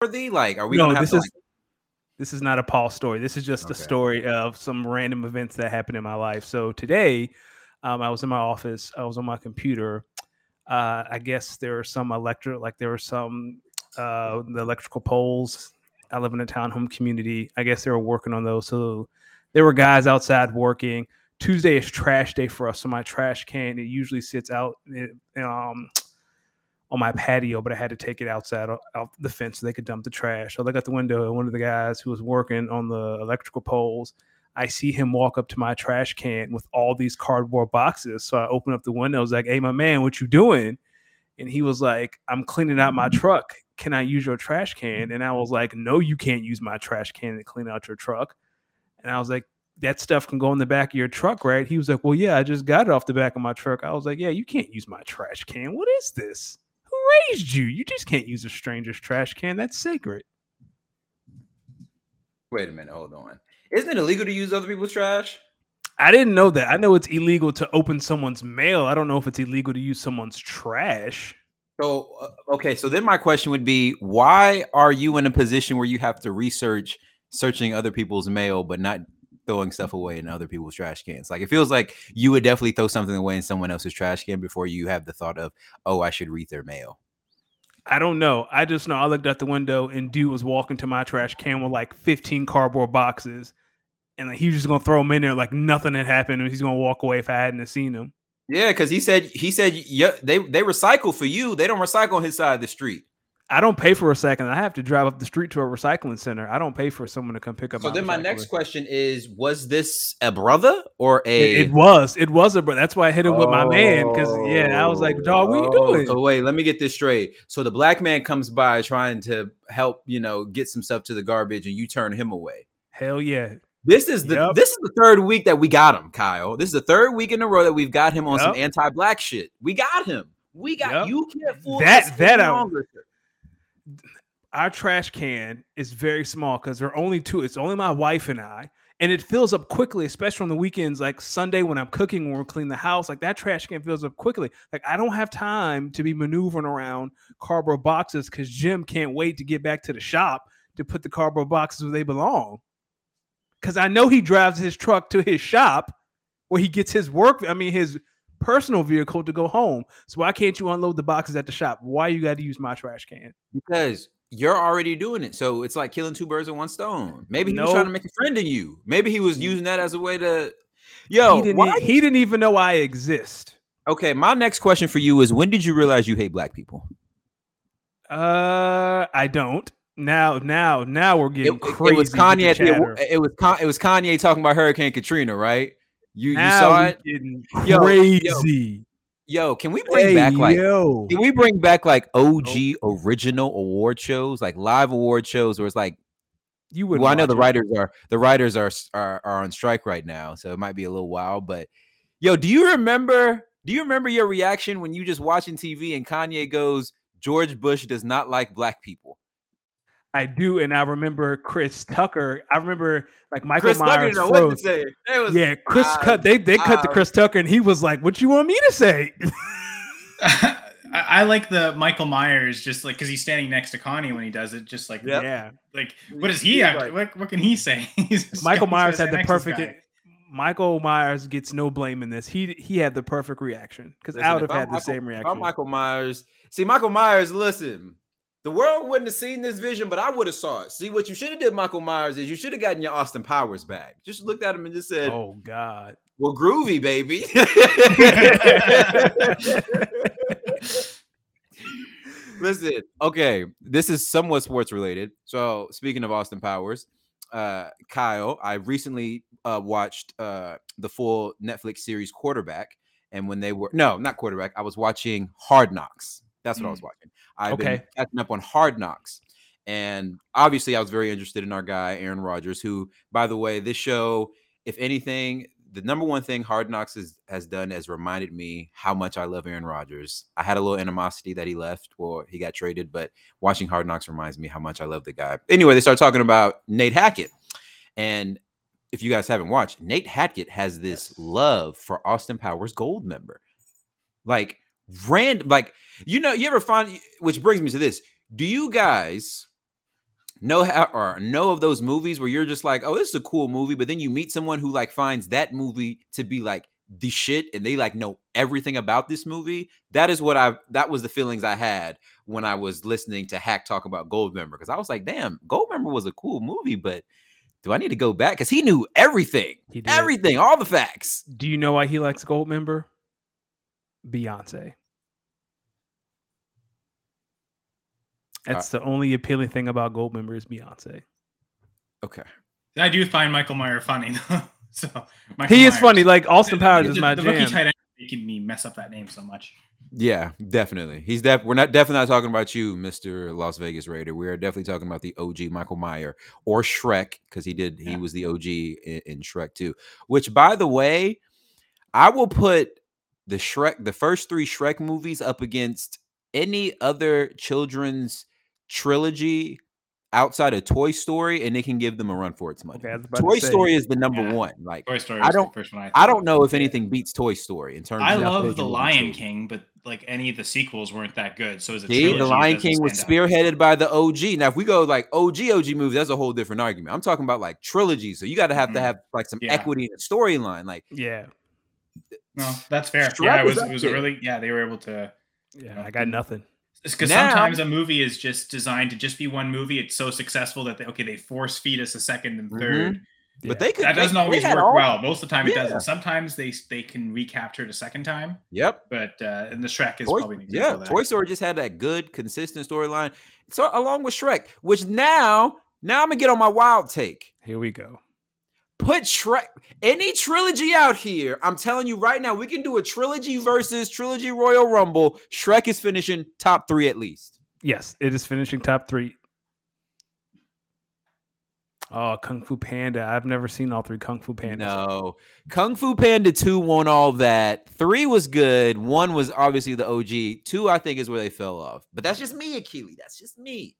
worthy? Like, are we no, this is like, this is not a Paul story. This is just a story of some random events that happened in my life. So today, um, I was in my office. I was on my computer. Uh, I guess there are some electric, like there were some uh, the electrical poles. I live in a townhome community. I guess they were working on those. So there were guys outside working. Tuesday is trash day for us. So my trash can it usually sits out um, on my patio, but I had to take it outside out the fence so they could dump the trash. So I look out the window, and one of the guys who was working on the electrical poles, I see him walk up to my trash can with all these cardboard boxes. So I open up the window, I was like, "Hey, my man, what you doing?" And he was like, "I'm cleaning out my truck. Can I use your trash can?" And I was like, "No, you can't use my trash can to clean out your truck." And I was like, that stuff can go in the back of your truck, right? He was like, Well, yeah, I just got it off the back of my truck. I was like, Yeah, you can't use my trash can. What is this? Raised you? You just can't use a stranger's trash can. That's sacred. wait a minute, hold on. Isn't it illegal to use other people's trash? I didn't know that. I know it's illegal to open someone's mail. I don't know if it's illegal to use someone's trash. So uh, okay, so then my question would be, why are you in a position where you have to research searching other people's mail, but not throwing stuff away in other people's trash cans? Like it feels like you would definitely throw something away in someone else's trash can before you have the thought of, oh, I should read their mail. I don't know. I just know I looked out the window and dude was walking to my trash can with like 15 cardboard boxes. And like, he was just gonna throw them in there like nothing had happened, and he's gonna walk away if I hadn't seen him. Yeah, because he said he said yeah, they they recycle for you. They don't recycle on his side of the street. I don't pay for a second. I have to drive up the street to a recycling center. I don't pay for someone to come pick up. So then my next question is: Was this a brother or a? it was, it was a brother. That's why I hit him with my man because yeah, I was like, dog, what you Oh, doing? So wait, let me get this straight. So the black man comes by trying to help, you know, get some stuff to the garbage, and you turn him away. Hell yeah, This is the Yep. this is the third week that we got him, Kyle. This is the third week in a row that we've got him on some anti-black shit. We got him. We got Yep. you can't fool That- that I- longer. Our trash can is very small because there are only two. It's only my wife and I, and it fills up quickly, especially on the weekends, like Sunday when I'm cooking, when we're cleaning the house. Like that trash can fills up quickly. Like I don't have time to be maneuvering around cardboard boxes because Jim can't wait to get back to the shop to put the cardboard boxes where they belong. Because I know he drives his truck to his shop where he gets his work. I mean his personal vehicle to go home. So why can't you unload the boxes at the shop? Why you got to use my trash can? Because you're already doing it. So it's like killing two birds with one stone. Maybe he was trying to make a friend in you. Maybe he was using that as a way to Yo, he didn't, why he didn't even know I exist. Okay, my next question for you is when did you realize you hate black people? Uh, I don't. Now, now, now we're getting it- crazy. it was Kanye. At the, chatter. it was it was Kanye talking about Hurricane Katrina, right? You you saw it. Yo, yo. crazy. Yo, can we bring Hey, back like yo. can we bring back like OG oh. original award shows, like live award shows, where it's like You would. well, I know the writers are the writers are, are are on strike right now, so it might be a little while. But yo, do you remember? Do you remember your reaction when you just watching TV and Kanye goes, "George Bush does not like black people"? I do, and I remember Chris Tucker. I remember like Michael Chris Myers. didn't what to froze. say. It was Yeah, Chris uh, cut. They they cut to uh, Chris Tucker, and he was like, "What you want me to say?" I, I like the Michael Myers just like because he's standing next to Kanye when he does it. Just like Yep. Yeah, like what does he have? like- what, what can he say? Michael gotta Myers had the next to this perfect. guy. Michael Myers gets no blame in this. He he had the perfect reaction because I would if have I'm had the Michael- same if I'm reaction. Michael Myers. See, Michael Myers, listen. The world wouldn't have seen this vision, but I would have saw it. See, what you should have did, Michael Myers, is you should have gotten your Austin Powers back. Just looked at him and just said, Oh God. "Well, groovy, baby." Listen, okay, this is somewhat sports related. So, speaking of Austin Powers, uh, Kyle, I recently uh, watched uh, the full Netflix series Quarterback, and when they were no, not Quarterback, I was watching Hard Knocks. That's what I was mm. watching. I've been catching up on Hard Knocks, and obviously, I was very interested in our guy Aaron Rodgers, who, by the way, this show, if anything, the number one thing Hard Knocks has, has done has reminded me how much I love Aaron Rodgers. I had a little animosity that he left or he got traded, but watching Hard Knocks reminds me how much I love the guy. Anyway, they start talking about Nate Hackett. And if you guys haven't watched, Nate Hackett has this love for Austin Powers Goldmember. Like random, like you know, you ever find which brings me to this. Do you guys know ha- or know of those movies where you're just like, oh, this is a cool movie, but then you meet someone who like finds that movie to be like the shit and they like know everything about this movie. That is what I that was the feelings I had when I was listening to Hack talk about Goldmember because I was like, damn, Goldmember was a cool movie, but do I need to go back? Because he knew everything, He did. everything, all the facts. Do you know why he likes Goldmember? Beyonce. That's uh, the only appealing thing about Goldmember is Beyonce. Okay. I do find Michael Meyer funny though. so Michael He is funny. Like Austin Powers the- is my the rookie jam. tight end making me mess up that name so much. Yeah, definitely. He's def. We're not definitely not talking about you, Mister Las Vegas Raider. We are definitely talking about the OG Michael Meyer or Shrek because he did. He was the OG in, in Shrek too. Which, by the way, I will put the Shrek, the first three Shrek movies, up against any other children's trilogy outside of Toy Story, and they can give them a run for its money. Okay, I to Toy say, Story is the number Yeah. one. Like Toy Story I don't- first one I, I don't know if Yeah. anything beats Toy Story in terms. I of love The Lion. King, but like any of the sequels weren't that good. So as a See, trilogy, the Lion King was stand out. spearheaded by the OG. Now, if we go like OG OG movies, that's a whole different argument. I'm talking about like trilogies. So you got to have to Mhm. have like some Yeah. equity in the storyline. Like, Yeah, No, that's fair. Shrek yeah, it was was it was a really yeah. They were able to yeah. I got nothing. because sometimes a movie is just designed to just be one movie. It's so successful that they okay they force feed us a second and Mhm. 3rd but they could. That they- doesn't they always had work all- well. Most of the time it Yeah. doesn't. Sometimes they they can recapture it a second time. Yep. But uh, and the Shrek is Toy, probably an example yeah, of that. Toy Story just had that good, consistent storyline. So along with Shrek, which now, now I'm gonna get on my wild take. Here we go. Put Shrek any trilogy out here. I'm telling you right now, we can do a trilogy versus trilogy Royal Rumble. Shrek is finishing top three at least. Yes, it is finishing top three. Oh, Kung Fu Panda. I've never seen all three Kung Fu Pandas. No, Kung Fu Panda 2 won all that. Three was good. One was obviously the OG. Two, I think, is where they fell off. But that's just me, Akili. That's just me.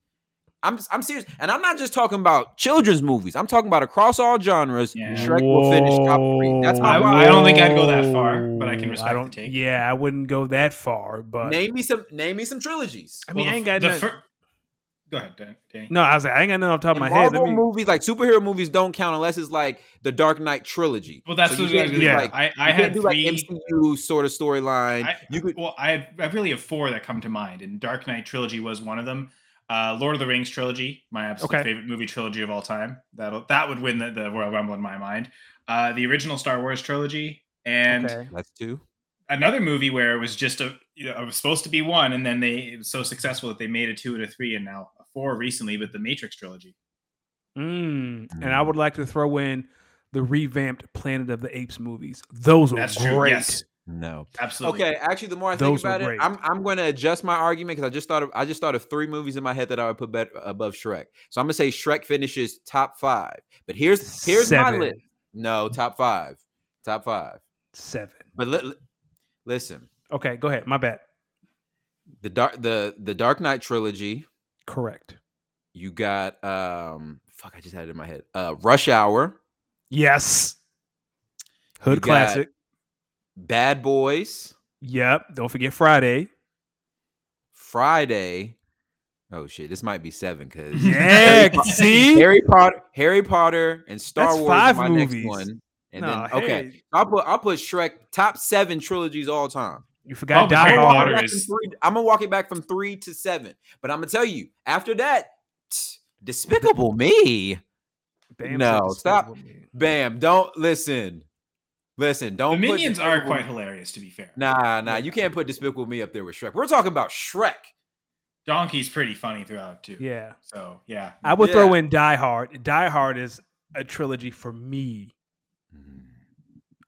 I'm I'm serious. And I'm not just talking about children's movies. I'm talking about across all genres. Yeah. Shrek will finish top three. That's I- I don't think I'd go that far, but I can respect the don't, take. Yeah, I wouldn't go that far, but name me some name me some trilogies. I mean, Well, I ain't got the nothing- fir- Go ahead, Dan- Danny. No, I was like, I ain't got nothing off the top of And my head. Marvel me- movies like superhero movies don't count unless it's like the Dark Knight trilogy. Well, that's So what you I can't was do, yeah. like, I, I can't had do three. like MCU sort of storyline. I, You could well, I, I really have four that come to mind, and Dark Knight trilogy was one of them. Uh, Lord of the Rings trilogy, my absolute Okay. favorite movie trilogy of all time. That that would win the, the Royal Rumble in my mind. Uh, the original Star Wars trilogy, and okay. that's two. another movie where it was just a you know, it was supposed to be one, and then they it was so successful that they made a two and a three, and now a four recently. But the Matrix trilogy. Mm, and I would like to throw in the revamped Planet of the Apes movies. Those were That's true. great. Yes, No. absolutely. Okay, actually, the more I Those think about it. I'm I'm going to adjust my argument because I just thought of I just thought of three movies in my head that I would put bet, above Shrek. So I'm going to say Shrek finishes top five. But here's here's my list. No, top five, top five. Seven. But li- li- listen, Okay, go ahead. My bad. the dark the the Dark Knight trilogy. Correct. You got um fuck, I just had it in my head. Uh, Rush Hour, Yes. Hood You got- classic. Bad Boys, Yep. Don't forget Friday. Friday. Oh shit, this might be seven because Yeah. see? Harry Potter, Harry Potter, and Star That's Wars five my movies. next one. And No, then okay, hey, I'll put I'll put Shrek top seven trilogies all time. You forgot Oh, Die Harry I'm gonna, walk Potter it Hard. back from three, I'm gonna walk it back from three to seven. But I'm gonna tell you, after that, Despicable Me. Bam No, stop. Me. Bam, don't listen. Listen, the don't put minions are quite Me- hilarious, to be fair. Nah, nah, you can't put Despicable Me up there with Shrek. We're talking about Shrek. Donkey's pretty funny throughout too. Yeah. So yeah, I would throw in Die Hard. Die Hard is a trilogy for me.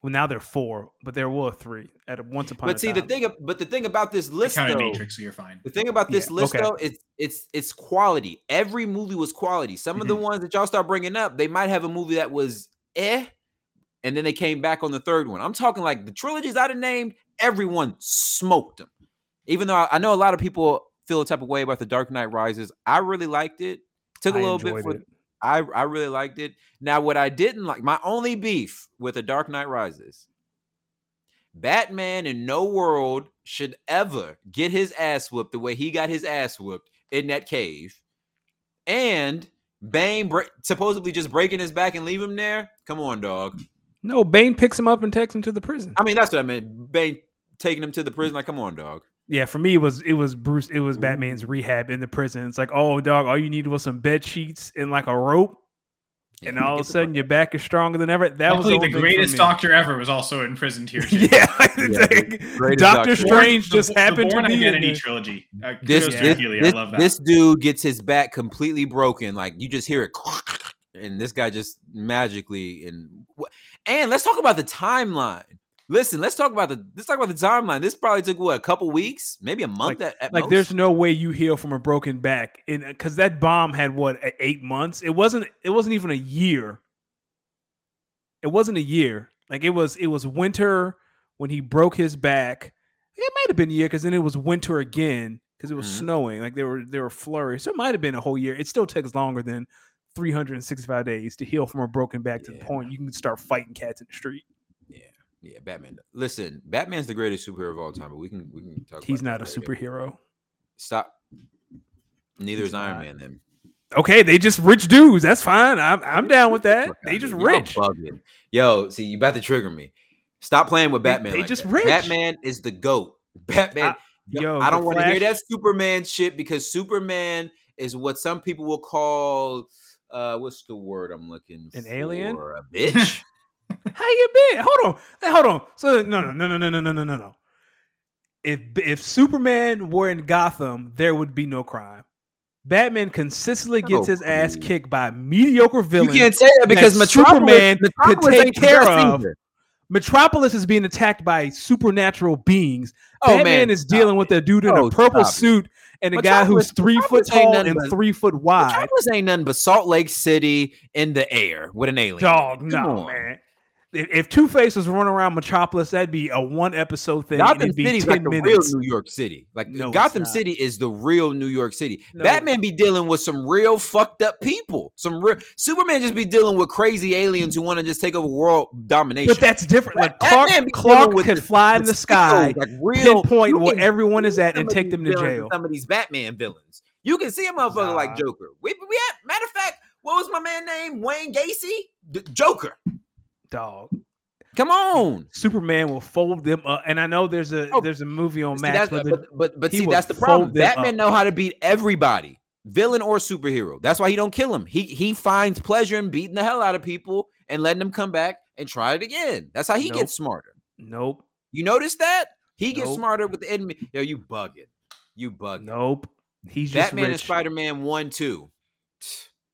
Well, now they're four, but there were three at once upon. But a see, the time. thing, ab- but the thing about this I list, counted though, Matrix, so you're fine. the thing about this Yeah, list, okay. though, it's it's it's quality. Every movie was quality. Some of the ones that y'all start bringing up, they might have a movie that was eh, and then they came back on the third one. I'm talking like the trilogies I done named. Everyone smoked them. Even though I, I know a lot of people feel a type of way about the Dark Knight Rises, I really liked it. Took a I little bit for it. I I really liked it. Now, what I didn't like, my only beef with The Dark Knight Rises, Batman in no world should ever get his ass whooped the way he got his ass whooped in that cave. And Bane bre- supposedly just breaking his back and leave him there. Come on, dog. No, Bane picks him up and takes him to the prison. I mean, that's what I meant. Bane taking him to the prison. Like, come on, dog. Yeah, for me it was it was Bruce it was Batman's rehab in the prison. It's like, oh dog, all you needed was some bed sheets and like a rope, and Yeah, all of a sudden your back is stronger than ever. That was Luckily, whole the thing greatest doctor ever was also imprisoned here. too. Yeah, Yeah, Doctor doctor. Strange The- just the happened to Bourne be in Identity there. trilogy. Uh, This kudos this, this, I love that. this dude gets his back completely broken. Like you just hear it, and this guy just magically and and let's talk about the timeline. Listen, let's talk about the let's talk about the timeline. This probably took what a couple weeks, maybe a month at, at Like, most. there's no way you heal from a broken back, and because that bomb had what eight months. It wasn't. It wasn't even a year. It wasn't a year. Like it was. It was winter when he broke his back. It might have been a year because then it was winter again because it was Mhm. snowing. Like there were there were flurries. So it might have been a whole year. It still takes longer than 365 days to heal from a broken back to the point you can start fighting cats in the street. yeah, yeah. Batman. Listen, Batman's the greatest superhero of all time, but we can we can talk. He's not a later. superhero. Stop. Neither He's is Iron not. Man. Then Okay, they just rich dudes. That's fine. I'm I'm down with that. They just rich. Yo, see, you about to trigger me. Stop playing with Batman. they like just that. rich. Batman is the goat. Batman. I- yo, I don't want to hear that Superman shit because Superman is what some people will call uh what's the word I'm looking for? An for? alien? A bitch. How you been? Hold on. Hey, hold on. So no, no, no, no, no, no, no, no, no, no. If if Superman were in Gotham, there would be no crime. Batman consistently gets Oh, his ass kicked by mediocre villains. you can't say that because that Metropolis, Superman could take care of. either. Metropolis is being attacked by supernatural beings. Oh, Batman man, is dealing with a dude in Oh, a purple stop it. And a guy who's three foot tall and but- three foot wide. Metropolis ain't nothing but Salt Lake City in the air with an alien. Dog, no, on. man. If, Two Face was running around Metropolis, that'd be a one episode thing. Gotham be City's 10 like the minutes. real New York City. Like No, Gotham. City is the real New York City. No. Batman be dealing with some real fucked up people. Some real Superman just be dealing with crazy aliens who want to just take over world domination. But that's different. Like Clark, Clark could the- fly in the sky, like real pinpoint where everyone is at, and take them to jail. Some of these Batman villains. You can see a motherfucker Nah. like Joker. We, we had, matter of fact, what was my man name? Wayne Gacy? D- Joker. Dog. Come on. Superman will fold them up, and I know there's a Oh, there's a movie on Max, uh, but, but but, but see, that's the problem. Batman up. know how to beat everybody, villain or superhero. That's why he don't kill him. He he finds pleasure in beating the hell out of people and letting them come back and try it again. That's how he Nope. gets smarter. nope, You notice that? He gets Nope. smarter with the enemy. Yo, you bugging. You bugging. nope. He's just Batman and. Spider Man one two.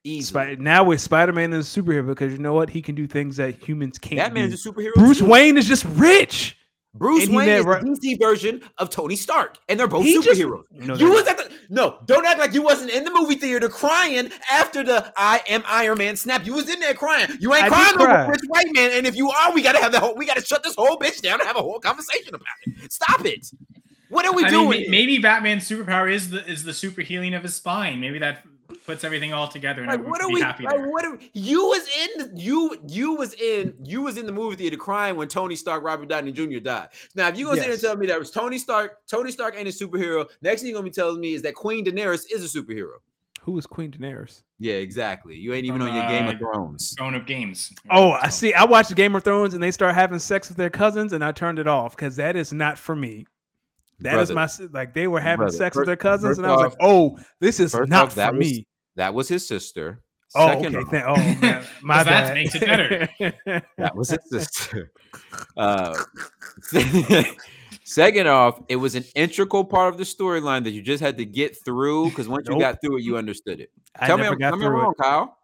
Easy. Spi- now with Spider Man is a superhero because you know what? He can do things that humans can't Batman's do. a superhero. Bruce too. Wayne is just rich. Bruce and Wayne never- is the DC version of Tony Stark, and they're both He just- superheroes. No, you was not. at the no. Don't act like you wasn't in the movie theater crying after the "I am Iron Man" snap. You was in there crying. You ain't I did crying cry. over Rich White Man. And if you are, we gotta have the whole. We gotta shut this whole bitch down and have a whole conversation about it. Stop it. What are we I doing? mean, maybe Batman's superpower is the is the super healing of his spine. Maybe that puts everything all together, and like, what are be we? happy Like, what are you was in? You you was in you was in the movie theater crying when Tony Stark, Robert Downey Jr. died. Now, if you're gonna sit there and tell me that was Tony Stark, Tony Stark ain't a superhero. Next thing you're gonna be telling me is that Queen Daenerys is a superhero. Who is Queen Daenerys? Yeah, exactly. You ain't even From, on your Game uh, of Thrones. Grown of games. Oh, I see. I watched Game of Thrones and they start having sex with their cousins, and I turned it off because that is not for me. That is Brother, my like they were having brother, sex with their cousins, and I was off- like, "Oh, this is first not off, that for was- me." That was his sister. Oh, Second okay. off, oh man, my that bad. makes it better. that was his sister. Uh, second off, it was an integral part of the storyline that you just had to get through because once Nope. you got through it, you understood it. I tell me, never I'm, got tell me I'm wrong, it. Kyle.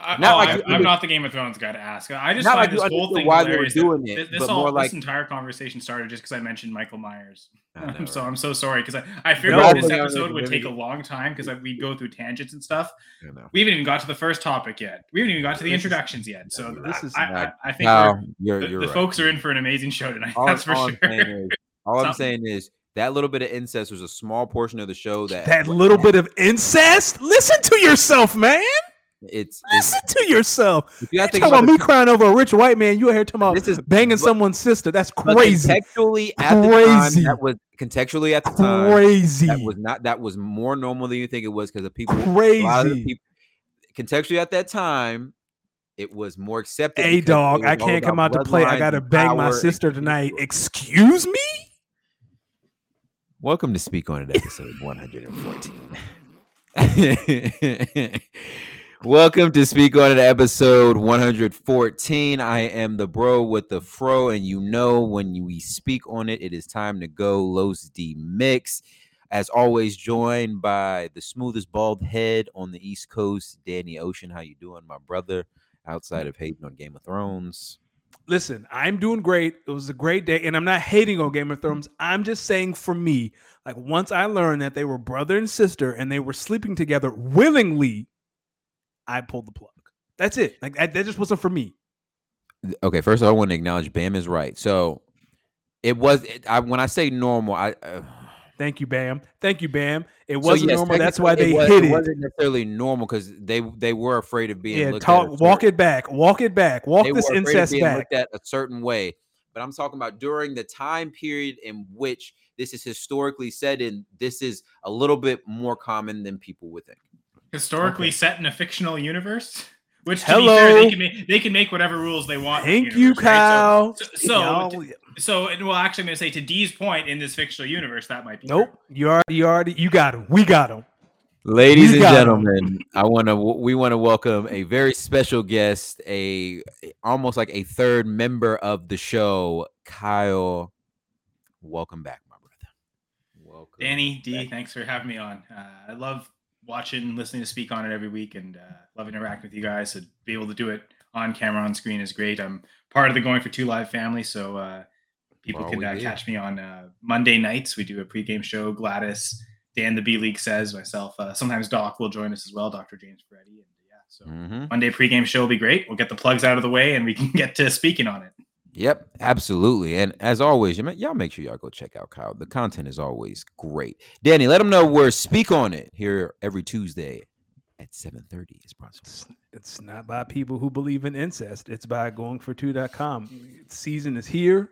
I, Not oh, like I, you I'm not the Game of Thrones guy to ask. I just Not find like this whole thing why they were hilarious. doing it, this, this but all, more like- this entire conversation started just because I mentioned Michael Myers. I know, I'm so? I'm so sorry because I, I figured No, this episode would take a long time because we'd go through tangents and stuff. I know. We haven't even got to the first topic yet. We haven't even got to the This is- introductions yet. So This this is is I, I, I think Kyle, we're, you're, the, you're the right. folks are in for an amazing show tonight. All, that's for all I'm sure. is, all I'm saying is that little bit of incest was a small portion of the show that That little bit of incest. Listen to yourself, man. It's, it's Listen to yourself. if you talking about about me crying over a rich white man? You out here talking about This is- banging but- someone's sister? That's crazy. Contextually at the time, Crazy. that was contextually at the time. Crazy. That was not that was more normal than you think it was because the people a lot of the people contextually at that time, it was more accepted. Hey, dog, I can't come out to play. I gotta bang my sister tonight. Excuse me? Welcome to Speak On It, episode 114. Welcome to Speak On It, episode 114. I am the bro with the fro, and you know when we speak on it, it is time to go Los D Mix. As always, joined by the smoothest bald head on the East Coast, Danny Ocean. How you doing, my brother? Outside of hating on Game of Thrones. Listen, I'm doing great. It was a great day, and I'm not hating on Game of Thrones. I'm just saying for me, like once I learned that they were brother and sister and they were sleeping together willingly, I pulled the plug. That's it. Like that, that just wasn't for me. Okay, first of all, I want to acknowledge Bam is right. So it was it, I, when I say normal, I uh, Thank you, Bam. Thank you, Bam. It wasn't yes, normal. That's why they was, hid it. wasn't necessarily normal because they they were afraid of being Yeah, looked talk, at. walk it back. Walk it back. Walk they this were afraid of incest being back. looked at a certain way. But I'm talking about during the time period in which this is historically said and This is a little bit more common than people would think. Historically Okay. set in a fictional universe, which to be fair, Hello. they can make they can make whatever rules they want. in the Thank you, universe, right? Kyle. So, so, Y'all- so, and well, actually, I'm going to say to D's point in this fictional universe, that might be true. nope. You already, you already, you got him. We got him. Ladies and got 'em. gentlemen, I want to we want to welcome a very special guest, a almost like a third member of the show, Kyle. Welcome back, my brother. Welcome. Danny D, back. thanks for having me on. Uh, I love watching, and listening to speak on it every week, and uh, love interacting with you guys. To be able to do it on camera, on screen is great. I'm part of the Going for Two Live family, so uh, people Well, can uh, catch me on uh, Monday nights. We do a pregame show. Gladys, Dan, the B League says, myself. Uh, sometimes Doc will join us as well. Dr. James Ferretti, and yeah, so Mhm. Monday pregame show will be great. We'll get the plugs out of the way, and we can get to speaking on it. Yep, absolutely. And as always, y'all make sure y'all go check out Kyle. The content is always great. Danny, let them know we're speak on it here every Tuesday at 7:30 is possible. It's, not by people who believe in incest. It's by going for two.com. Season is here.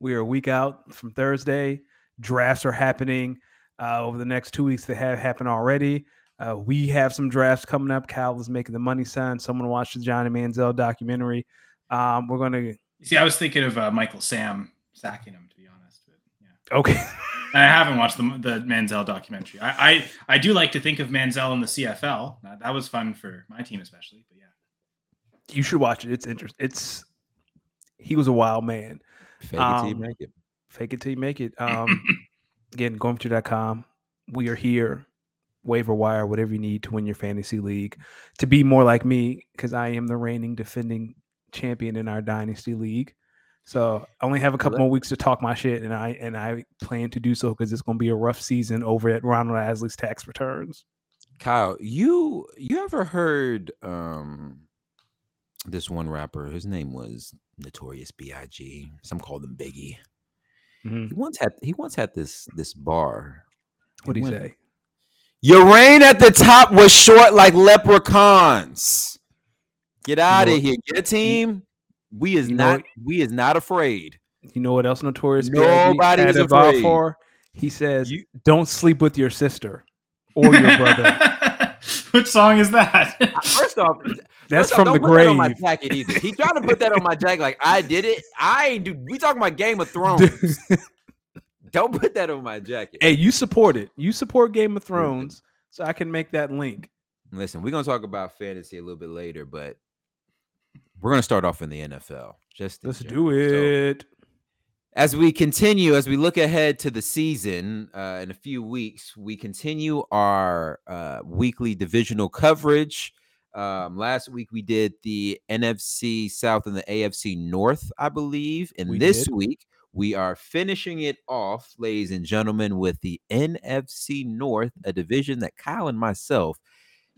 We are a week out from Thursday. Drafts are happening uh, over the next two weeks. They have happened already. Uh, we have some drafts coming up. Cal is making the money sign. Someone watched the Johnny Manziel documentary. Um, we're going to, see, I was thinking of uh, Michael Sam sacking him, to be honest. But yeah. okay. And I haven't watched the the Manziel documentary. I, I I do like to think of Manziel in the CFL. That, that was fun for my team, especially. But yeah, you should watch it. It's interesting. It's, he was a wild man. Fake it till you Um, make it. fake it till you make it. Um, again, goingfor2.com. We are here, waiver wire, whatever you need to win your fantasy league. To be more like me, because I am the reigning defending champion in our dynasty league. So I only have a couple more weeks to talk my shit, and I and I plan to do so because it's going to be a rough season over at Ronald Asley's tax returns. Kyle, you you ever heard um this one rapper? His name was Notorious B.I.G. Some called him Biggie. Mhm. He once had he once had this this bar. What do you say? Your reign at the top was short like leprechauns. Get out know of what- here. Get a team. We is you know not we is not afraid. You know what else Notorious Nobody is had a vow afraid. for? He says, You- "Don't sleep with your sister or your brother." Which song is that? First off, That's first off, from don't the put that on my grave. jacket either. He tried to put that on my jacket like I did it. I ain't do. We talking about Game of Thrones. don't put that on my jacket. hey, you support it. You support Game of Thrones, so I can make that link. Listen, we're gonna talk about fantasy a little bit later, but we're gonna start off in the NFL. Just Let's general. do So, it. as we continue, as we look ahead to the season uh, in a few weeks, we continue our uh, weekly divisional coverage. Um, last week we did the NFC South and the AFC North, I believe. And We this did. week we are finishing it off, ladies and gentlemen, with the NFC North, a division that Kyle and myself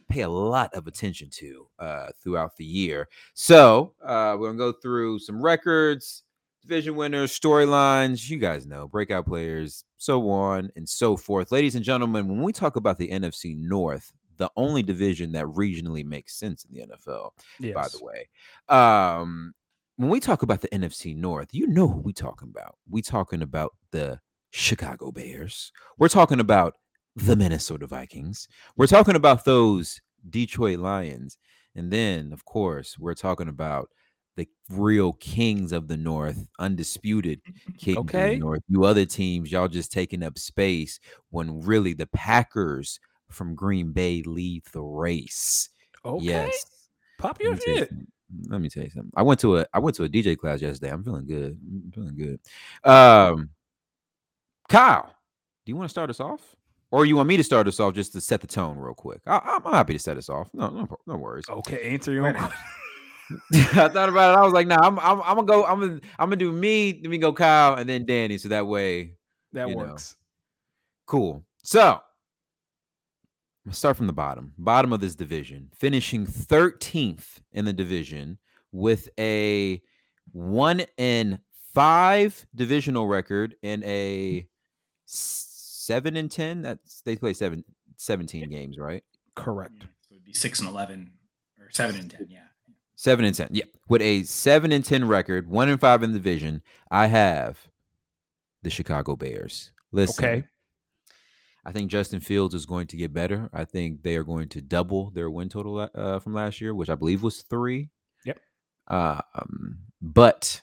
pay a lot of attention to uh, throughout the year. So uh, we're gonna go through some records, division winners, storylines. You guys know breakout players, so on and so forth. Ladies and gentlemen, when we talk about the NFC North, the only division that regionally makes sense in the NFL, Yes. by the way. Um, when we talk about the NFC North, you know who we talking about. We talking about the Chicago Bears. We're talking about the Minnesota Vikings. We're talking about those Detroit Lions. And then, of course, we're talking about the real kings of the North, undisputed kings of Okay. the North. You other teams, y'all just taking up space when really the Packers from Green Bay lead the race. Okay. Yes. Pop your me, tell you something. Let me tell you something. I went to a I went to a DJ class yesterday. I'm feeling good. I'm feeling good. Um, Kyle, do you want to start us off, or you want me to start us off just to set the tone real quick? I, I'm I'm happy to set us off. No, no, no worries. Okay, answer your own question. I thought about it. I was like, nah, I'm I'm, I'm gonna go. I'm gonna I'm gonna do me. Let me go Kyle and then Danny. So that way, That You know. works. cool. So let's start from the bottom. Bottom of this division, finishing 13th in the division with a one in five divisional record and a seven and ten. That's they play seven 17 games, right? Correct. So it'd be six and eleven or seven and ten. Yeah. Seven and ten. Yeah. With a seven and ten record, one and five in the division, I have the Chicago Bears. Listen. Okay. I think Justin Fields is going to get better. I think they are going to double their win total uh, from last year, which I believe was three. Yep. Uh, um, but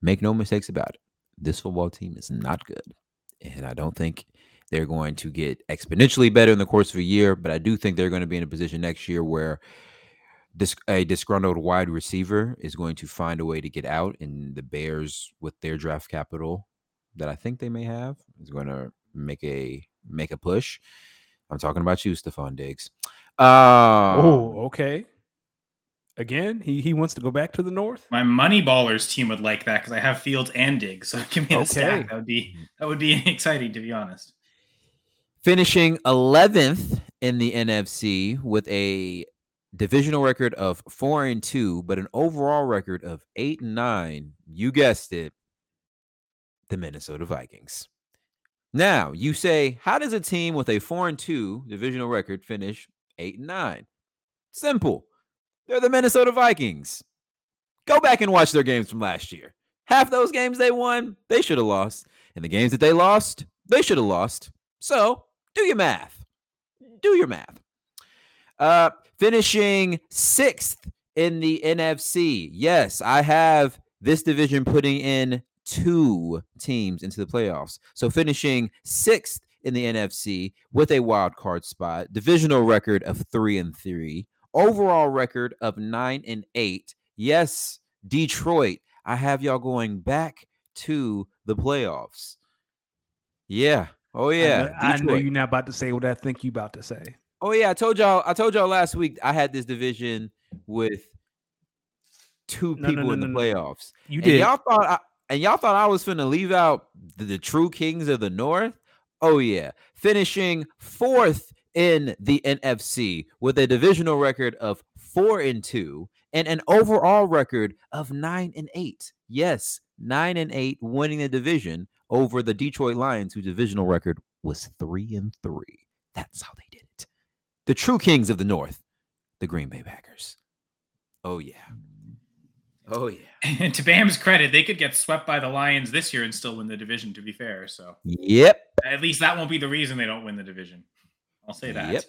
make no mistakes about it. This football team is not good. And I don't think they're going to get exponentially better in the course of a year. But I do think they're going to be in a position next year where dis- a disgruntled wide receiver is going to find a way to get out. And the Bears, with their draft capital that I think they may have, is going to make a make a push. I'm talking about you, Stefon Diggs. Um, oh, okay. Again, he he wants to go back to the north. My money ballers team would like that because I have Fields and Diggs. So give me the Okay. stack. That would be that would be exciting to be honest. Finishing 11th in the NFC with a divisional record of 4 and 2 but an overall record of 8 and 9 you guessed it the Minnesota Vikings. Now you say how does a team with a 4 and 2 divisional record finish 8 and 9 simple. They're the Minnesota Vikings. Go back and watch their games from last year. Half those games they won they should have lost and the games that they lost they should have lost. So do your math. Do your math. Uh, finishing sixth in the NFC. Yes, I have this division putting in two teams into the playoffs. So finishing sixth in the NFC with a wild card spot, divisional record of three and three, overall record of nine and eight. Yes, Detroit. I have y'all going back to the playoffs. Yeah. Oh I yeah. know- I know, you're not about to say what I think you about to say. Oh yeah, I told y'all. I told y'all last week. I had this division with two No, no, people no, in the no, no. playoffs, You and did. y'all thought. I, and y'all thought I was finna leave out the, the true kings of the North. Oh yeah, finishing fourth in the NFC with a divisional record of four and two and an overall record of nine and eight. Yes, nine and eight, winning the division over the Detroit Lions, whose divisional record was three and three. That's how they did it. The true kings of the North, the Green Bay Packers. Oh yeah. Oh yeah. And to Bam's credit, they could get swept by the Lions this year and still win the division. To be fair, so Yep. at least that won't be the reason they don't win the division. I'll say that. Yep.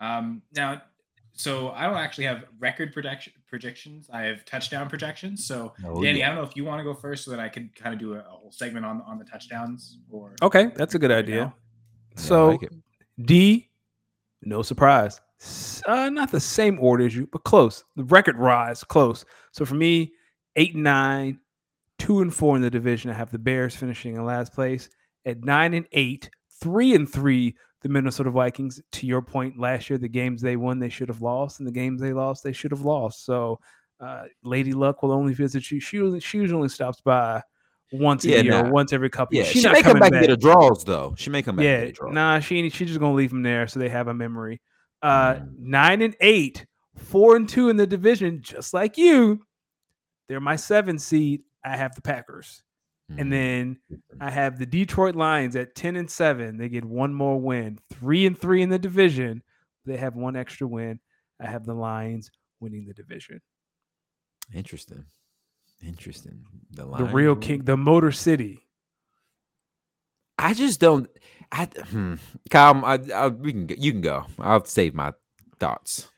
Um, now, so I don't actually have record projection predictions. I have touchdown projections. So, Oh, Danny, yeah. I don't know if you want to go first, so that I could kind of do a, a whole segment on on the touchdowns. Or Okay, that's a good idea. now. Yeah, So like. D, no surprise. Uh, not the same order as you, but close. The record rise, close. So for me, eight and nine, two and four in the division. I have the Bears finishing in last place at nine and eight, three and three. The Minnesota Vikings. To your point, last year the games they won they should have lost, and the games they lost they should have lost. So uh, Lady Luck will only visit you. She usually, she usually stops by once a year, nah. or once every couple. Yeah, years. she not may come coming back and get a draws though. She may come back. yeah, get a draw. nah, she ain't- she just gonna leave them there so they have a memory. Uh, Mm. nine and eight, four and two in the division, just like you. They're my seven seed. I have the Packers. And then I have the Detroit Lions at ten and seven. They get one more win, three and three in the division. They have one extra win. I have the Lions winning the division. interesting, interesting. The, The real win. king, the Motor City. I just don't. I hmm. Kyle, I, I, we can. go- You can go. I'll save my thoughts.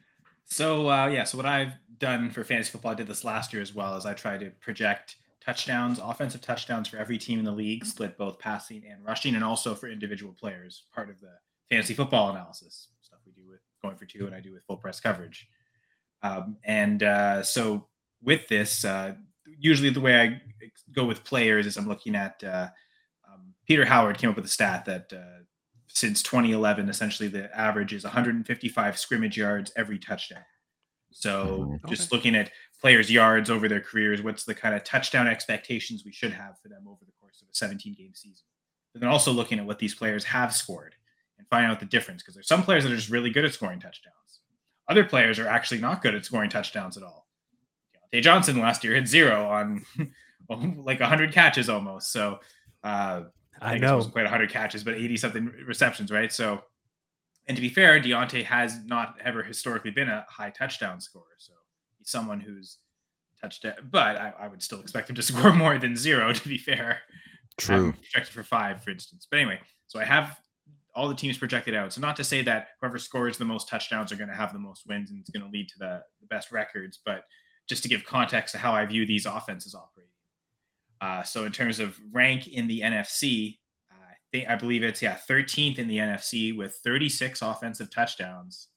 So uh, yeah, so what I've done for fantasy football, I did this last year as well, is I try to project touchdowns, offensive touchdowns for every team in the league, split both passing and rushing, and also for individual players, part of the fantasy football analysis stuff we do with going for two, and I do with full press coverage. Um, and uh, so with this, uh, usually the way I go with players is I'm looking at uh, um, Peter Howard came up with a stat that uh, since 2011, essentially the average is 155 scrimmage yards every touchdown. So Mhm. just looking at players' yards over their careers, what's the kind of touchdown expectations we should have for them over the course of a 17 game season? And then also looking at what these players have scored and finding out the difference because there's some players that are just really good at scoring touchdowns. Other players are actually not good at scoring touchdowns at all. Diontae Johnson last year had zero on like 100 catches almost. So uh, I it know. wasn't quite 100 catches, but 80 something receptions, right? So, and to be fair, Diontae has not ever historically been a high touchdown scorer. So he's someone who's touched it, but I, I would still expect him to score more than zero, to be fair. True. projected for five, for instance. But anyway, so I have all the teams projected out. So not to say that whoever scores the most touchdowns are going to have the most wins and it's going to lead to the, the best records, but just to give context to how I view these offenses operating. Uh, so in terms of rank in the NFC, I think I believe it's yeah 13th in the NFC with 36 offensive touchdowns.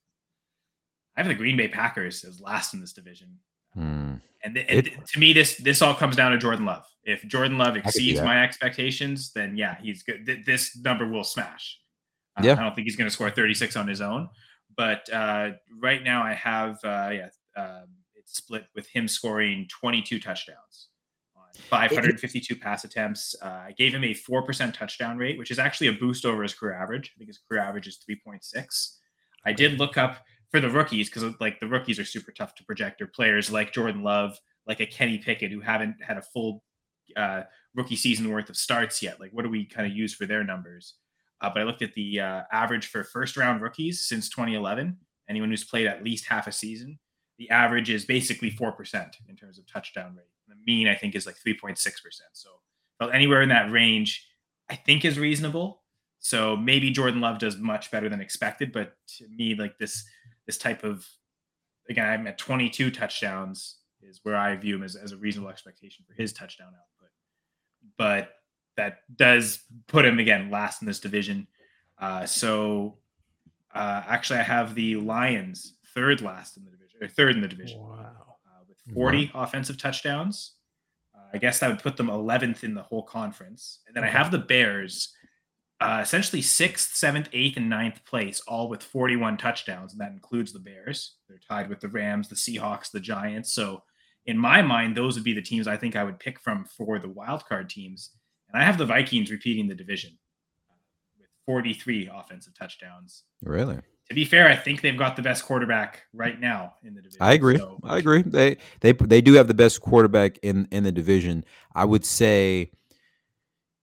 I have the Green Bay Packers as last in this division. Hmm. And, th- and to me, this this all comes down to Jordan Love. If Jordan Love exceeds my expectations, then yeah, he's good. Th- this number will smash. Uh, Yeah. I don't think he's going to score 36 on his own, but uh, right now I have uh, yeah, um, it's split with him scoring 22 touchdowns on 552 pass attempts. Uh, I gave him a four percent touchdown rate, which is actually a boost over his career average. I think his career average is 3.6. I did look up for the rookies because like the rookies are super tough to project. Or players like Jordan Love, like a Kenny Pickett, who haven't had a full uh, rookie season worth of starts yet. Like, what do we kind of use for their numbers? Uh, but I looked at the uh, average for first round rookies since 2011. Anyone who's played at least half a season, the average is basically four percent in terms of touchdown rate. The mean I think is like 3.6 percent. So well, anywhere in that range, I think is reasonable. So maybe Jordan Love does much better than expected, but to me, like this this type of again, I'm at 22 touchdowns is where I view him as, as a reasonable expectation for his touchdown output. But that does put him again last in this division. Uh, so uh, actually, I have the Lions third last in the division, or third in the division Wow. uh, with 40 offensive touchdowns. Uh, I guess that would put them 11th in the whole conference. And then I have the Bears, uh, essentially sixth, seventh, eighth, and ninth place, all with 41 touchdowns. And that includes the Bears. They're tied with the Rams, the Seahawks, the Giants. So in my mind, those would be the teams I think I would pick from for the wildcard teams. And I have the Vikings repeating the division uh, with 43 offensive touchdowns. Really? To be fair, I think they've got the best quarterback right now in the division. I agree. So- I agree. They they they do have the best quarterback in in the division. I would say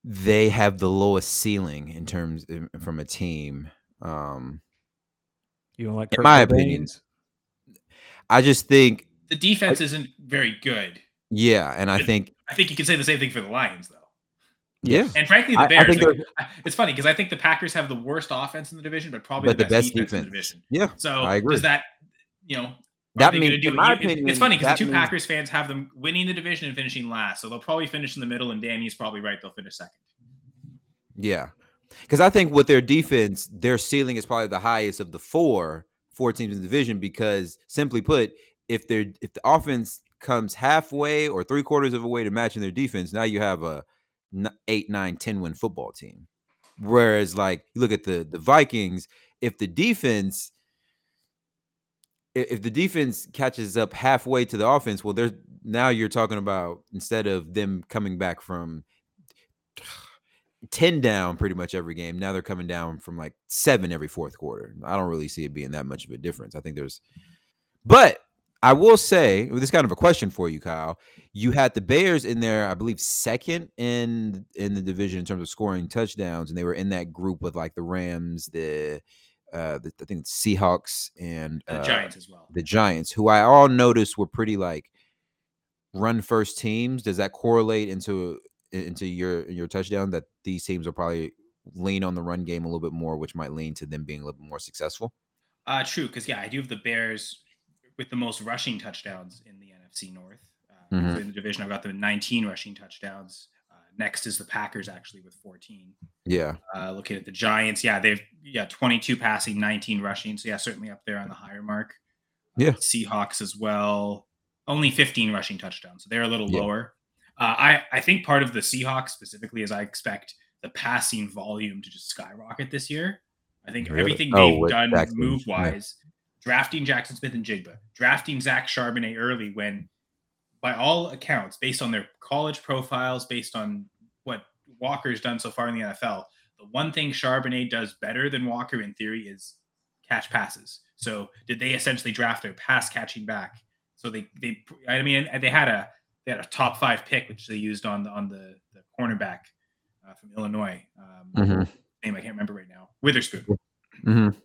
they have the lowest ceiling in terms in- from a team. Um, You don't like In Kirk my opinion, I just think, the defense isn't very good. yeah, and I think, I think you can say the same thing for the Lions, though. yeah, And frankly, the I- I Bears. think like, it's funny because I think the Packers have the worst offense in the division, but probably but the best, defense, in the division. Yeah, So I agree. does that, you know, are That means- do in my it- opinion, it's funny because the two means- Packers fans have them winning the division and finishing last, so they'll probably finish in the middle. And Danny's probably right; they'll finish second. yeah. Because I think with their defense, their ceiling is probably the highest of the four four teams in the division. Because simply put, if they're if the offense comes halfway or three quarters of a way to matching their defense, now you have a eight, nine, 10 win football team. Whereas, like you look at the the Vikings, if the defense if the defense catches up halfway to the offense, well, there's now you're talking about instead of them coming back from 10 down pretty much every game, now they're coming down from like seven every fourth quarter. I don't really see it being that much of a difference. I think there's, but I will say, this is kind of a question for you, Kyle. You had the Bears in there, I believe, second in in the division in terms of scoring touchdowns, and they were in that group with like the Rams, the uh, the, I think Seahawks and the uh, Giants as well. the Giants, who I all noticed were pretty like run first teams. Does that correlate into into your your touchdown that these teams will probably lean on the run game a little bit more, which might lean to them being a little bit more successful? Uh, true, because yeah, I do have the Bears with the most rushing touchdowns in the NFC North. Uh, Mhm. In the division, I've got them 19 rushing touchdowns. Next is the Packers, actually, with 14. Yeah. Uh, looking at the Giants, yeah, they've yeah 22 passing, 19 rushing. So yeah, certainly up there on the higher mark. Uh, Yeah. Seahawks as well, only 15 rushing touchdowns, so they're a little Yeah. lower. Uh, I I think part of the Seahawks specifically is I expect the passing volume to just skyrocket this year. I think Really? everything Oh, they've done move wise, drafting Jaxon Smith-Njigba, drafting Zach Charbonnet early when, by all accounts, based on their college profiles, based on what Walker's done so far in the NFL, the one thing Charbonnet does better than Walker in theory is catch passes. So did they essentially draft their pass catching back? So they they I mean they had a they had a top five pick which they used on the on the, the cornerback uh, from Illinois. Um, Mhm. Name I can't remember right now. Witherspoon. Mhm.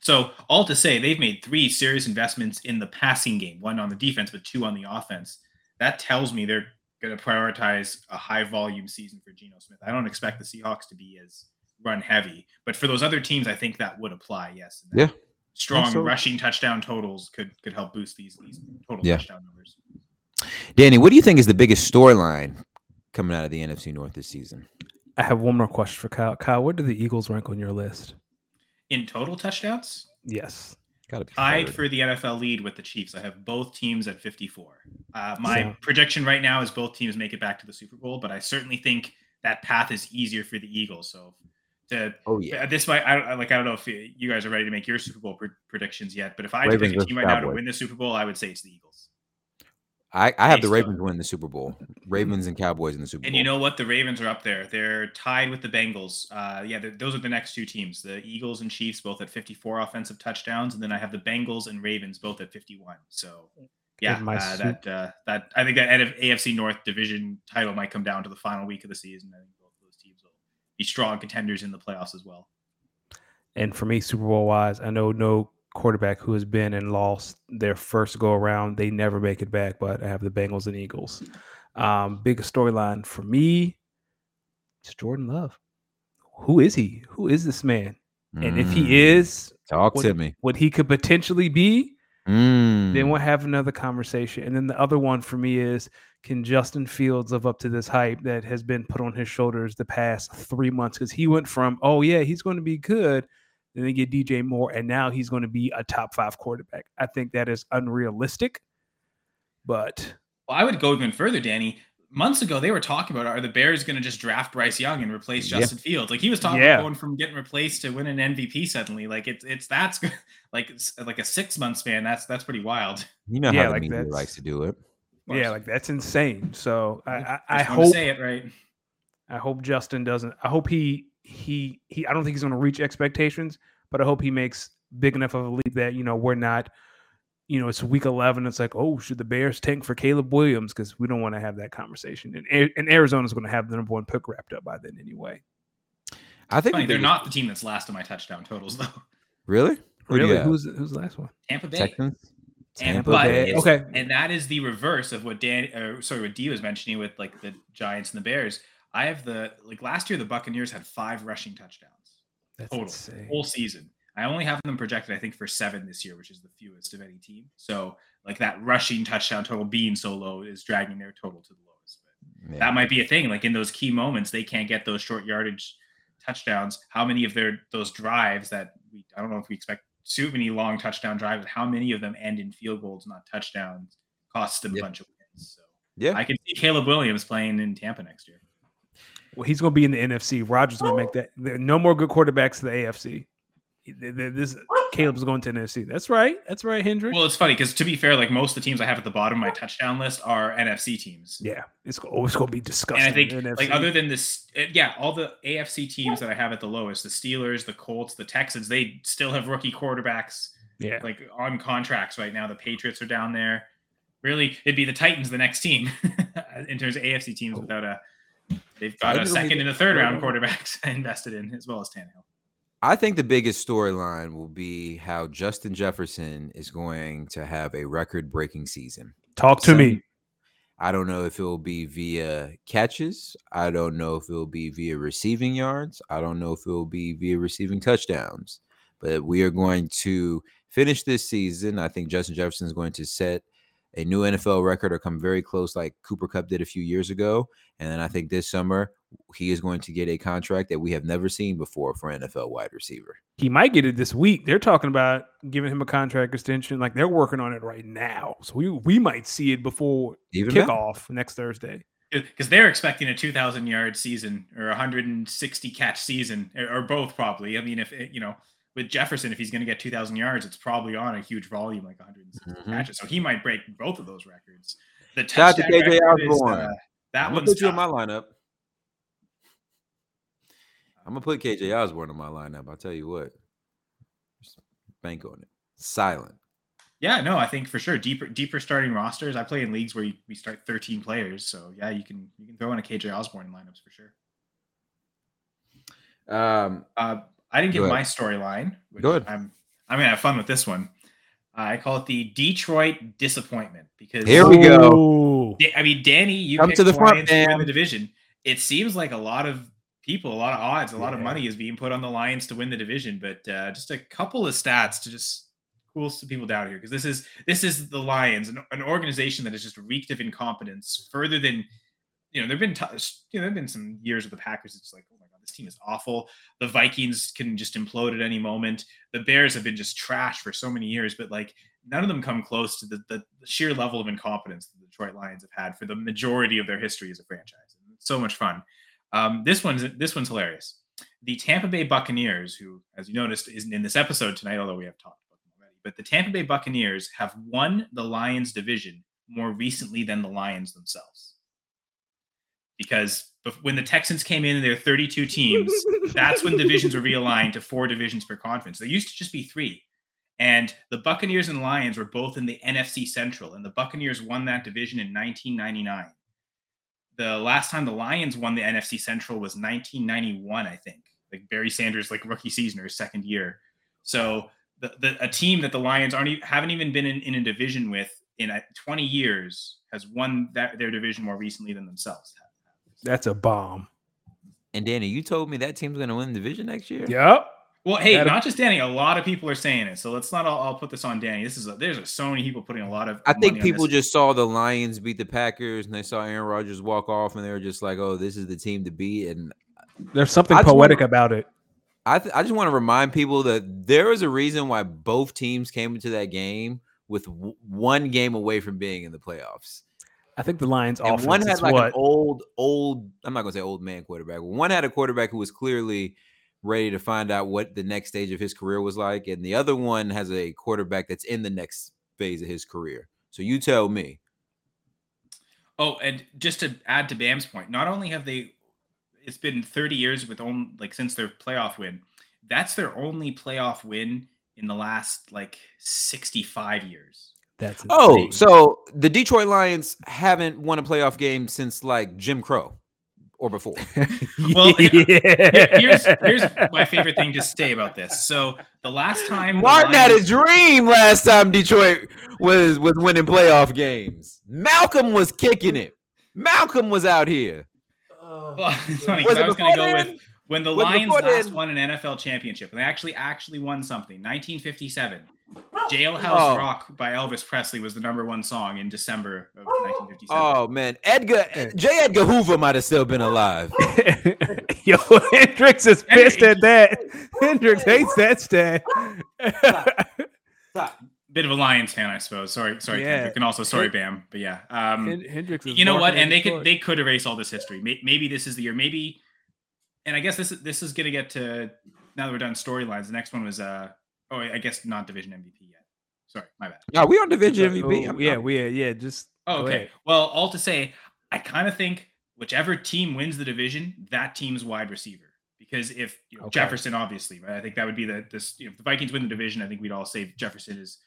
So all to say, they've made three serious investments in the passing game, one on the defense, but two on the offense. That tells me they're going to prioritize a high volume season for Geno Smith. I don't expect the Seahawks to be as run heavy, but for those other teams, I think that would apply. Yes. Yeah. Strong so. rushing touchdown totals could could help boost these these total Yeah. touchdown numbers. Danny, what do you think is the biggest storyline coming out of the NFC North this season? I have one more question for Kyle. Kyle, what do the Eagles rank on your list? In total touchdowns, Yes. Got to be tied third. for the NFL lead with the Chiefs. I have both teams at 54. Uh, my So- prediction right now is both teams make it back to the Super Bowl, but I certainly think that path is easier for the Eagles. So to Oh yeah. this might I, like I don't know if you guys are ready to make your Super Bowl pre- predictions yet, but if I had to pick a team right now to win the Super Bowl, I would say it's the Eagles. I, I have the Ravens win the Super Bowl. Ravens and Cowboys in the Super Bowl. And you know what? The Ravens are up there. They're tied with the Bengals. Uh, yeah, those are the next two teams: the Eagles and Chiefs, both at 54 offensive touchdowns, and then I have the Bengals and Ravens, both at 51. So, yeah, my uh, that uh, that I think that NF AFC North division title might come down to the final week of the season. I think both of those teams will be strong contenders in the playoffs as well. And for me, Super Bowl wise, I know no quarterback who has been and lost their first go around, they never make it back. But I have the Bengals and Eagles. Um, biggest storyline for me is Jordan Love. Who is he? Who is this man? And if Mm, he is talk what- to me. what he could potentially be, Mm. then we'll have another conversation. And then the other one for me is can Justin Fields live up to this hype that has been put on his shoulders the past three months? Because he went from, oh, yeah, he's going to be good. Then they get DJ Moore, and now he's going to be a top five quarterback. I think that is unrealistic. But Well, I would go even further, Danny. Months ago, they were talking about are the Bears going to just draft Bryce Young and replace Yeah. Justin Fields? Like he was talking Yeah. about going from getting replaced to winning an MVP suddenly. Like it's it's that's like it's like a six month span. That's that's pretty wild. You know Yeah, how the like media that's- likes to do it. Yeah, like that's insane. So I, I, I Just wanted to hope say it right. I hope Justin doesn't. I hope he he he. I don't think he's going to reach expectations, but I hope he makes big enough of a leap that you know we're not. You know, it's week eleven. It's like, oh, should the Bears tank for Caleb Williams? Because we don't want to have that conversation. And, A- and Arizona's going to have the number one pick wrapped up by then anyway. I think Funny, they're not the team that's last in my touchdown totals though. really. Who Really? Who's who's the last one? Tampa Bay. Texans. Tampa but Bay. Okay. and that is the reverse of what Dan, uh, sorry, what D was mentioning with like the Giants and the Bears. I have the like last year the Buccaneers had five rushing touchdowns. That's total insane. whole season. I only have them projected, I think, for seven this year, which is the fewest of any team. So, like that rushing touchdown total being so low is dragging their total to the lowest. But Yeah. that might be a thing. Like in those key moments, they can't get those short yardage touchdowns. How many of their those drives that we I don't know if we expect too many long touchdown drives, how many of them end in field goals, not touchdowns, cost them Yeah. a bunch of wins. So yeah. I can see Caleb Williams playing in Tampa next year. Well, he's going to be in the NFC. Rodgers going to make that. There are no more good quarterbacks to the AFC. Th- th- This Caleb's going to NFC. That's right. That's right, Hendrick. Well, it's funny because to be fair, like most of the teams I have at the bottom of my touchdown list are NFC teams. yeah, it's always going to be disgusting. And I think, NFC. like, other than this, uh, yeah, all the AFC teams that I have at the lowest, the Steelers, the Colts, the Texans, they still have rookie quarterbacks yeah, like on contracts right now. The Patriots are down there. Really, it'd be the Titans, the next team in terms of AFC teams Oh. without a. They've got a second and a third round quarterbacks invested in, as well as Tannehill. I think the biggest storyline will be how Justin Jefferson is going to have a record-breaking season. talk to me. I don't know if it will be via catches. I don't know if it will be via receiving yards. I don't know if it will be via receiving touchdowns. But we are going to finish this season. I think Justin Jefferson is going to set a new NFL record or come very close, like Cooper Kupp did a few years ago. And then I think this summer he is going to get a contract that we have never seen before for NFL wide receiver. He might get it this week. They're talking about giving him a contract extension. Like they're working on it right now. So we we might see it before Even kickoff next Thursday. because they're expecting a 2,000 yard season or 160 catch season, or, or both probably. I mean, if it, you know, with Jefferson, if he's going to get 2,000 yards, it's probably on a huge volume, like 160 Mhm. catches. So he might break both of those records. The Shout to KJ record is, Osborn. uh, that I'm gonna one's put you in my lineup. I'm gonna put KJ Osborn in my lineup. I'll tell you what. Just bank on it. Silent. Yeah, no, I think for sure deeper deeper starting rosters. I play in leagues where you, we start 13 players, so yeah, you can you can throw in a KJ Osborn in lineups for sure. Um, Uh, I didn't get my storyline. which Go ahead. I'm I'm gonna have fun with this one. I call it the Detroit disappointment because Here we go. I mean, Danny, you Come picked to the the front, Lions to win fam. the division. It seems like a lot of people, a lot of odds, a lot of money is being put on the Lions to win the division. But uh, just a couple of stats to just cool some people down here because this is this is the Lions, an, an organization that is just reeked of incompetence further than you know. There've been t- you know there've been some years with the Packers. It's like oh my god, this team is awful. The Vikings can just implode at any moment. The Bears have been just trash for so many years, but like none of them come close to the, the, sheer level of incompetence the Detroit Lions have had for the majority of their history as a franchise. So much fun. Um, this one's this one's hilarious. The Tampa Bay Buccaneers, who, as you noticed, isn't in this episode tonight, although we have talked about them already, but the Tampa Bay Buccaneers have won the Lions division more recently than the Lions themselves. Because when the Texans came in and there were 32 teams, that's when divisions were realigned to four divisions per conference. There used to just be three. And the Buccaneers and Lions were both in the NFC Central, and the Buccaneers won that division in 1999. The last time the Lions won the NFC Central was 1991, I think. Like Barry Sanders, like rookie season or second year. So the, the a team that the Lions aren't e- haven't even been in, in a division with in uh, 20 years has won that their division more recently than themselves have. That's a bomb. and Danny, you told me that team's gonna win the division next year. Yep. Well, hey, That'll- not just Danny. A lot of people are saying it, so let's not all, all put this on Danny. This is a, there's a, so many people putting a lot of. I think money on people this. just saw the Lions beat the Packers and they saw Aaron Rodgers walk off and they were just like, "Oh, this is the team to beat." And There's something I poetic wanna- about it. I th- I just want to remind people that there is a reason why both teams came into that game with w- one game away from being in the playoffs. I think the Lions And offense one had is like what an old, old. I'm not gonna say old man quarterback. One had a quarterback who was clearly ready to find out what the next stage of his career was like, and the other one has a quarterback that's in the next phase of his career. So you tell me. Oh, and just to add to Bam's point, not only have they, it's been 30 years with only like since their playoff win. That's their only playoff win in the last like 65 years. That's Oh, so the Detroit Lions haven't won a playoff game since like Jim Crow or before. Well, yeah. Here's here's my favorite thing to say about this. So the last time the Martin had a dream last time Detroit was was winning playoff games. Malcolm was kicking it. Malcolm was out here. Oh, well, it's funny 'cause Was I was going to go then? with when the Was Lions before last then? won an NFL championship, and they actually actually won something. 1957, Jailhouse Oh. Rock by Elvis Presley was the number one song in December of 1957. Oh man, Edgar J. Edgar Hoover might have still been alive. Yo, Hendrix is pissed at that. Hendrix hates that stat. Bit of a Lions fan, I suppose. Sorry, sorry, Yeah. Kendrick, and also sorry, Bam. But yeah, um, Hendrix is you know what? And they could they could erase all this history. Maybe this is the year. Maybe, and I guess this this is gonna get to now that we're done storylines. The next one was uh oh I guess not division MVP yet. Sorry, my bad. No, we on division Oh, MVP. I'm- yeah, I'm- we yeah, just Oh, okay. ahead. Well, all to say, I kind of think whichever team wins the division, that team's wide receiver. Because if you know, Okay. Jefferson, obviously, right? I think that would be the this. You know, if the Vikings win the division, I think we'd all say Jefferson is.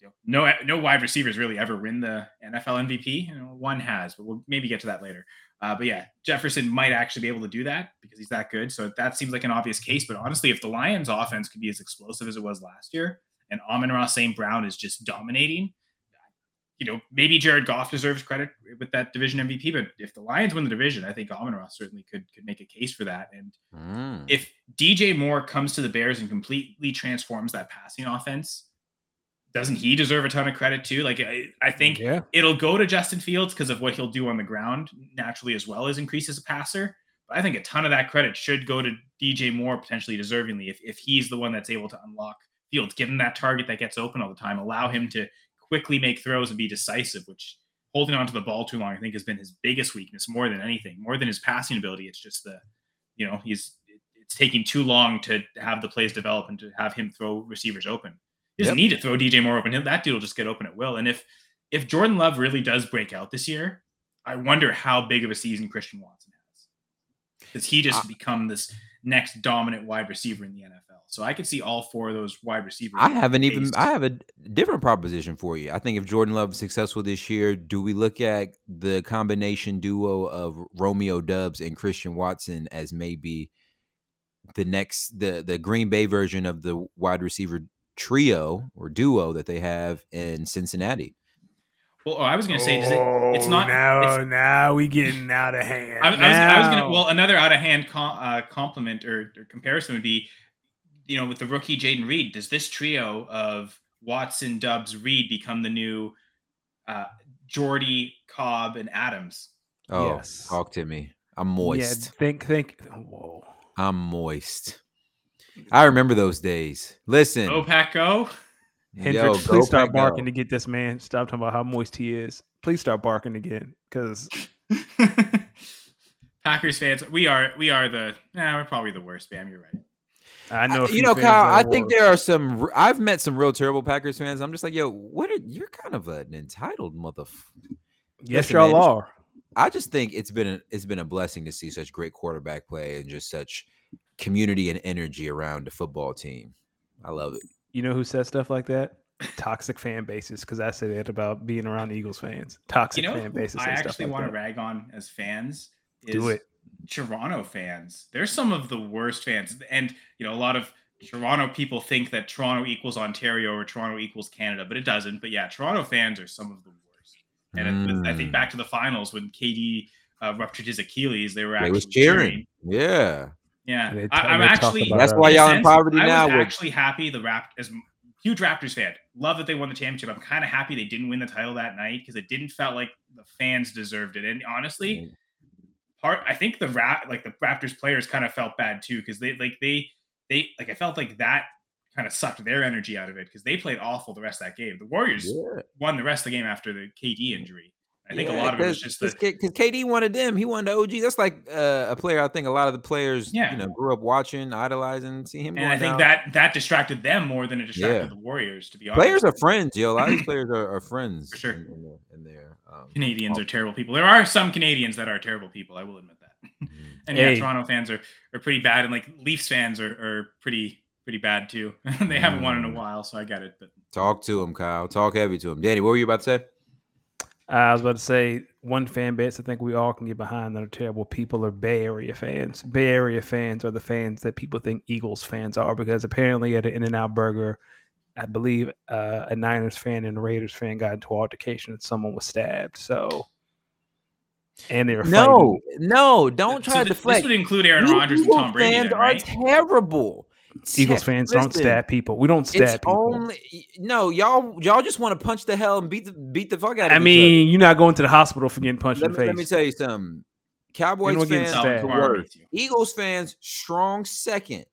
You know, no, no wide receivers really ever win the NFL MVP. You know, one has, but we'll maybe get to that later. Uh, but yeah, Jefferson might actually be able to do that because he's that good. So that seems like an obvious case. But honestly, if the Lions' offense could be as explosive as it was last year, and Amon Ra St. Brown is just dominating, you know, maybe Jared Goff deserves credit with that division MVP, but if the Lions win the division, I think Amon Ra certainly could could make a case for that. And Mm. if DJ Moore comes to the Bears and completely transforms that passing offense, doesn't he deserve a ton of credit too? Like I, I think Yeah. it'll go to Justin Fields because of what he'll do on the ground naturally as well as increase as a passer. But I think a ton of that credit should go to DJ Moore potentially deservingly if, if he's the one that's able to unlock Fields, give him that target that gets open all the time, allow him to quickly make throws and be decisive, which holding on to the ball too long, I think has been his biggest weakness more than anything, more than his passing ability. It's just the, you know, he's it's taking too long to have the plays develop and to have him throw receivers open. He doesn't Yep. need to throw DJ Moore open. That dude will just get open at will. And if if Jordan Love really does break out this year, I wonder how big of a season Christian Watson has. Because he just I- become this next dominant wide receiver in the NFL. So I could see all four of those wide receivers. I haven't even. I have a different proposition for you. I think if Jordan Love is successful this year, do we look at the combination duo of Romeo Doubs and Christian Watson as maybe the next the the Green Bay version of the wide receiver trio or duo that they have in Cincinnati? Well, oh, I was going to say, does it, it's Oh, not. now. it's- now we getting out of hand. I, I was, I was gonna. Well, another out of hand com, uh, compliment or, or comparison would be, you know, with the rookie Jayden Reed. Does this trio of Watson, Doubs, Reed become the new uh, Jordy, Cobb, and Adams? Oh, Yes. talk to me. I'm Yeah, moist. think, think. Whoa. I'm moist. I remember those days. Listen, Go Pack, go! Hendrix, go please start Pack, barking go. to get this man. Stop talking about how moist he is. Please start barking again, because Packers fans, we are we are the. Nah, we're probably the worst, Bam. You're right. I know. a you know, Kyle. I think were- there are some. I've met some real terrible Packers fans. I'm just like, yo, what? Are, you're kind of an entitled mother. Yes, y'all are. I just think it's been a, it's been a blessing to see such great quarterback play and just such community and energy around the football team. I love it. You know who says stuff like that? Toxic fan bases. Because I said it about being around Eagles fans. Toxic You know, fan bases. I say actually like want to rag on as fans. Is Do it. Toronto fans. They're some of the worst fans. And, you know, a lot of Toronto people think that Toronto equals Ontario or Toronto equals Canada, but it doesn't. But yeah, Toronto fans are some of the worst. And it I think Mm. back to the finals when KD uh, ruptured his Achilles, they were They actually was cheering. Yeah. Yeah, I, I'm actually. That's why y'all in sense, poverty I now was with- actually happy the Rapt as huge Raptors fan. Love that they won the championship. I'm kind of happy they didn't win the title that night because it didn't felt like the fans deserved it. And honestly, Mm. part I think the rap like the Raptors players kind of felt bad too because they like they they like I felt like that kind of sucked their energy out of it because they played awful the rest of that game. The Warriors Yeah. won the rest of the game after the KD injury. I think a lot of it was 'cause- just the 'cause K- cause KD wanted them. He wanted the OG. That's like uh, a player. I think a lot of the players, Yeah. you know, grew up watching, idolizing, see him. and I think down. that that distracted them more than it distracted Yeah. the Warriors. To be honest, players are friends, yo. A lot of these players are, are friends. For sure. In, in, the, in their um, Canadians are terrible people. There are some Canadians that are terrible people. I will admit that. mhm. and yeah, Hey. Toronto fans are, are pretty bad, and like Leafs fans are, are pretty pretty bad too. they haven't won in a Mm. while, so I get it. But Talk to him, Kyle. Talk heavy to him. Danny, what were you about to say? I was about to say one fan base I think we all can get behind that are terrible people are Bay Area fans. Bay Area fans are the fans that people think Eagles fans are because apparently at an In and Out Burger, I believe uh, a Niners fan and a Raiders fan got into altercation and someone was stabbed. So, and they were No, no, don't So try to th- This deflect. would include Aaron Rodgers and Tom Brady, fans then, are terrible. Eagles Te- fans don't stab people. We don't stab It's people. only no, y'all. Y'all just want to punch the hell and beat the beat the fuck out of. I each mean, you're not going to the hospital for getting punched other. in the me, face. let me tell you something. Cowboys fans, stabbed. the Kamara worst. Eagles fans, strong second.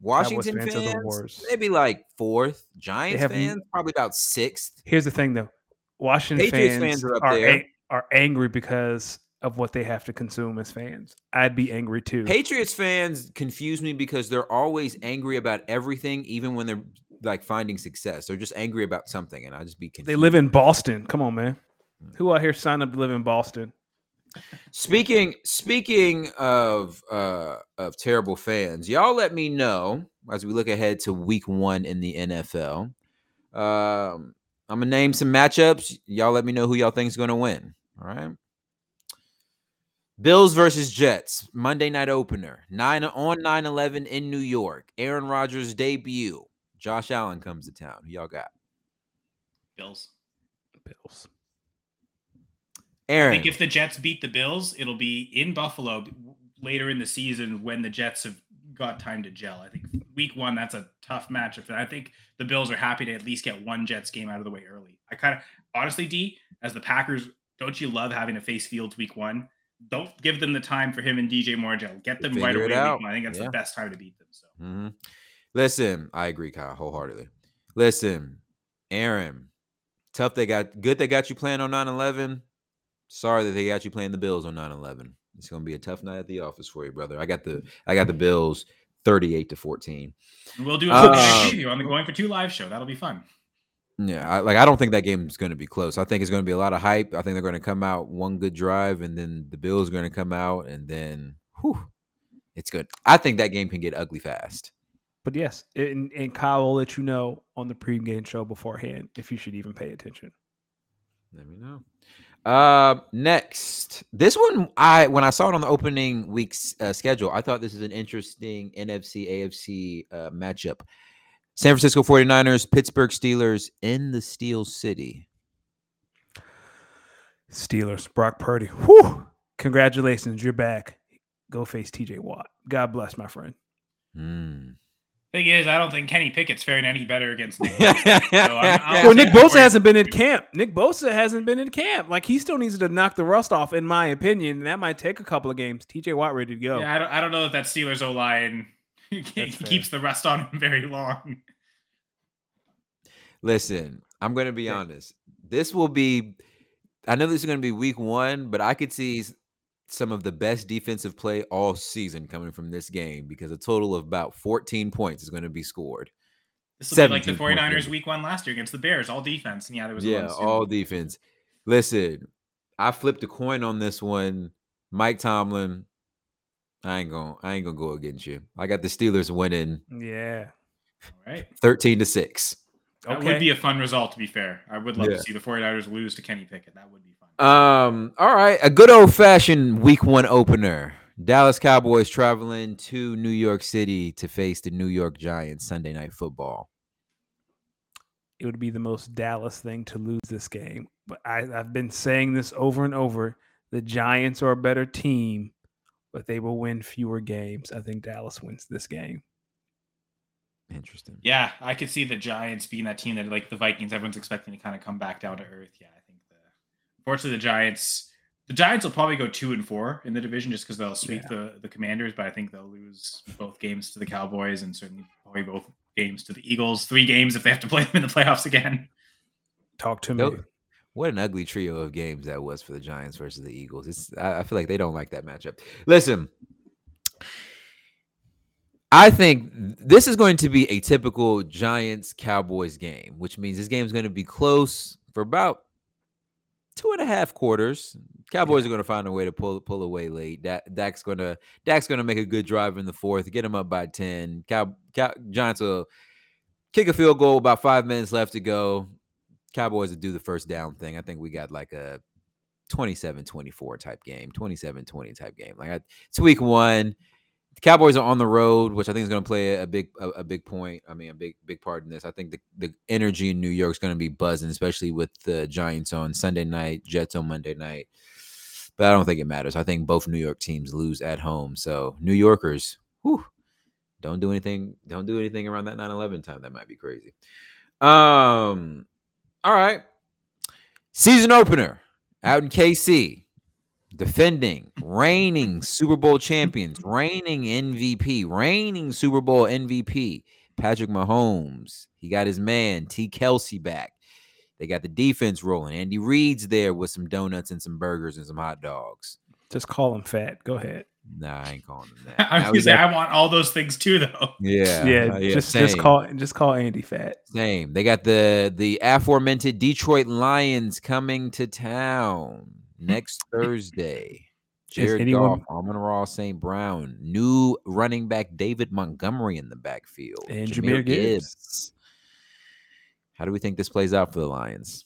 Washington fans fans, maybe like fourth. Giants have fans, probably about sixth. Here's the thing, though. Washington Patriots fans, fans are up are, there. ang- are angry because of what they have to consume as fans. I'd be angry too. Patriots fans confuse me because they're always angry about everything, even when they're like finding success. They're just angry about something, and I just be confused. They live in Boston. Come on, man. Who out here signed up to live in Boston? Speaking speaking of uh of terrible fans, y'all let me know as we look ahead to week one in the NFL. Um I'm gonna name some matchups. Y'all let me know who y'all think is gonna win. All right. Bills versus Jets, Monday night opener, nine on 9-11 in New York. Aaron Rodgers debut. Josh Allen comes to town. Who y'all got? Bills. Bills. Aaron. I think if the Jets beat the Bills, it'll be in Buffalo later in the season when the Jets have got time to gel. I think week one, that's a tough matchup. And I think the Bills are happy to at least get one Jets game out of the way early. I kind of honestly, D, as the Packers, don't you love having to face Fields week one? Don't give them the time for him and DJ Moore gel. Get them right away. it Week out. one. I think that's Yeah. the best time to beat them. So Mhm. listen, I agree, Kyle, wholeheartedly. Listen, Aaron, tough they got good they got you playing on 9-11. Sorry that they got you playing the Bills on 9-11. It's gonna be a tough night at the office for you, brother. I got the I got the Bills 38 to 14. We'll do a Uh, preview on the Going for Two live show. That'll be fun. Yeah, I, like I don't think that game is going to be close. I think it's going to be a lot of hype. I think they're going to come out one good drive, and then the Bills are going to come out, and then whew, it's good. I think that game can get ugly fast. But yes, and, and Kyle will let you know on the pregame show beforehand if you should even pay attention. Let me know. Uh, next, this one I when I saw it on the opening week's uh, schedule, I thought this is an interesting NFC AFC uh, matchup. San Francisco 49ers, Pittsburgh Steelers in the Steel City. Steelers, Brock Purdy. Whew! Congratulations, you're back. Go face TJ Watt. God bless, my friend. Hmm. Thing is, I don't think Kenny Pickett's faring any better against Nick. Bosa. So I'm- I'll Well, Nick Bosa hasn't been in camp. Nick Bosa hasn't been in camp. Like he still needs to knock the rust off, in my opinion. That might take a couple of games. TJ Watt ready to go. Yeah, I don't, I don't know if that Steelers O line Fair. keeps the rest on him very long. Listen, I'm going to be Yeah. honest. This will be, I know this is going to be week one, but I could see some of the best defensive play all season coming from this game because a total of about 14 points is going to be scored. This will be like the 49ers maybe. week one last year against the Bears, all defense. And yeah, there was Yeah, all defense. Listen, I flipped a coin on this one. Mike Tomlin, I ain't going to I ain't going to go against you. I got the Steelers winning Yeah. All right. 13 to 6. That Okay. would be a fun result, to be fair. I would love Yeah. to see the 49ers lose to Kenny Pickett. That would be fun. Um, all right, a good old fashioned week one opener. Dallas Cowboys traveling to New York City to face the New York Giants Sunday night football. it would be the most Dallas thing to lose this game. But I, I've been saying this over and over. The Giants are a better team, but they will win fewer games. I think Dallas wins this game. Interesting. yeah, I could see the Giants being that team that, like the Vikings, everyone's expecting to kind of come back down to earth. Yeah, I think the unfortunately the Giants, the Giants will probably go two and four in the division just because they'll sweep Yeah. the the Commanders, but I think they'll lose both games to the Cowboys and certainly probably both games to the Eagles. Three games if they have to play them in the playoffs again. Talk to me. Nope. What an ugly trio of games that was for the Giants versus the Eagles. It's I, I feel like they don't like that matchup. Listen, I think this is going to be a typical Giants Cowboys game, which means this game is going to be close for about two and a half quarters. Cowboys are going to find a way to pull pull away late. Dak, Dak's going to Dak's going to make a good drive in the fourth, get them up by ten. Cow, Cow, Giants will kick a field goal. About five minutes left to go. Cowboys to do the first down thing. I think we got like a 27-24 type game, 27-20 type game. Like I, it's week one. The Cowboys are on the road, which I think is going to play a big a, a big point. I mean, a big big part in this. I think the, the energy in New York is going to be buzzing, especially with the Giants on Sunday night, Jets on Monday night. But I don't think it matters. I think both New York teams lose at home. So New Yorkers, whew, don't do anything. Don't do anything around that 9-11 time. That might be crazy. Um, all right. Season opener out in KC. Defending, reigning Super Bowl champions, reigning MVP, reigning Super Bowl MVP, Patrick Mahomes. He got his man, T. Kelce, back. They got the defense rolling. Andy Reid's there with some donuts and some burgers and some hot dogs. Just call him fat. Go ahead. Nah, I ain't calling him that. I Now was gonna say got- I want all those things too, though. yeah, Yeah, uh, just just same. call just call Andy fat. Same. They got the the aforementioned Detroit Lions coming to town next Thursday. Jared anyone- Goff, Amon Ra, St. Brown, new running back David Montgomery in the backfield, And Jahmyr Gibbs. How do we think this plays out for the Lions?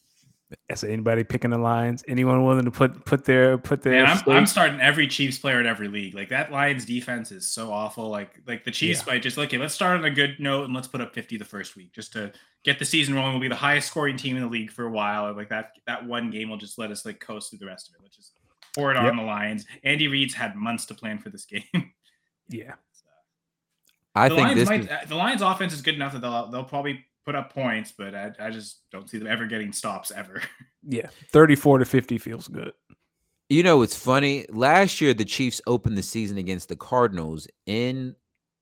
Is anybody picking the Lions? Anyone willing to put put their put their? Man, I'm. I'm starting every Chiefs player in every league. Like that Lions defense is so awful. Like like the Chiefs might just okay, let's start on a good note and let's put up 50 the first week just to get the season rolling. We'll be the highest scoring team in the league for a while. And like that that one game will just let us like coast through the rest of it. Let's just pour it Yep. on the Lions. Andy Reid's had months to plan for this game. yeah. I the think Lions this might, is, uh, the Lions offense is good enough that they'll they'll probably put up points, but I, I just don't see them ever getting stops ever. Yeah. 34 to 50 feels good. you know, it's funny. Last year, the Chiefs opened the season against the Cardinals in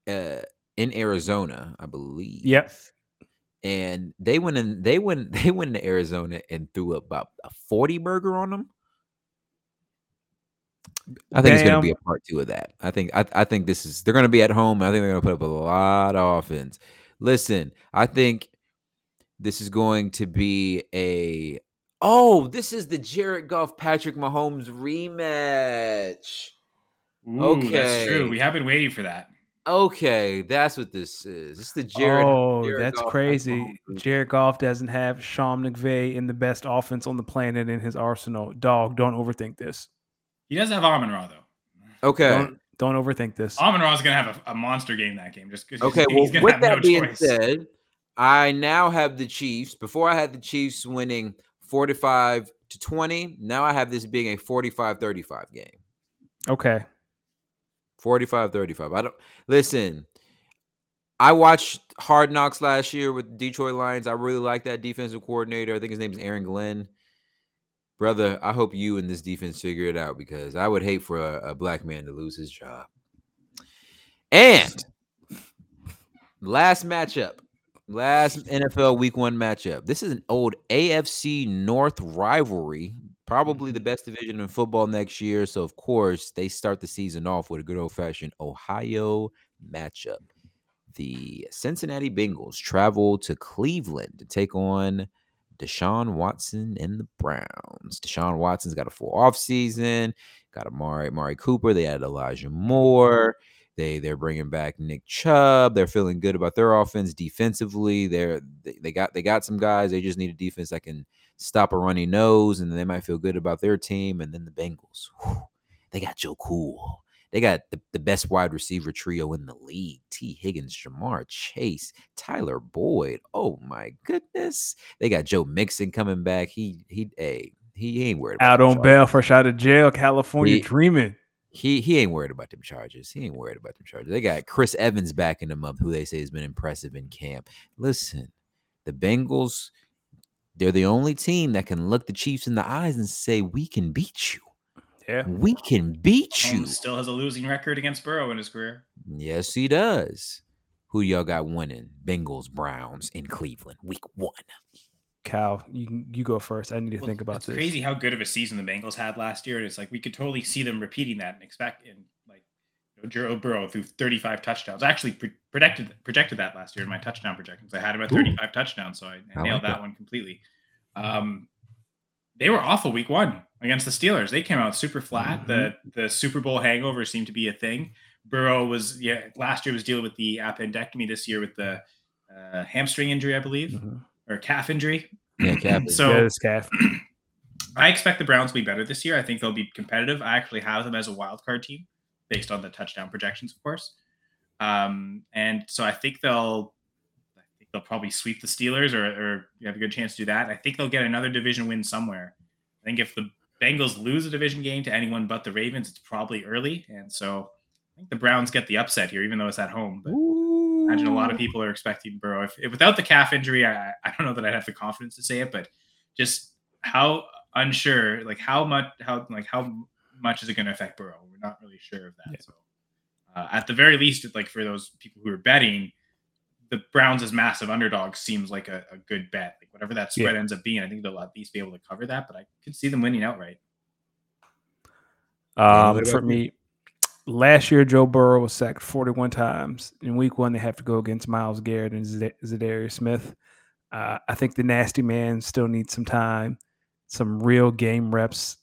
uh in Arizona, I believe. Yep. And they went in. They went. They went to Arizona and threw about a forty burger on them. I think it's going to be a part two of that. I think. I, I think this is. They're going to be at home. I think they're going to put up a lot of offense. Listen, I think this is going to be a. Oh, this is the Jared Goff Patrick Mahomes rematch. Ooh, that's Okay. true. We have been waiting for that. Okay, that's what this is. It's the Jared. oh, Jared that's Goff, crazy. Jared Goff doesn't have Sean McVay in the best offense on the planet in his arsenal. Dog, don't overthink this. He does have Amon Ra though. Okay. Don't don't overthink this. Amon Ra is going to have a, a monster game that game just because. Okay, he's, well, he's gonna with have that no being choice. said, I now have the Chiefs. Before I had the Chiefs winning 45 to 20. Now I have this being a 45 35 game. Okay. 45 35. I don't listen. I watched Hard Knocks last year with the Detroit Lions. I really like that defensive coordinator. I think his name is Aaron Glenn. Brother, I hope you and this defense figure it out because I would hate for a, a black man to lose his job. And last matchup, last NFL Week One matchup. This is an old AFC North rivalry, probably the mm-hmm. best division in football next year. So of course they start the season off with a good old fashioned Ohio matchup. The Cincinnati Bengals travel to Cleveland to take on Deshaun Watson and the Browns. Deshaun Watson's got a full offseason, got Amari, Amari Cooper. They added Elijah Moore. They they're bringing back Nick Chubb. They're feeling good about their offense defensively. They're they, they got they got some guys. They just need a defense that can stop a runny nose, and they might feel good about their team. And then the Bengals, whew, they got Joe Cool. They got the, the best wide receiver trio in the league. T. Higgins, Ja'Marr Chase, Tyler Boyd. Oh my goodness. They got Joe Mixon coming back. He he a he ain't worried about Out on bail, fresh out of jail, California He- dreaming. He he ain't worried about them charges. He ain't worried about them charges. They got Chris Evans backing them up, who they say has been impressive in camp. Listen, the Bengals, they're the only team that can look the Chiefs in the eyes and say, "We can beat you. Yeah. We can beat you." Mahomes still has a losing record against Burrow in his career. Yes, he does. Who y'all got winning? Bengals, Browns in Cleveland, week one. Cal, you you go first. I need to Well, think about it's this. crazy how good of a season the Bengals had last year. And it's like we could totally see them repeating that and expect and like you know, Joe Burrow through 35 touchdowns. I actually pre- projected projected that last year in my touchdown projections. I had him at Ooh. 35 touchdowns, so I, I I nailed like that, that. one completely. Um, they were awful week one against the Steelers. They came out super flat. The Mm-hmm. the Super Bowl hangover seemed to be a thing. Burrow was yeah last year was dealing with the appendectomy. This year with the uh, hamstring injury, I believe, Mhm. Or calf injury. Yeah, calf. So- yeah, calf. I expect the Browns to be better this year. I think they'll be competitive. I actually have them as a wild card team based on the touchdown projections, of course. Um, and so I think they'll I think they'll probably sweep the Steelers or, or you have a good chance to do that. I think they'll get another division win somewhere. I think if the Bengals lose a division game to anyone but the Ravens, it's probably early. And so I think the Browns get the upset here, even though it's at home. But imagine a lot of people are expecting Burrow. If, if without the calf injury, I, I don't know that I'd have the confidence to say it, but just how unsure, like how much, how like how much is it going to affect Burrow? We're not really sure of that. Yeah. So, uh, at the very least, like for those people who are betting, the Browns as massive underdogs seems like a, a good bet. Like whatever that spread ends up being, I think they'll at least be able to cover that. But I could see them winning outright. Um, for about you? me, last year Joe Burrow was sacked 41 times. In week one, they have to go against Myles Garrett and Za'Darius Smith. Uh, I think the nasty man still needs some time, some real game reps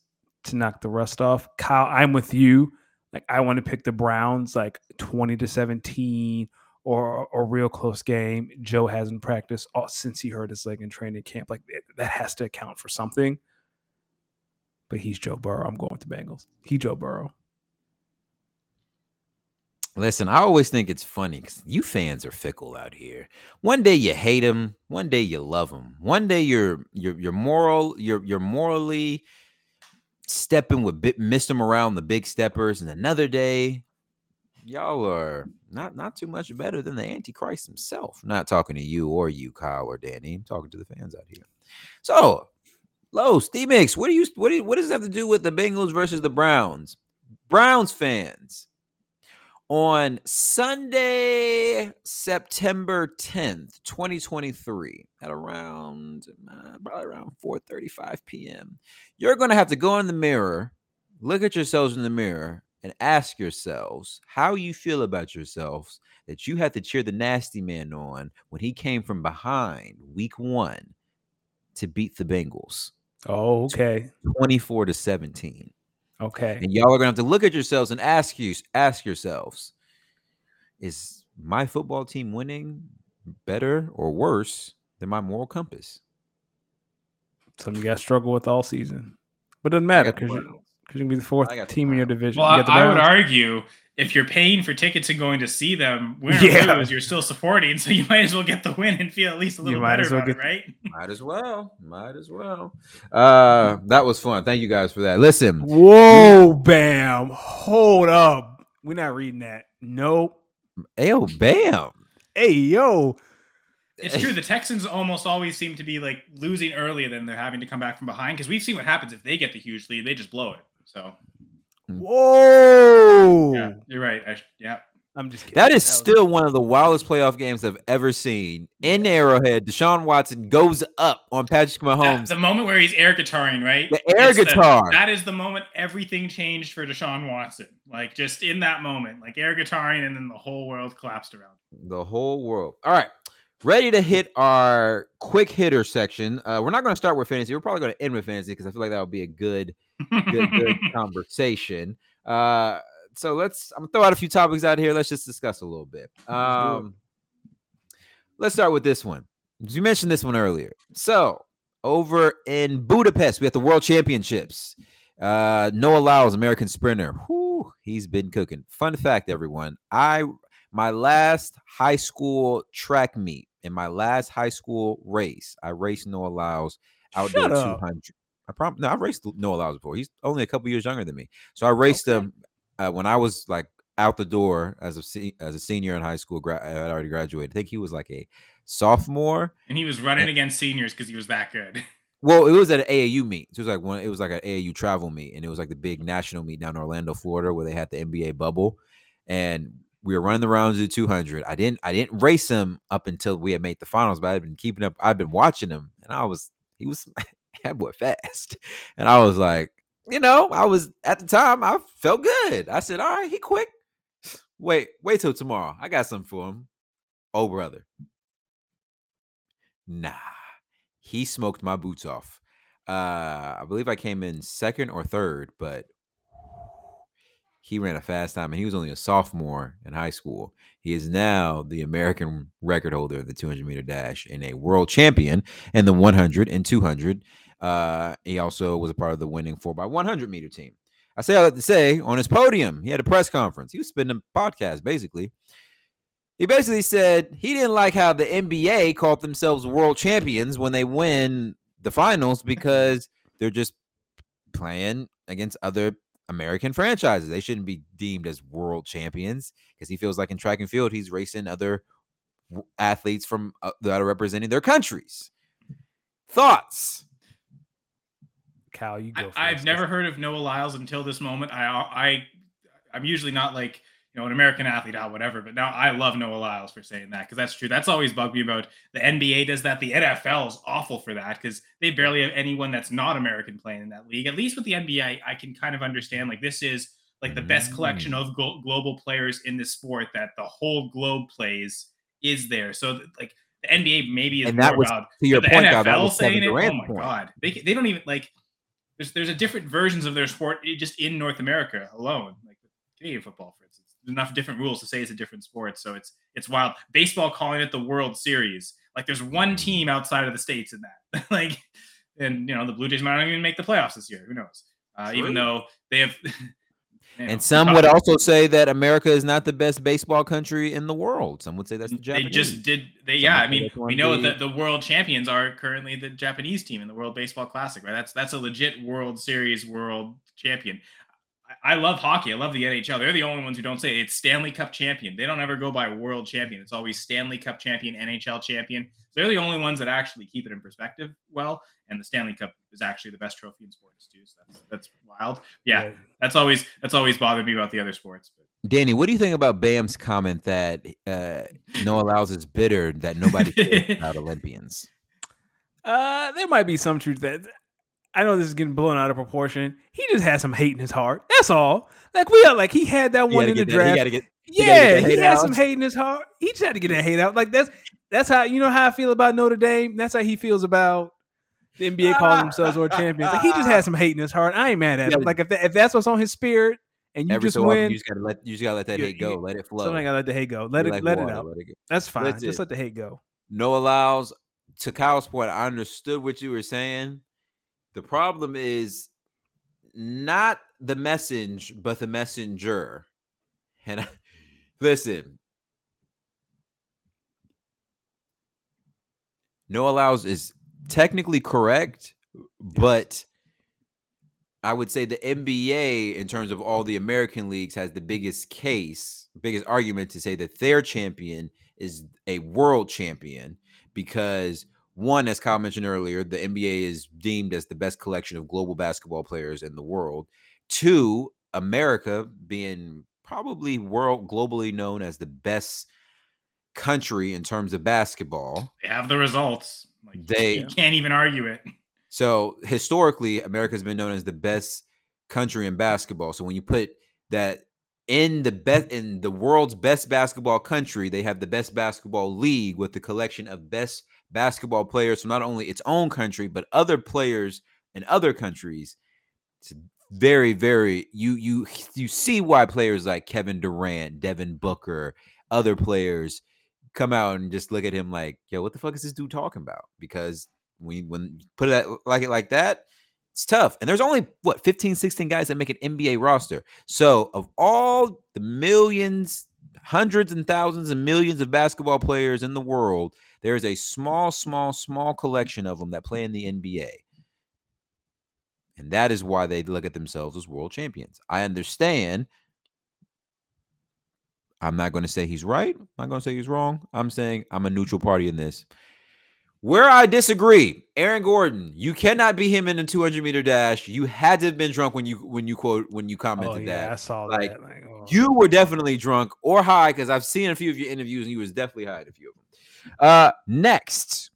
to knock the rust off. Kyle, I'm with you. Like I want to pick the Browns like 20 to 17 or a real close game. Joe hasn't practiced all, since he hurt his leg in training camp. Like that has to account for something. But he's Joe Burrow. I'm going with the Bengals. He Joe Burrow. Listen, I always think it's funny because you fans are fickle out here. One day you hate them, one day you love them. One day you're you're you're moral, you're you're morally stepping with bit missed them around the big steppers, and another day y'all are not not too much better than the Antichrist himself. not talking to you or you, Kyle or Danny. I'm talking to the fans out here. So, Low, Steve Mix, what do you what do you, what does this have to do with the Bengals versus the Browns? Browns fans on Sunday, September 10th, 2023, at around uh, probably around 4:35 p.m. You're going to have to go in the mirror, look at yourselves in the mirror and ask yourselves how you feel about yourselves that you had to cheer the nasty man on when he came from behind week 1 to beat the Bengals. Oh, okay. 24 to 17. Okay. And y'all are gonna have to look at yourselves and ask you ask yourselves, is my football team winning better or worse than my moral compass? Something you got to struggle with all season, but it doesn't matter because you, cause you can be the fourth team in your division. Well, You I, I would argue if you're paying for tickets and going to see them, win or Yeah. lose, you're still supporting, so you might as well get the win and feel at least a You little might better as well about it, get- right? Might as well. Might as well. Uh that was fun. Thank you guys for that. Listen, Whoa, bam! Hold up, we're not reading that. Nope. Ayo, bam. Hey, yo, It's true. The Texans almost always seem to be like losing earlier than they're having to come back from behind because we've seen what happens if they get the huge lead, they just blow it. So Mm. whoa! yeah, you're right. I, sh- yeah, I'm just kidding. That is was- still one of the wildest playoff games I've ever seen. In Arrowhead, Deshaun Watson goes up on Patrick That- Mahomes. the moment where he's air guitaring, right? The air It's the- guitar. that is the moment everything changed for Deshaun Watson. Like just in that moment, like air guitaring, and then the whole world collapsed around. the whole world. All right. Ready to hit our quick hitter section. Uh, we're not going to start with fantasy. We're probably going to end with fantasy because I feel like that would be a good, good, good conversation. Uh, so let's. I'm gonna throw out a few topics out here. Let's just discuss a little bit. Um, let's start with this one. You mentioned this one earlier. So over in Budapest, we have the World Championships. Uh, Noah Lyles, American sprinter. Whew, he's been cooking. Fun fact, everyone. I my last high school track meet in my last high school race, I raced Noah Lyles outdoor up. 200. I prom- no, I raced Noah Lyles before. He's only a couple years younger than me, so I raced Okay. him uh, when I was like out the door as a se- as a senior in high school. Gra- I had already graduated. I think he was like a sophomore. and he was running against seniors because he was that good. Well, it was at an AAU meet. So it was like one. It was like an AAU travel meet, and it was like the big national meet down in Orlando, Florida, where they had the NBA bubble, and we were running the rounds of the 200. I didn't. I didn't race him up until we had made the finals, but I've been keeping up. I've been watching him, and I was. He was that boy fast, and I was like, you know, I was at the time. I felt good. I said, all right, he quick. Wait, wait till tomorrow. I got something for him. Oh, brother. Nah he smoked my boots off. Uh, I believe I came in second or third, but he ran a fast time and he was only a sophomore in high school. He is now the American record holder of the 200 meter dash and a world champion in the 100 and 200. Uh, he also was a part of the winning 4x100 meter team. I say all that to say on his podium, he had a press conference. He was spinning a podcast basically. He basically said he didn't like how the NBA called themselves world champions when they win the finals because they're just playing against other American franchises. They shouldn't be deemed as world champions because he feels like in track and field he's racing other athletes from uh, that are representing their countries. Thoughts? Cal, you go. I, I've never heard of Noah Lyles until this moment. I I I'm usually not like you know an American athlete out whatever, but now I love Noah Lyles for saying that because that's true. That's always bugged me about the NBA does that. The NFL is awful for that because they barely have anyone that's not American playing in that league. At least with the NBA, I, can kind of understand like this is like the best collection Mm. of glo- global players in this sport that the whole globe plays is there. So like the NBA maybe is And that more was about to your point, that NFL was saying it. Oh my point. god, they they don't even like. There's there's a different versions of their sport just in North America alone. Like Canadian football, for enough different rules to say it's a different sport. So it's it's wild. Baseball calling it the World Series. Like there's one Mm. team outside of the states in that. like, and you know the Blue Jays might not even make the playoffs this year. Who knows? Uh, even though they have. you know, And some would also say that America is not the best baseball country in the world. Some would say that's the They just did. They Some yeah. I mean, we know that the world champions are currently the Japanese team in the World Baseball Classic, right? That's that's a legit World Series world champion. I, I love hockey. I love the NHL. They're the only ones who don't say it's Stanley Cup champion. They don't ever go by world champion. It's always Stanley Cup champion, NHL champion. They're the only ones that actually keep it in perspective well. And the Stanley Cup is actually the best trophy in sports too. So that's that's wild. Yeah, that's always that's always bothered me about the other sports. But Danny, what do you think about Bam's comment that uh, Noah Lyles is bitter that nobody cares about Olympians? Uh, there might be some truth that I know this is getting blown out of proportion. He just had some hate in his heart. That's all. Like we are like he had that one in the that- he draft. gotta get- yeah, he hate had some hate in his heart. He just had to get that hate out. Like that's that's how you know how I feel about Notre Dame. That's how he feels about the NBA calling themselves world champions. Like he just had some hate in his heart. I ain't mad at him. Like if that, if that's what's on his spirit and you Every just so often, win, you just gotta let you just gotta let that you- hate go, you- let it flow. something gotta let the hate go. Let Be it like let it out. let it. That's fine. That's just it. let the hate go. Noah Lyles. to Kyle's point, I understood what you were saying. The problem is not the message, but the messenger. And I, listen, Noah Lyles is technically correct, but I would say the NBA, in terms of all the American leagues, has the biggest case, biggest argument to say that their champion is a world champion because one, as Kyle mentioned earlier, the NBA is deemed as the best collection of global basketball players in the world. Two, America being probably world globally known as the best country in terms of basketball. they have the results. Like, They- you can't even argue it. So historically, America's been known as the best country in basketball. So when you put that in the best in the world's best basketball country, they have the best basketball league with the collection of best basketball players from not only its own country but other players in other countries. It's very, very you you you see why players like Kevin Durant, Devin Booker, other players come out and just look at him like, yo, what the fuck is this dude talking about? Because when when put it like it like that, it's tough. And there's only what 15, 16 guys that make an NBA roster. So of all the millions, hundreds and thousands and millions of basketball players in the world, there is a small, small, small collection of them that play in the NBA. And that is why they look at themselves as world champions. I understand. I'm not going to say he's right. I'm not going to say he's wrong. I'm saying I'm a neutral party in this. Where I disagree, Aaron Gordon, you cannot be him in the 200 meter dash. You had to have been drunk when you when you quote when you Oh commented that. I saw like, that. Like, oh. You were definitely drunk or high because I've seen a few of your interviews and you was definitely high in a few of them. Uh, next,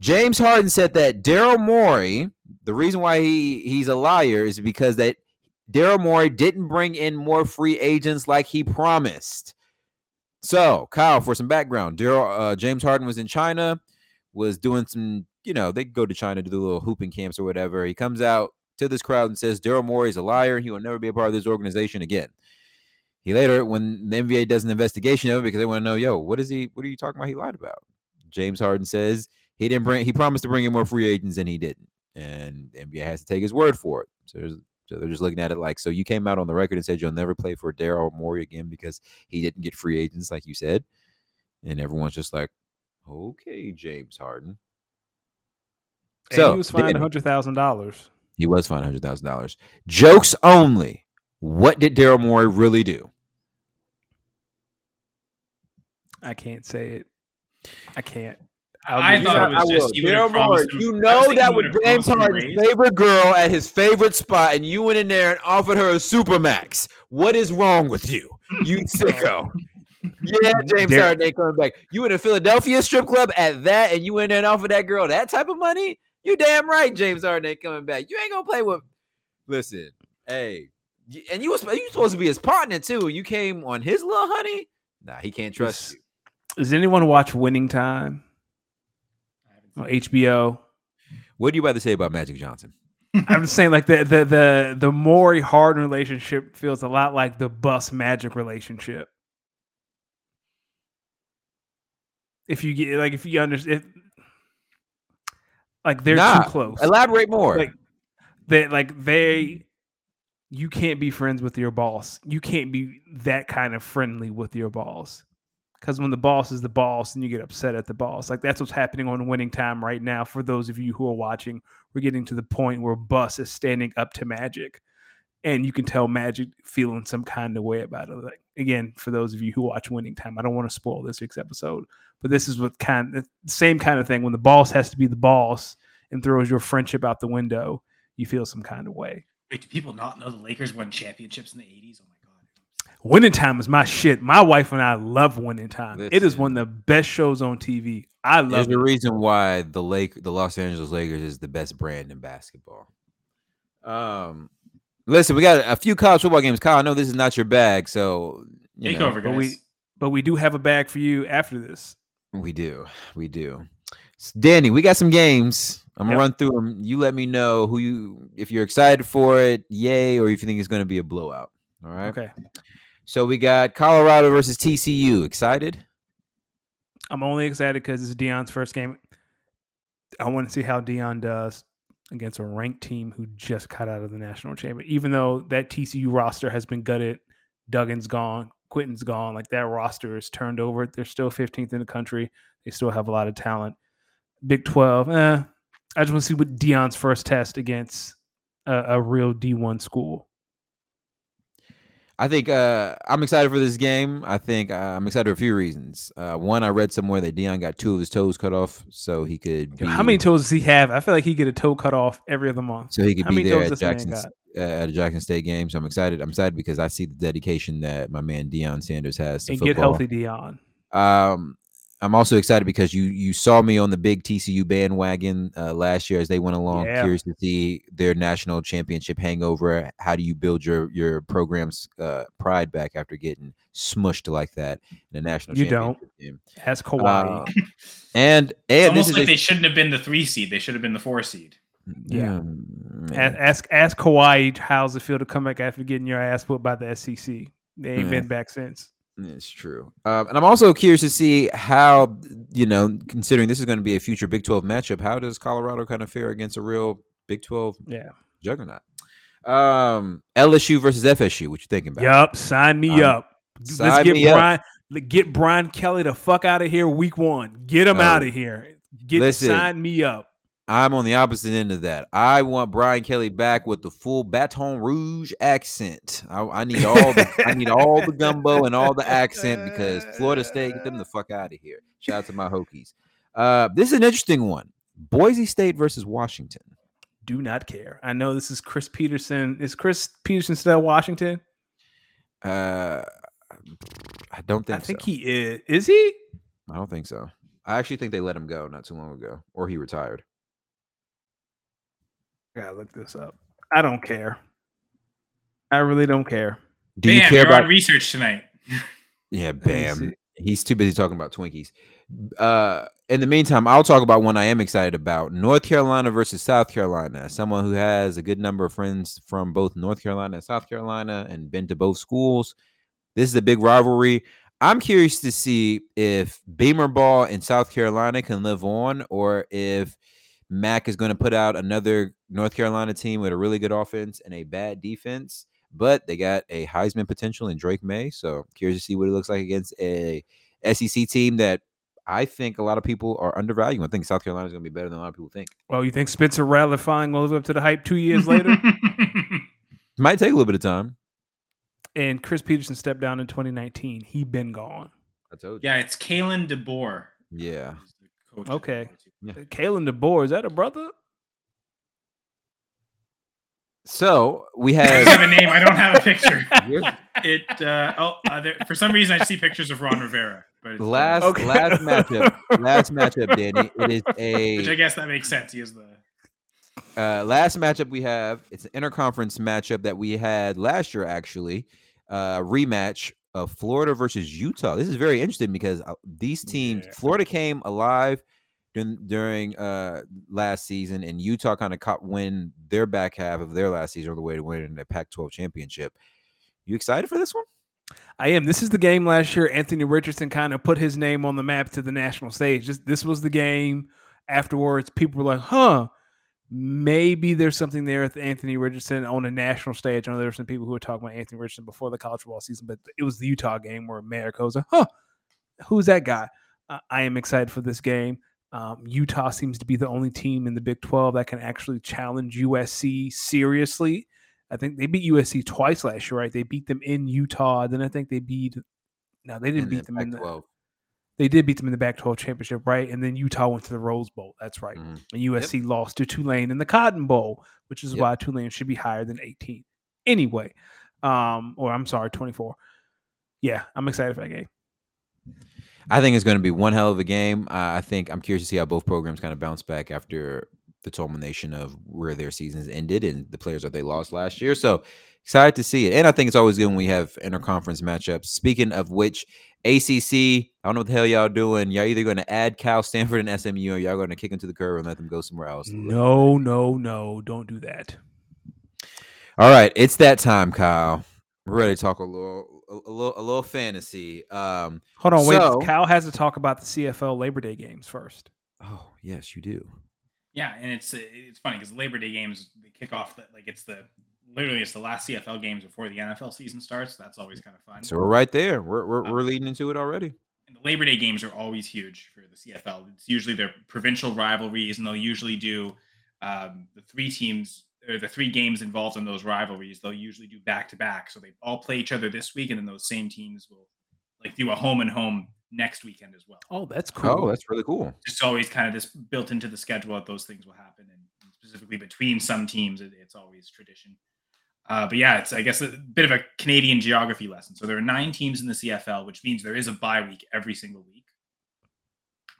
James Harden said that Daryl Morey, the reason why he he's a liar is because that Daryl Morey didn't bring in more free agents like he promised. So, Kyle, for some background, Daryl uh, James Harden was in China, was doing some, you know, they go to China to do the little hooping camps or whatever. He comes out to this crowd and says Daryl Morey is a liar. He will never be a part of this organization again. He later, when the NBA does an investigation of it, because they want to know, yo, what is he? What are you talking about? He lied about. James Harden says he didn't bring. He promised to bring in more free agents, and he didn't. And NBA has to take his word for it. So, so they're just looking at it like, so you came out on the record and said you'll never play for Daryl Morey again because he didn't get free agents, like you said. And everyone's just like, okay, James Harden. And So he was fined Danny- hundred thousand dollars. he was fined hundred thousand dollars. Jokes only. What did Daryl Morey really do? I can't say it. I can't. I give you thought it was I just will. he would have Daryl Morey, you know that was James promised Harden's favorite girl at his favorite spot, and you went in there and offered her a supermax. What is wrong with you, you sicko? Yeah, James Dar- Harden ain't coming back. You in a Philadelphia strip club at that, and you went in there and offered that girl that type of money? You damn right, James Harden ain't coming back. You ain't gonna play with. Listen, hey, and you was you supposed to be his partner too. and You came on his little honey. Nah, he can't trust This- you. Does anyone watch Winning Time I haven't seen on HBO? What do you about to say about Magic Johnson? I'm just saying, like the the the the Morey Harden relationship feels a lot like the Buss Magic relationship. If you get like, if you understand, like they're Nah, too close. Elaborate more. Like they like they, you can't be friends with your boss. You can't be that kind of friendly with your boss. Because when the boss is the boss and you get upset at the boss, like that's what's happening on winning time right now. For those of you who are watching, we're getting to the point where Buss is standing up to Magic, and you can tell Magic feeling some kind of way about it. Like again, for those of you who watch Winning Time, I don't want to spoil this week's episode, but this is what kind the same kind of thing when the boss has to be the boss and throws your friendship out the window. You feel some kind of way. Wait, do people not know the Lakers won championships in the 80s? Oh my god. Winning Time is my shit. My wife and I love Winning Time. It is one of the best shows on TV. I There's love a it. reason why the Lake, the Los Angeles Lakers, is the best brand in basketball. Um, listen, we got a few college football games. Kyle, I know this is not your bag, so you Take know, over, but guys. we- But we do have a bag for you after this. We do, we do. Danny, we got some games. I'm gonna Yep. run through them. You let me know who you, if you're excited for it, yay, or if you think it's gonna be a blowout. All right. Okay. So we got Colorado versus TCU. Excited? I'm only excited because it's Deion's first game. I want to see how Deion does against a ranked team who just got out of the national championship. Even though that TCU roster has been gutted, Duggan's gone, Quentin's gone. Like that roster is turned over. They're still 15th in the country. They still have a lot of talent. Big 12. Eh, I just want to see what Deion's first test against a, a real D1 school. I think uh, I'm excited for this game. I think uh, I'm excited for a few reasons. Uh, one, I read somewhere that Deion got two of his toes cut off, so he could. Be, How many toes does he have? I feel like he get a toe cut off every other month. So he could How be there at Jackson uh, at a Jackson State game. So I'm excited. I'm excited because I see the dedication that my man Deion Sanders has to And football. get healthy, Dion. Um, I'm also excited because you you saw me on the big TCU bandwagon uh, last year as they went along. Yeah. Curious to see their national championship hangover. How do you build your your program's uh, pride back after getting smushed like that in the national You don't. game? Ask Kawhi. Uh, and It's and this almost is like a- they shouldn't have been the three seed. They should have been the four seed. Yeah. Mm, A- man. ask ask Kawhi how's it feel to come back after getting your ass put by the SEC. They ain't Yeah. been back since. It's true. Um, and I'm also curious to see how, you know, considering this is going to be a future Big 12 matchup, how does Colorado kind of fare against a real Big 12 Yeah. juggernaut? Um, LSU versus FSU. What you thinking about? Yup. Sign me Um, up. Let's get up. Brian. let- Get Brian Kelly the fuck out of here. Week one. Get him Oh, out of here. Get listen. sign me up. I'm on the opposite end of that. I want Brian Kelly back with the full Baton Rouge accent. I, I need all the I need all the gumbo and all the accent because Florida State get them the fuck out of here. Shout out to my Hokies. Uh, this is an interesting one. Boise State versus Washington. Do not care. I know this is Chris Petersen. Is Chris Petersen still at Washington? Uh, I don't think. I think so. he is. Is he? I don't think so. I actually think they let him go not too long ago, or he retired. I gotta look this up. I don't care. I really don't care. Do Bam, you care about? research tonight. yeah, bam. He's too busy talking about Twinkies. Uh, in the meantime, I'll talk about one I am excited about: North Carolina versus South Carolina. Someone who has a good number of friends from both North Carolina and South Carolina, and been to both schools. This is a big rivalry. I'm curious to see if Beamer Ball in South Carolina can live on, or if Mack is going to put out another North Carolina team with a really good offense and a bad defense. But they got a Heisman potential in Drake Maye, so curious to see what it looks like against a SEC team that I think a lot of people are undervaluing. I think South Carolina is going to be better than a lot of people think. Well, you think Spencer Rattler fine will live up to the hype two years later? Might take a little bit of time. and Chris Petersen stepped down in 2019. He been gone. I told you. yeah, it's Kalen DeBoer. Yeah. who's the coach of Okay. the team. Kalen DeBoer, is that a brother? So we have. I have. have a name. I don't have a picture. It uh, oh, uh, there, for some reason I see pictures of Ron Rivera, but it's, uh, last Okay. last matchup. Last matchup, Danny. It is a. which I a guess that makes sense. He is the uh, last matchup we have. It's an interconference matchup that we had last year, actually. Uh, rematch of Florida versus Utah. This is very interesting because uh, these teams, Yeah. Florida came alive during during uh last season, and Utah kind of caught win their back half of their last season on the way to winning the Pac-12 championship. You excited for this one? I am. This is the game last year. Anthony Richardson kind of put his name on the map to the national stage. This, this was the game. Afterwards, people were like, "Huh, maybe there's something there with Anthony Richardson on a national stage." I know there were some people who were talking about Anthony Richardson before the college football season, but it was the Utah game where America was like, "Huh, who's that guy?" I am excited for this game. Um, Utah seems to be the only team in the Big 12 that can actually challenge USC seriously. I think they beat USC twice last year, right? They beat them in Utah. Then I think they beat. No, they didn't In beat the them in the. Pac-12. They did beat them in the Pac-12 championship, right? And then Utah went to the Rose Bowl. That's right. Mhm. And USC lost to Tulane in the Cotton Bowl, which is Yep. why Tulane should be higher than 18. Anyway, um, or I'm sorry, 24. Yeah, I'm excited for that game. I think it's going to be one hell of a game. Uh, I think I'm curious to see how both programs kind of bounce back after the culmination of where their seasons ended and the players that they lost last year. So excited to see it. And I think it's always good when we have interconference matchups. Speaking of which, ACC, I don't know what the hell y'all doing. Y'all either going to add Cal, Stanford, and SMU, or y'all going to kick them to the curb and let them go somewhere else. No, no, no, don't do that. All right, it's that time, Kyle. We're ready to talk a little, a, a little, a little fantasy. Um, Hold on, wait. Cal has to talk about the CFL Labor Day games first. oh yes, you do. Yeah, and it's it's funny because Labor Day games they kick off the, like it's the literally it's the last CFL games before the NFL season starts. That's always kind of fun. So we're right there. We're we're, we're leading into it already. And the Labor Day games are always huge for the CFL. It's usually their provincial rivalries, and they'll usually do um, the three teams or the three games involved in those rivalries. They'll usually do back to back, so they all play each other this week, and then those same teams will like do a home and home next weekend as well. Oh, that's cool. Oh, that's really cool. Just always kind of this built into the schedule that those things will happen, and specifically between some teams, it, it's always tradition. Uh, but yeah, it's I guess a bit of a Canadian geography lesson. So there are nine teams in the CFL, which means there is a bye week every single week.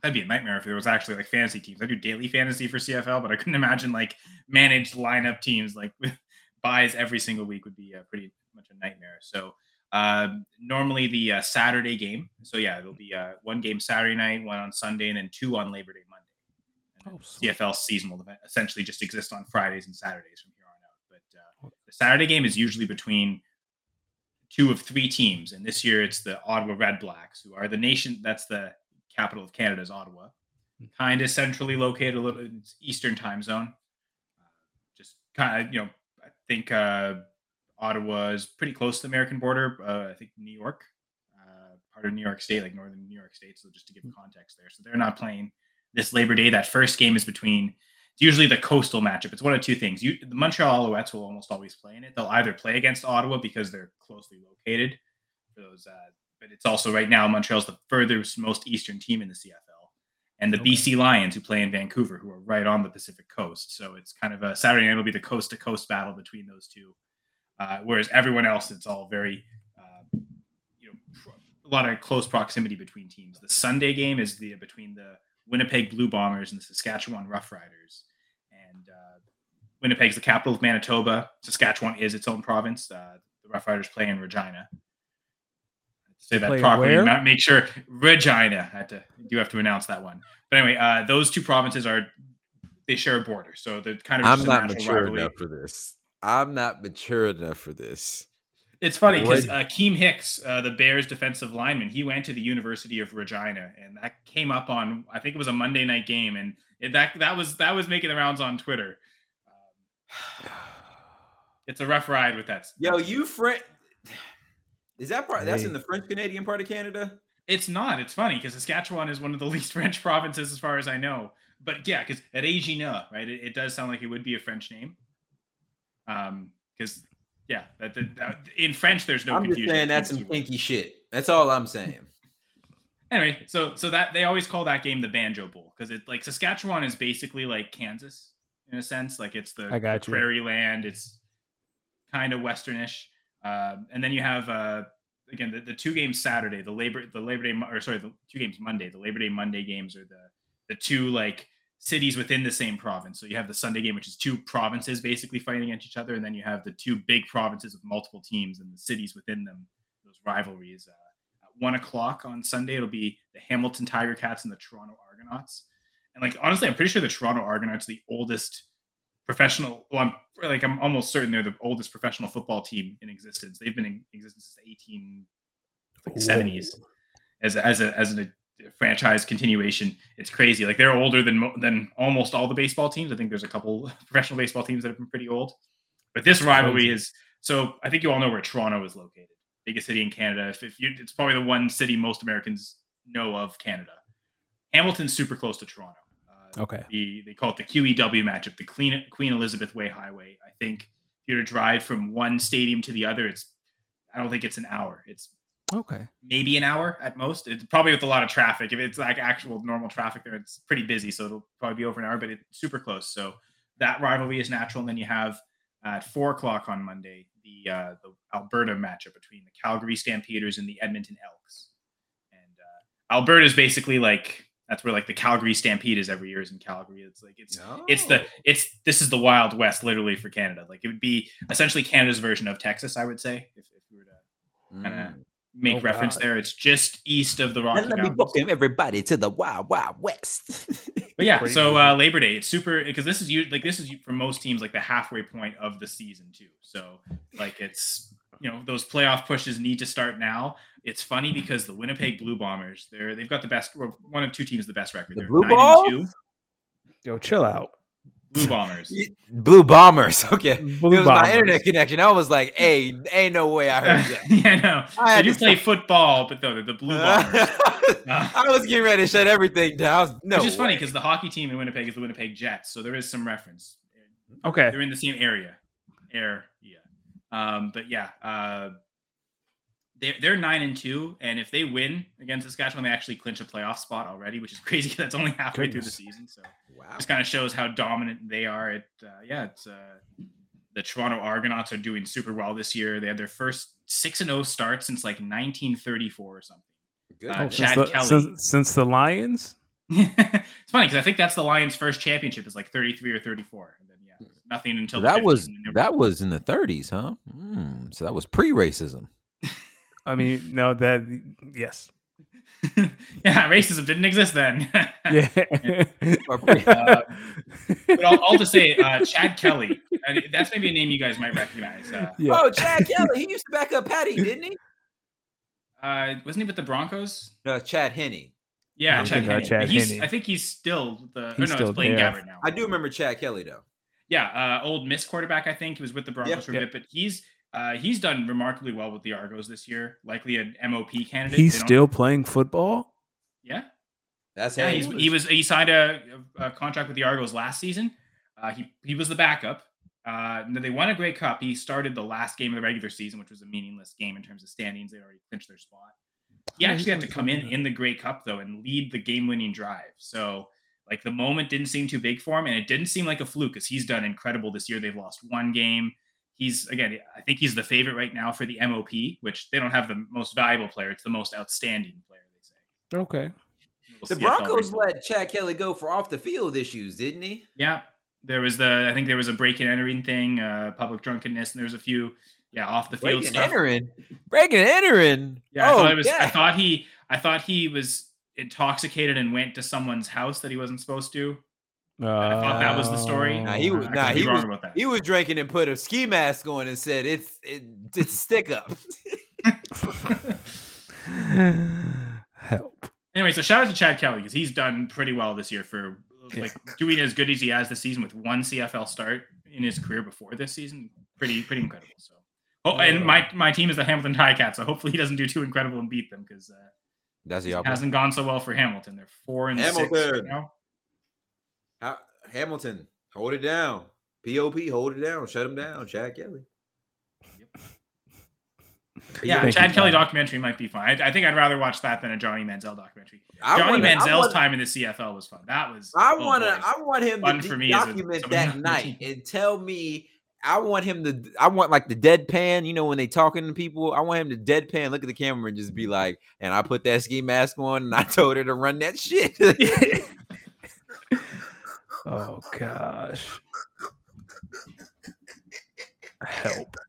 That'd be a nightmare if there was actually like fantasy teams. I do daily fantasy for CFL, but I couldn't imagine like managed lineup teams like with buys every single week would be uh, pretty much a nightmare. So um, normally the uh, Saturday game. So yeah, it'll be uh, one game Saturday night, one on Sunday, and then two on Labor Day Monday. And Oh. CFL seasonal event essentially just exists on Fridays and Saturdays from here on out. But uh, the Saturday game is usually between two of three teams, and this year it's the Ottawa Red Blacks, who are the nation. That's the capital of Canada is Ottawa, kind of centrally located, a little Eastern time zone. Uh, just kind of, you know, I think uh, Ottawa is pretty close to the American border. Uh, I think New York, uh, part of New York State, like northern New York State. So just to give context there, so they're not playing this Labor Day. That first game is between. It's usually the coastal matchup. It's one of two things. You, the Montreal Alouettes will almost always play in it. They'll either play against Ottawa because they're closely located for those, uh, but it's also right now Montreal's the furthest most eastern team in the CFL, and the Okay. BC Lions who play in Vancouver, who are right on the Pacific coast. So it's kind of a Saturday night will be the coast to coast battle between those two. Uh, whereas everyone else, it's all very, uh, you know, pro- a lot of close proximity between teams. The Sunday game is the between the Winnipeg Blue Bombers and the Saskatchewan Roughriders, and uh, Winnipeg's the capital of Manitoba. Saskatchewan is its own province. Uh, the Roughriders play in Regina. Say that properly. where? ma- Make sure Regina. I had to do have to announce that one. But anyway, uh, those two provinces are they share a border, so they're kind of I'm just not natural mature rivalry. enough for this. I'm not mature enough for this. It's funny because Reg- uh, Keem Hicks, uh, the Bears defensive lineman, he went to the University of Regina, and that came up on I think it was a Monday night game, and it, that that was that was making the rounds on Twitter. Um, it's a rough ride with that. Yo, you French? Is that part? That's in the French Canadian part of Canada. It's not. It's funny because Saskatchewan is one of the least French provinces as far as I know. But yeah, because at Regina, right, it, it does sound like it would be a French name. Um, because yeah, that, that, that- in French there's no I'm just confusion. saying that's some the two words. kinky shit. That's all I'm saying. anyway, so so that they always call that game the Banjo Bowl because it like Saskatchewan is basically like Kansas in a sense, like it's the, I got the prairie land. It's kind of westernish, um, and then you have uh, again the, the two games Saturday, the Labor the Labor Day or sorry the two games Monday, the Labor Day Monday games are the the two like cities within the same province. So you have the Sunday game, which is two provinces basically fighting against each other, and then you have the two big provinces with multiple teams and the cities within them, those rivalries. Uh, at one o'clock on Sunday, it'll be the Hamilton Tiger Cats and the Toronto Argonauts. And like honestly, I'm pretty sure the Toronto Argonauts the oldest professional. Well, I'm like I'm almost certain they're the oldest professional football team in existence. They've been in existence since 18 like 70s as a, as a as a uh, franchise continuation. It's crazy. Like they're older than than almost all the baseball teams. I think there's a couple professional baseball teams that have been pretty old. But this rivalry is so. I think you all know where Toronto is located, biggest city in Canada. If, if you, it's probably the one city most Americans know of Canada. Hamilton's super close to Toronto. Okay. The they call it the QEW matchup, the Queen Queen Elizabeth Way Highway. I think if you're to drive from one stadium to the other, it's I don't think it's an hour. It's Okay. maybe an hour at most. It's probably with a lot of traffic. If it's like actual normal traffic there, it's pretty busy, so it'll probably be over an hour. But it's super close. So that rivalry is natural. And then you have at four o'clock on Monday the uh, the Alberta matchup between the Calgary Stampeders and the Edmonton Elks. And uh, Alberta is basically like that's where like the Calgary Stampede is every year is in Calgary. It's like it's it's the it's this is the Wild West literally for Canada. Like it would be essentially Canada's version of Texas, I would say, if, if we were to kinda make Oh, reference God. there. It's just east of the Rocky And let me Mountains. welcome everybody to the Wild Wild West. But yeah, so uh, Labor Day, it's super because this is you like this is for most teams like the halfway point of the season too. So like it's you know those playoff pushes need to start now. It's funny because the Winnipeg Blue Bombers, they're they've got the best well, one of two teams the best record. The They're Blue nine and Yo, chill out. Blue Bombers. Blue Bombers. Okay. Blue it was my internet connection. I was like, hey, ain't no way I heard that. yeah, no. I They do to play football, but though they're the Blue Bombers. I was getting ready to shut everything down. I was, no, Which is funny because the hockey team in Winnipeg is the Winnipeg Jets, so there is some reference. Okay. They're in the same area, area. Um, but yeah, uh, they're they're nine and two, and if they win against the Saskatchewan, they actually clinch a playoff spot already, which is crazy. That's only halfway through the season, so wow. just kind of shows how dominant they are. It uh, yeah, it's uh, the Toronto Argonauts are doing super well this year. They had their first six and zero start since like 1934 or something. Good. uh, Oh, since, Chad the, Kelly. since, since the Lions. it's funny because I think that's the Lions' first championship is like 33 or 34, and then yeah, nothing until the that 50s, was and they never- that was in the 30s, huh? Mm, so that was pre-racism. I mean, no, that yes. yeah, racism didn't exist then. Yeah. Or pre- Uh, but I'll, just say, uh, Chad Kelly, uh, that's maybe a name you guys might recognize. Uh, yeah. Oh, Chad Kelly. He used to back up Patty, didn't he? uh, wasn't he with the Broncos? No, Chad Henne. Yeah, I'm Chad, thinking of Henne. Chad he's, Henne. I think he's still the. He's no, still it's Blaine there. Gabbert now. I do remember Chad Kelly though. Yeah, uh, Ole Miss quarterback. I think he was with the Broncos for a Yeah. bit, but he's uh, he's done remarkably well with the Argos this year. Likely an MOP candidate. He's They don't- still playing football. yeah. That's Yeah, how he's, he was he signed a, a contract with the Argos last season. Uh, he he was the backup. Uh, they won a Grey Cup. He started the last game of the regular season, which was a meaningless game in terms of standings. They already clinched their spot. He actually had to come in in the Grey Cup though and lead the game-winning drive. So like the moment didn't seem too big for him, and it didn't seem like a fluke because he's done incredible this year. They've lost one game. He's again, I think he's the favorite right now for the MOP, which they don't have the most valuable player. It's the most outstanding player. They say. Okay. We'll the see if they'll Broncos bring- let Chad Kelly go for off the field issues, didn't he? Yeah, there was the I think there was a break and entering thing, uh, public drunkenness, and there's a few yeah off the field Breaking stuff. entering. Breaking entering. Yeah, I oh, thought it was. yeah. I thought he I thought he was intoxicated and went to someone's house that he wasn't supposed to. Uh, I thought that was the story. Nah, he was- nah, he wrong was- about that. he was drinking and put a ski mask on and said it's it, it's stick up. Help. anyway, so shout out to Chad Kelly because he's done pretty well this year for Yeah. like doing as good as he has this season with one CFL start in his career before this season. Pretty pretty incredible. So. Oh, and my my team is the Hamilton Ticats, so hopefully he doesn't do too incredible and beat them because uh, That's the it opposite. hasn't gone so well for Hamilton. They're four and six right Hamilton. now. Ha- Hamilton, hold it down. POP, hold it down. Shut him down. Chad Kelly. Yeah, Thank Chad you, Kelly John. documentary might be fun. I, I think I'd rather watch that than a Johnny Manziel documentary. I Johnny wanna- Manziel's wanna- time in the CFL was fun. That was. I oh want to. I want him Fun to for de- me as a- document that night and tell me. I want him to. I want like the deadpan. You know when they talking to people. I want him to deadpan, look at the camera, and just be mm-hmm. like, "And I put that ski mask on, and I told her to run that shit." Oh gosh. Help.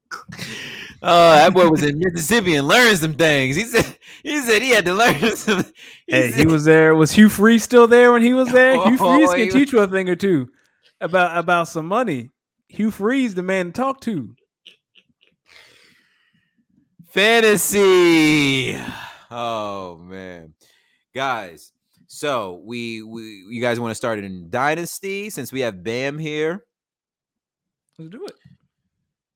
Oh, that boy was in Mississippi and learned some things. He said, he said he had to learn. Some, he, hey, he was there. Was Hugh Freeze still there when he was there? Oh, Hugh Freeze oh, can teach you a thing or two about about some money. Hugh Freeze, the man to talk to. Fantasy. Oh man, guys. So we we you guys want to start in Dynasty since we have Bam here. Let's do it.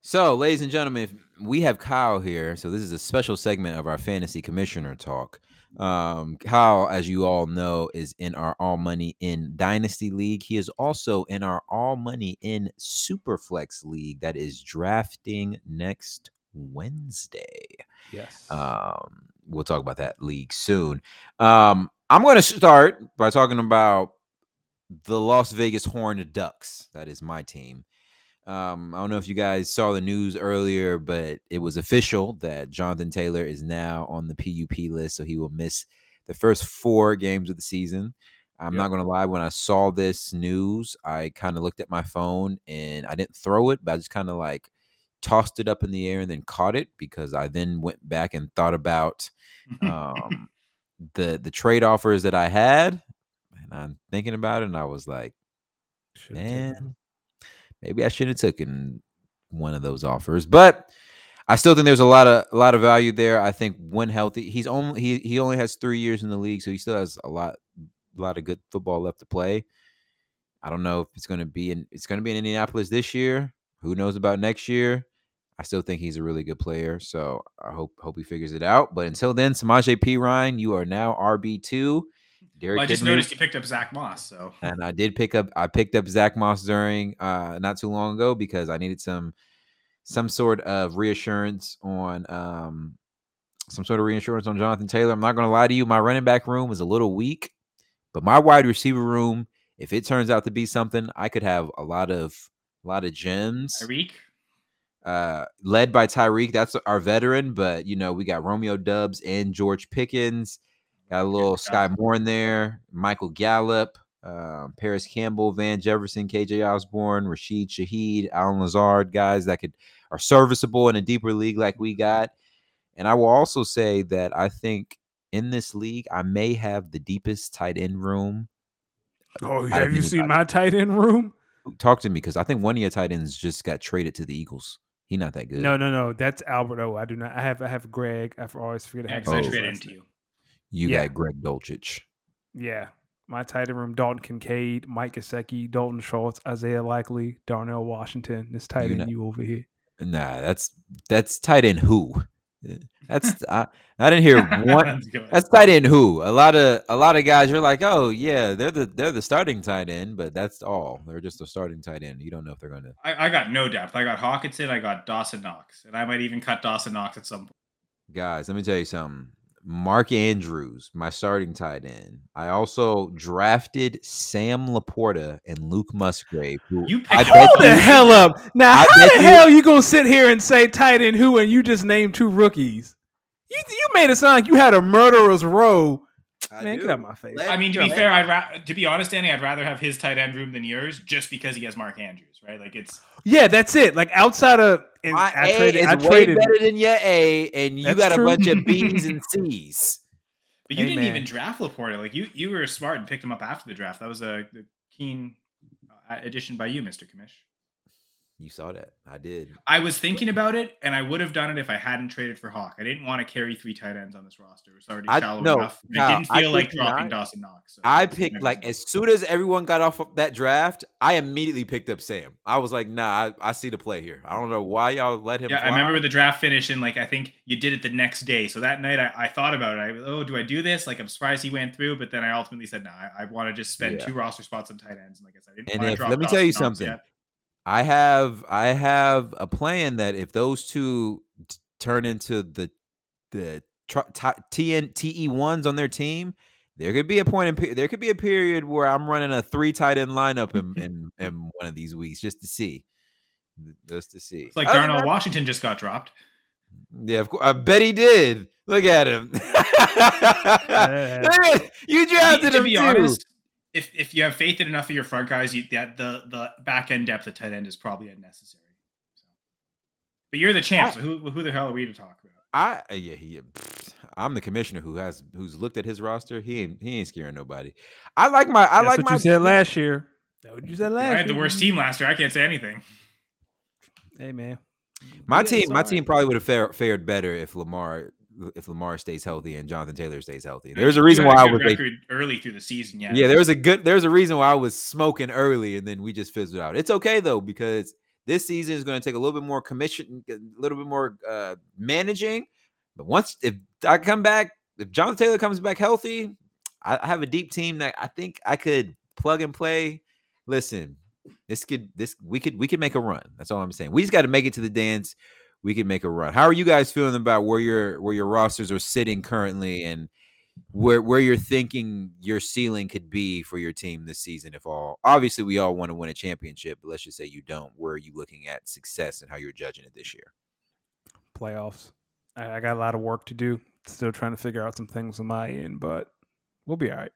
So, ladies and gentlemen, we have Kyle here. So this is a special segment of our fantasy commissioner talk. Um, Kyle, as you all know, is in our All Money in Dynasty League. He is also in our All Money in Superflex League that is drafting next Wednesday. Yes. Um, we'll talk about that league soon. Um, I'm going to start by talking about the Las Vegas Horned Ducks. That is my team. Um, I don't know if you guys saw the news earlier, but it was official that Jonathan Taylor is now on the PUP list, so he will miss the first four games of the season. I'm yep. not going to lie. When I saw this news, I kind of looked at my phone and I didn't throw it, but I just kind of like tossed it up in the air and then caught it because I then went back and thought about um, the the trade offers that I had, and I'm thinking about it, and I was like, man, maybe I shouldn't have taken one of those offers, but I still think there's a lot of a lot of value there. I think when healthy, he's only he he only has three years in the league, so he still has a lot a lot of good football left to play. I don't know if it's going to be in it's going to be in Indianapolis this year. Who knows about next year? I still think he's a really good player, so I hope hope he figures it out. But until then, Samaje Perine, you are now RB two. Derek well, I just Kidman, noticed you picked up Zack Moss. So and I did pick up I picked up Zack Moss during uh not too long ago because I needed some some sort of reassurance on um some sort of reassurance on Jonathan Taylor. I'm not gonna lie to you, my running back room is a little weak, but my wide receiver room, if it turns out to be something, I could have a lot of a lot of gems. Tyreek? Uh, led by Tyreek, that's our veteran, but you know, we got Romeo Doubs and George Pickens. Got a little Sky Moore in there, Michael Gallup, uh, Parris Campbell, Van Jefferson, KJ Osborn, Rashid Shaheed, Allen Lazard, guys that could are serviceable in a deeper league like we got. And I will also say that I think in this league, I may have the deepest tight end room. Oh, have you seen my tight end room? Talk to me because I think one of your tight ends just got traded to the Eagles. He's not that good. No, no, no. That's Albert O. I do not. I have. I have Greg. I always forget. to have. I traded into you. You yeah. got Greg Dulcich. Yeah. My tight end room, Dalton Kincaid, Mike Gesicki, Dalton Schultz, Isaiah Likely, Darnell Washington. This tight end you over here. Nah, that's that's tight end who? Uh, that's I, I didn't hear one. that's tight end who? A lot of a lot of guys. You're like, oh yeah, they're the they're the starting tight end, but that's all. They're just a starting tight end. You don't know if they're going to. I, I got no depth. I got Hockenson. I got Dawson Knox, and I might even cut Dawson Knox at some point. Guys, let me tell you something. Mark Andrews, my starting tight end. I also drafted Sam LaPorta and Luke Musgrave. Who you I hold the hell up. Now, I how the you, hell you gonna sit here and say tight end who and you just named two rookies? You you made it sound like you had a murderer's row I Man, do. get out my face. I mean, to be fair, I'd ra- to be honest, Danny, I'd rather have his tight end room than yours, just because he has Mark Andrews, right? Like it's yeah, that's it. Like outside of my I A traded, is I way traded, better than your A, and you got true. a bunch of B's and C's. But you hey, didn't man. even draft LaPorta. Like you, you were smart and picked him up after the draft. That was a, a keen uh, addition by you, Mister Commish. You saw that. I did. I was thinking about it, and I would have done it if I hadn't traded for Hawk. I didn't want to carry three tight ends on this roster. It was already shallow no, enough. No, I didn't feel I like dropping not. Dawson Knox. So I picked like as soon as everyone got off of that draft, I immediately picked up Sam. I was like, nah, I, I see the play here. I don't know why y'all let him. Yeah, fly. I remember the draft finished, and like I think you did it the next day. So that night, I, I thought about it. I oh, do I do this? Like I'm surprised he went through, but then I ultimately said, no, I, I want to just spend yeah. two roster spots on tight ends. And like I said, I didn't and if, let me tell you something. Yet. I have I have a plan that if those two t- turn into the the TN TE ones on their team, there could be a point in there could be a period where I'm running a three tight end lineup in, in, in one of these weeks just to see, just to see. It's like Darnell Washington just got dropped. Yeah, of course. I bet he did. Look at him. you drafted to him be too. Honest, if if you have faith in enough of your front guys, you, that the the back end depth of tight end is probably unnecessary. So. But you're the champ, so who who the hell are we to talk about? I uh, yeah, he, I'm the commissioner who has who's looked at his roster. He ain't he ain't scaring nobody. I like my I That's like what my you said last year. That what you said last year. I year. had the worst team last year. I can't say anything. Hey man, my Yeah, team. My all team probably would have fared, fared better if Lamar if Lamar stays healthy and Jonathan Taylor stays healthy. There's a reason why I good was a, record early through the season. Yeah, yeah. There was a good there's a reason why I was smoking early and then we just fizzled out. It's okay though because this season is going to take a little bit more commission, a little bit more uh managing. But once if I come back, if Jonathan Taylor comes back healthy, I, I have a deep team that I think I could plug and play. Listen, this could this we could we could make a run. That's all I'm saying. We just got to make it to the dance. We could make a run. How are you guys feeling about where your where your rosters are sitting currently and where where you're thinking your ceiling could be for your team this season if all obviously we all want to win a championship, but let's just say you don't. Where are you looking at success and how you're judging it this year? playoffs. I, I got a lot of work to do. Still trying to figure out some things on my end, but we'll be all right.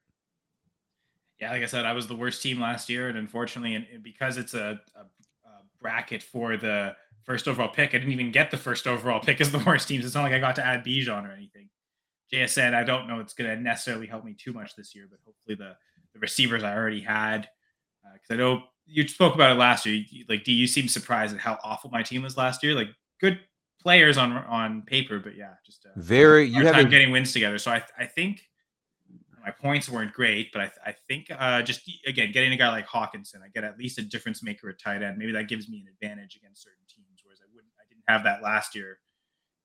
yeah. Like I said, I was the worst team last year, and unfortunately, and, and because it's a, a, a bracket for the first overall pick, I didn't even get the first overall pick as the worst teams. It's not like I got to add Bijan or anything. JSN, I don't know it's going to necessarily help me too much this year, but hopefully the the receivers I already had, because I know you spoke about it last year. You- Like, do you seem surprised at how awful my team was last year? Like, good players on on paper, but yeah, just uh, Very you hard have time getting wins together. So I, I think my points weren't great, but I, I think uh, just again getting a guy like Hockenson, I get at least a difference maker at tight end. Maybe that gives me an advantage against certain teams, whereas I wouldn't. I didn't have that last year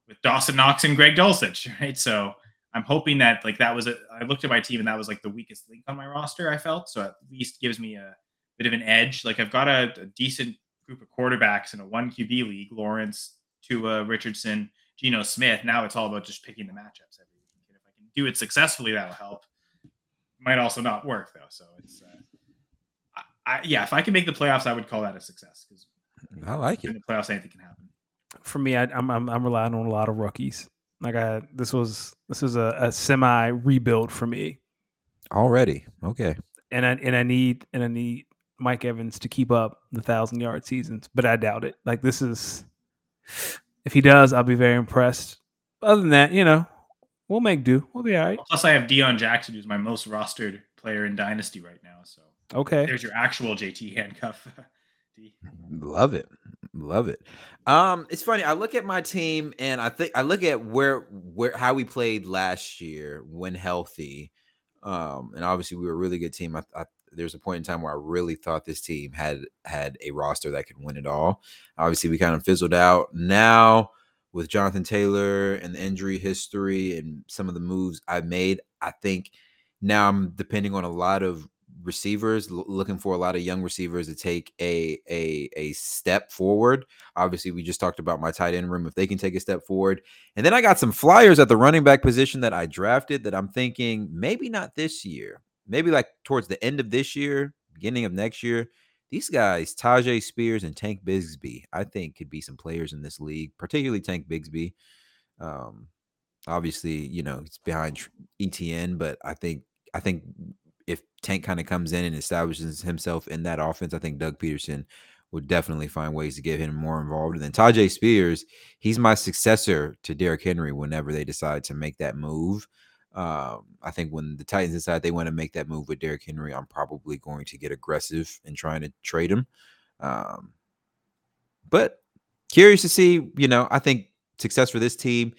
with Dawson Knox and Greg Dulcich, right? So I'm hoping that like that was a. I looked at my team and that was like the weakest link on my roster. I felt so at least gives me a bit of an edge. Like I've got a, a decent group of quarterbacks in a one QB league: Lawrence, Tua, Richardson, Geno Smith. Now it's all about just picking the matchups every week. And if I can do it successfully, that'll help. Might also not work though. So it's, uh, I, I, yeah, if I can make the playoffs, I would call that a success because I like in it. the playoffs, anything can happen. For me, I, I'm, I'm I'm relying on a lot of rookies. Like I, this was this was a, a semi rebuild for me, Already. Okay. and I and I need and I need Mike Evans to keep up the thousand yard seasons, but I doubt it. Like this is, if he does, I'll be very impressed. Other than that, you know, we'll make do. We'll be all right. Plus, I have Deon Jackson, who's my most rostered player in Dynasty right now. So Okay. there's your actual JT handcuff. D. Love it. Love it. Um, it's funny. I look at my team and I think I look at where where how we played last year when healthy. Um, and obviously we were a really good team. I, I there's a point in time where I really thought this team had had a roster that could win it all. Obviously, we kind of fizzled out. Now with Jonathan Taylor and the injury history and some of the moves I've made, I think now I'm depending on a lot of receivers, l- looking for a lot of young receivers to take a a a step forward. Obviously, we just talked about my tight end room if they can take a step forward. And then I got some flyers at the running back position that I drafted that I'm thinking maybe not this year. Maybe like towards the end of this year, beginning of next year. These guys, Tyjae Spears and Tank Bigsby, I think could be some players in this league, particularly Tank Bigsby. Um, obviously, you know, he's behind ETN, but I think I think Tank kind of comes in and establishes himself in that offense, I think Doug Pederson would definitely find ways to get him more involved. And then Tyjae Spears, he's my successor to Derrick Henry whenever they decide to make that move. Um, I think when the Titans decide they want to make that move with Derrick Henry, I'm probably going to get aggressive in trying to trade him. Um, but curious to see, you know, I think success for this team.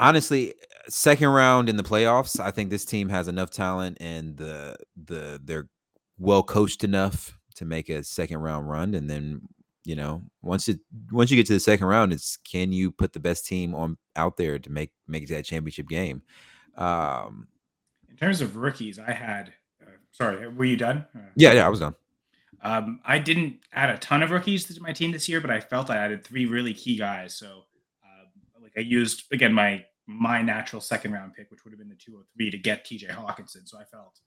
Honestly, second round in the playoffs, I think this team has enough talent and the the they're well coached enough to make a second round run. And then, you know, once it once you get to the second round, it's can you put the best team on out there to make make that championship game? Um, In terms of rookies, I had. Uh, sorry, were you done? Uh, yeah, yeah, I was done. Um, I didn't add a ton of rookies to my team this year, but I felt I added three really key guys. So, um, like I used again my my natural second round pick, which would have been the 203 to get TJ Hockenson. So I felt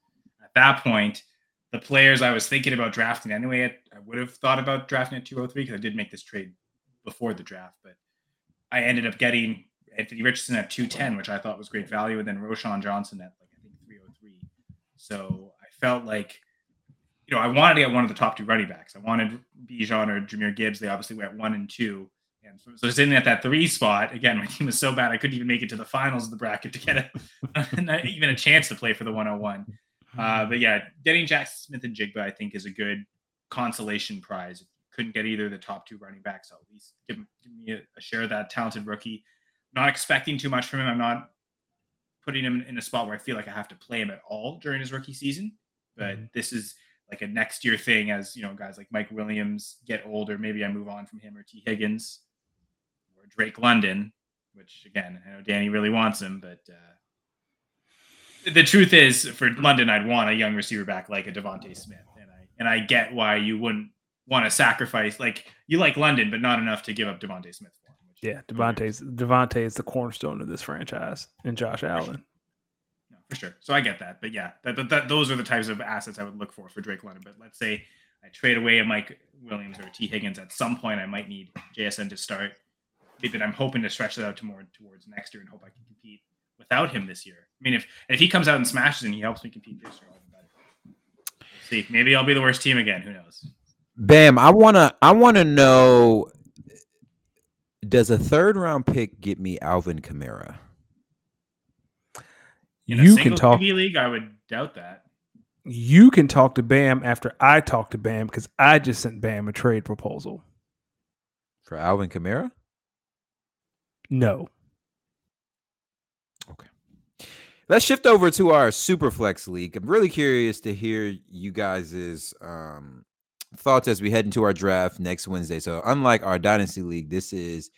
at that point the players I was thinking about drafting anyway, I would have thought about drafting at 203 because I did make this trade before the draft, but I ended up getting Anthony Richardson at 210, which I thought was great value, and then Roschon Johnson at like I think 303. So I felt like you know, I wanted to get one of the top two running backs. I wanted Bijan or Jahmyr Gibbs. They obviously went one and two. And so, so sitting at that three spot, again, my team was so bad I couldn't even make it to the finals of the bracket to get a, not even a chance to play for the 101. Uh, but yeah, getting Jackson Smith and Jigba, I think, is a good consolation prize. Couldn't get either of the top two running backs. So at least give, give me a, a, share of that talented rookie. Not expecting too much from him. I'm not putting him in a spot where I feel like I have to play him at all during his rookie season. But mm-hmm. this is like a next year thing as you know guys like Mike Williams get older. Maybe I move on from him or Tee Higgins or Drake London, which again I know Danny really wants him, but. Uh, the truth is, for London, I'd want a young receiver back like a DeVonta Smith, and I and I get why you wouldn't want to sacrifice like you like London, but not enough to give up DeVonta Smith for him. Yeah, DeVonta's DeVonta is the cornerstone of this franchise, and Josh Allen. No, for sure. So I get that, but yeah, that, that, that those are the types of assets I would look for for Drake London. But let's say I trade away a Mike Williams or Tee Higgins at some point, I might need JSN to start. But I'm hoping to stretch that out to more towards next year and hope I can compete without him this year. I mean, if if he comes out and smashes and he helps me compete this year, I'll we'll see. Maybe I'll be the worst team again. Who knows? Bam, I wanna I wanna know does a third round pick get me Alvin Kamara? In you can talk TV league, I would doubt that. You can talk to Bam after I talk to Bam because I just sent Bam a trade proposal. For Alvin Kamara? No. Okay. Let's shift over to our Superflex League. I'm really curious to hear you guys' um, thoughts as we head into our draft next Wednesday. So, unlike our Dynasty League, this is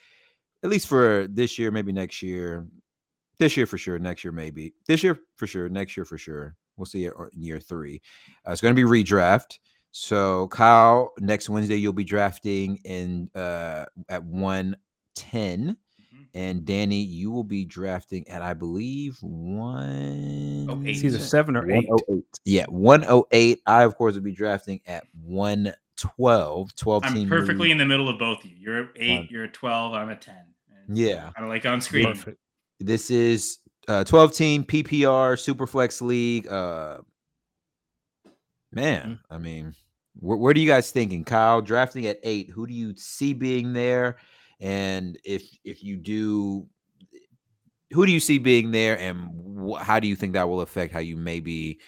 at least for this year, maybe next year. This year for sure. Next year, maybe. This year for sure. Next year for sure. We'll see it in year three. Uh, it's going to be redraft. So, Kyle, next Wednesday, you'll be drafting in uh, at 110 and Danny, you will be drafting at I believe one. Oh, it's either seven or eight. Yeah, one oh eight. I of course will be drafting at one twelve. Twelve. I'm perfectly league. in the middle of both of you. You're eight. You're a twelve. I'm a ten. yeah, kind of like on screen. Perfect. This is uh, 12 team PPR Superflex League. Uh, man, mm-hmm. I mean, wh- where do you guys thinking, Kyle? Drafting at eight. Who do you see being there? And if if you do, who do you see being there, and wh- how do you think that will affect how you maybe?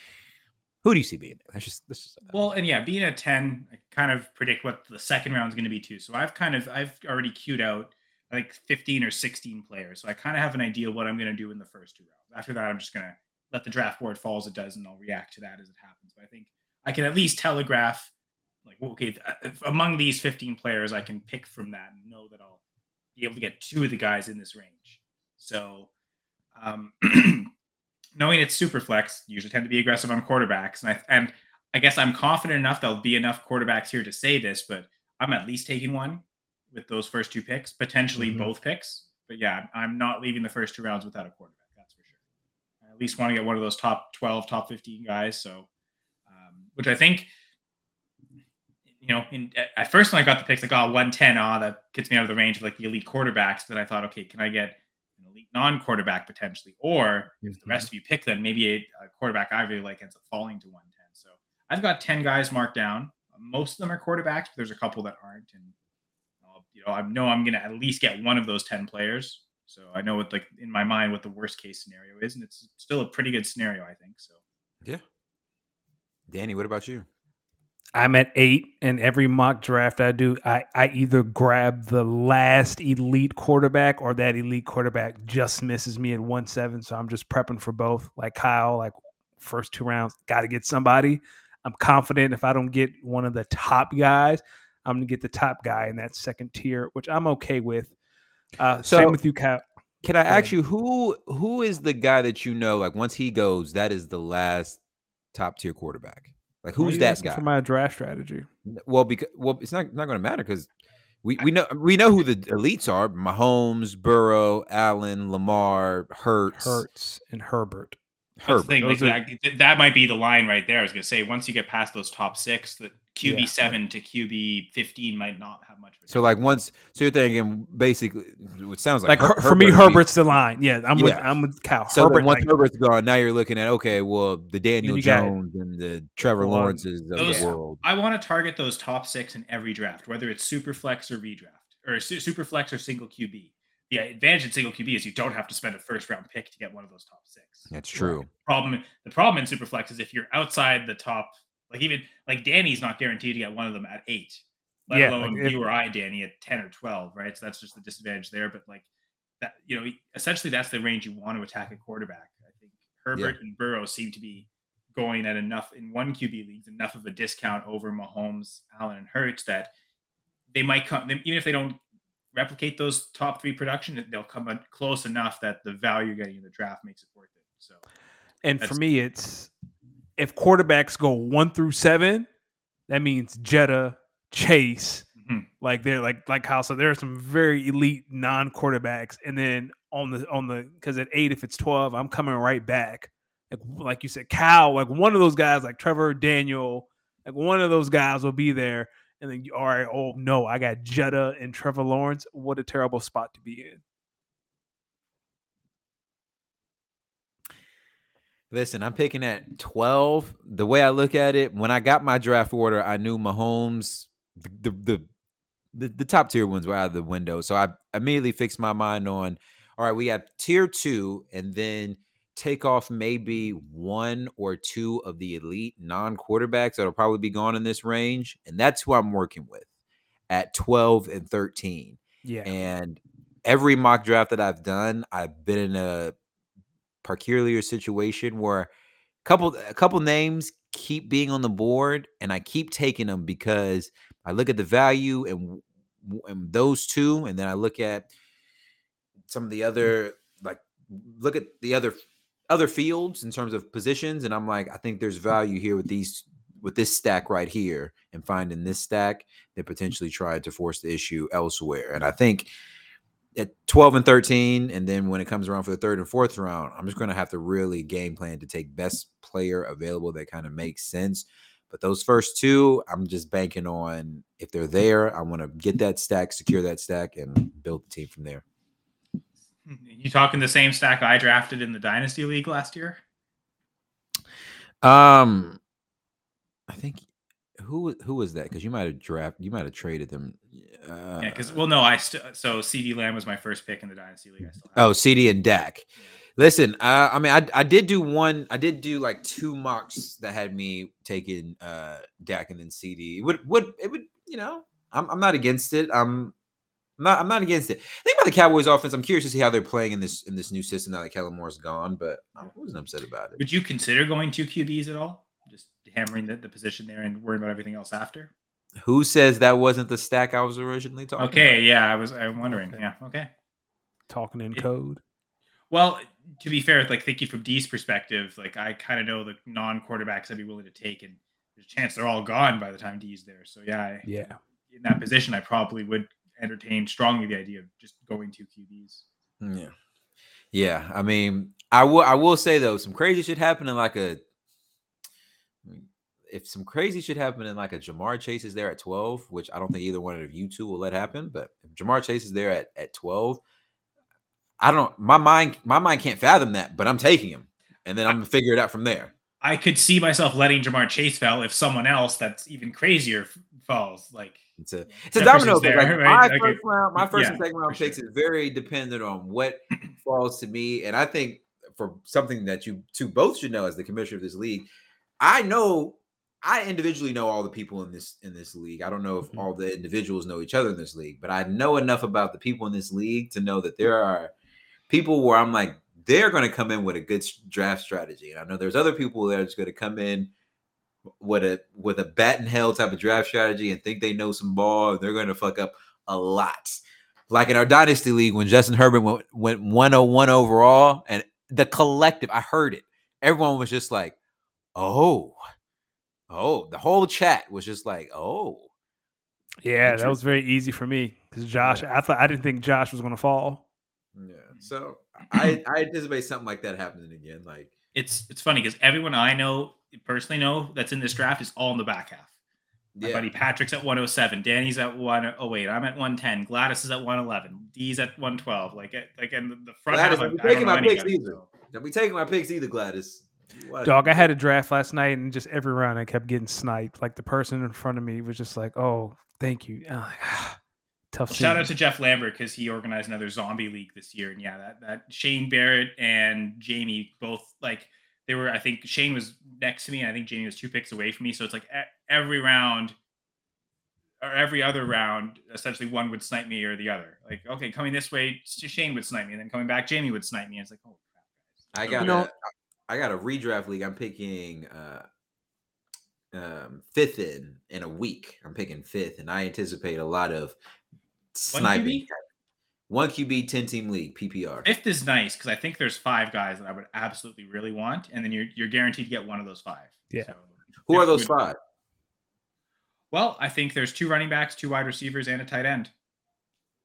Who do you see being there? That's just, that's just well, and yeah, being a ten, I kind of predict what the second round is going to be too. So I've kind of I've already queued out like 15 or 16 players. So I kind of have an idea what I'm going to do in the first two rounds. After that, I'm just going to let the draft board fall as it does, and I'll react to that as it happens. But I think I can at least telegraph, like, okay, among these 15 players, I can pick from that and know that I'll be able to get two of the guys in this range. So, um, knowing it's super flex, usually tend to be aggressive on quarterbacks, and I and I guess I'm confident enough there'll be enough quarterbacks here to say this, but I'm at least taking one with those first two picks, potentially mm-hmm. both picks. But yeah, I'm not leaving the first two rounds without a quarterback. That's for sure. I at least want to get one of those top 12, top 15 guys. So, um, which I think you know, in, at first when I got the picks, like, oh, 110, ah, that gets me out of the range of like the elite quarterbacks. But I thought, okay, can I get an elite non-quarterback potentially? Or if the rest of you pick them, maybe a, a, quarterback I really like ends up falling to 110. So I've got 10 guys marked down. Most of them are quarterbacks, but there's a couple that aren't. And I'll, you know, I know I'm gonna at least get one of those 10 players. So I know what like in my mind what the worst case scenario is, and it's still a pretty good scenario, I think. So yeah. Danny, what about you? I'm at eight, and every mock draft I do, I, I either grab the last elite quarterback or that elite quarterback just misses me at one seven. So I'm just prepping for both. Like Kyle, like first two rounds, got to get somebody. I'm confident if I don't get one of the top guys, I'm gonna get the top guy in that second tier, which I'm okay with. Uh, so, same with you, Kyle. Can I ask you who who is the guy that you know? Like once he goes, that is the last top tier quarterback. Like who's that guy? For my draft strategy. Well, because well, it's not not going to matter because we we know we know who the elites are: Mahomes, Burrow, Allen, Lamar, Hurts, Hurts, and Herbert. Herbert. Thing, like, are... that, that might be the line right there. I was going to say once you get past those top six, that QB Yeah. seven to QB fifteen might not have much. Of So like once, so you're thinking basically, it sounds Like like, Her- Her- for me, Herbert would be- Herbert's the line. Yeah, I'm with I'm with Cal. So Herbert, then once like, Herbert's gone, now you're looking at okay, well the Daniel you Jones and the Trevor Well, Lawrences of those- the world. I want to target those top six in every draft, whether it's super flex or redraft, or su- super flex or single QB. The advantage in single QB is you don't have to spend a first round pick to get one of those top six. That's true. Problem the problem in super flex is if you're outside the top, like even like Danny's not guaranteed to get one of them at eight, let Yeah, alone like if- you or I, Danny, at ten or twelve, right? So that's just the disadvantage there. But like that, you know, essentially that's the range you want to attack a quarterback. I think Herbert and Burrow seem to be going at enough in one QB leagues, enough of a discount over Mahomes, Allen, and Hurts that they might come even if they don't replicate those top three production, they'll come close enough that the value you're getting in the draft makes it worth it. So and for me, it's if quarterbacks go one through seven, that means Jetta, Chase, mhm. like they're like like how so there are some very elite non-quarterbacks, and then on the on the because at eight, if it's twelve, I'm coming right back. Like like you said, Cal, like one of those guys, like Trevor Daniel, like one of those guys will be there. And then you all right, oh no, I got Jetta and Trevor Lawrence. What a terrible spot to be in. Listen, I'm picking at 12. The way I look at it, when I got my draft order, I knew Mahomes, the the the, the, the top tier ones were out of the window. So I immediately fixed my mind on, all right, we have tier two, and then take off maybe one or two of the elite non-quarterbacks that'll probably be gone in this range. And that's who I'm working with at 12 and 13. Yeah. And every mock draft that I've done, I've been in a peculiar situation where a couple a couple names keep being on the board and I keep taking them because I look at the value and, and those two and then I look at some of the mm. other like look at the other other fields in terms of positions and I'm like I think there's mm. value here with these with this stack right here and finding this stack that mm. potentially tried to force the issue elsewhere and I think at 12 and 13 and then when it comes around for the third and fourth round i'm just going to have to really game plan to take best player available that kind of makes sense but those first two i'm just banking on if they're there i want to get that stack secure that stack and build the team from there You talking the same stack I drafted in the Dynasty League last year? um i think who who was that because you might have draft you might have traded them uh, Yeah, because well, no, I still so CeeDee Lamb was my first pick in the Dynasty League. I still oh CeeDee and dak Listen, uh, I mean, I, I did do one. I did do like two mocks that had me taking uh Dak and then CeeDee. It would would it would you know? I'm I'm not against it. I'm not I'm not against it. Think about the Cowboys offense. I'm curious to see how they're playing in this in this new system now that Kellen Moore's gone, but I wasn't upset about it. Would you consider going two QBs at all? Just hammering the, the position there and worrying about everything else after. Who says that wasn't the stack I was originally talking? Okay, yeah, I was I'm wondering. Okay. Yeah, okay. Talking in It- code. Well, to be fair, like thinking from D's perspective, like I kind of know the non-quarterbacks I'd be willing to take, and there's a chance they're all gone by the time D's there. So yeah, I, Yeah. in that position, I probably would entertain strongly the idea of just going two QBs. Mm, yeah. Yeah. I mean, I will I will say though, some crazy shit happening like a I mean, if some crazy shit happen and like a Ja'Marr Chase is there at 12, which I don't think either one of you two will let happen, but if Ja'Marr Chase is there at, at 12, I don't my mind my mind can't fathom that, but I'm taking him. And then I'm gonna figure it out from there. I could see myself letting Ja'Marr Chase fall if someone else that's even crazier falls. Like It's a it's a domino there, Like, right? my Okay. first round, my first Yeah, and second round picks sure. is very dependent on what falls to me. And I think for something that you two both should know as the commissioner of this league, I know I individually know all the people in this in this league. I don't know if Mhm. all the individuals know each other in this league, but I know enough about the people in this league to know that there are people where I'm like they're going to come in with a good draft strategy. And I know there's other people that are just going to come in with a with a bat and hell type of draft strategy and think they know some ball. And they're going to fuck up a lot. Like in our dynasty league when Justin Herbert went, went 101 overall, and the collective, I heard it. Everyone was just like, "Oh, oh." The whole chat was just like, "Oh." Yeah, that was very easy for me because Josh. I thought I didn't think Josh was going to fall. Yeah. So I I anticipate something like that happening again. Like it's it's funny because everyone I know personally know that's in this draft is all in the back half. My Yeah. buddy Patrick's at 107. Danny's at one. Oh wait, I'm at 110. Gladys is at 111. D's at 112. Like, at, like in the- the front Gladys, half. I'm I- I taking don't know my picks either. so. Don't be taking my picks either, Gladys. What? Dog, I had a draft last night and just every round I kept getting sniped. Like the person in front of me was just like, "Oh, thank you." Like, "Ah, tough. Well, shout out to Jeff Lambert because he organized another zombie league this year, and yeah, that that Shane Barrett and Jamie both like they were. I think Shane was next to me, and I think Jamie was two picks away from me. So it's like every round or every other round, essentially one would snipe me or the other. Like, okay, coming this way, Shane would snipe me, and then coming back, Jamie would snipe me. And it's like, oh crap, I got You know- a, I got a redraft league. I'm picking uh, um, fifth in in a week. I'm picking fifth, and I anticipate a lot of sniping. QB? One QB, ten team league PPR. Fifth is nice because I think there's five guys that I would absolutely really want, and then you're you're guaranteed to get one of those five. Yeah. So, Who are those five? Well, I think there's two running backs, two wide receivers, and a tight end.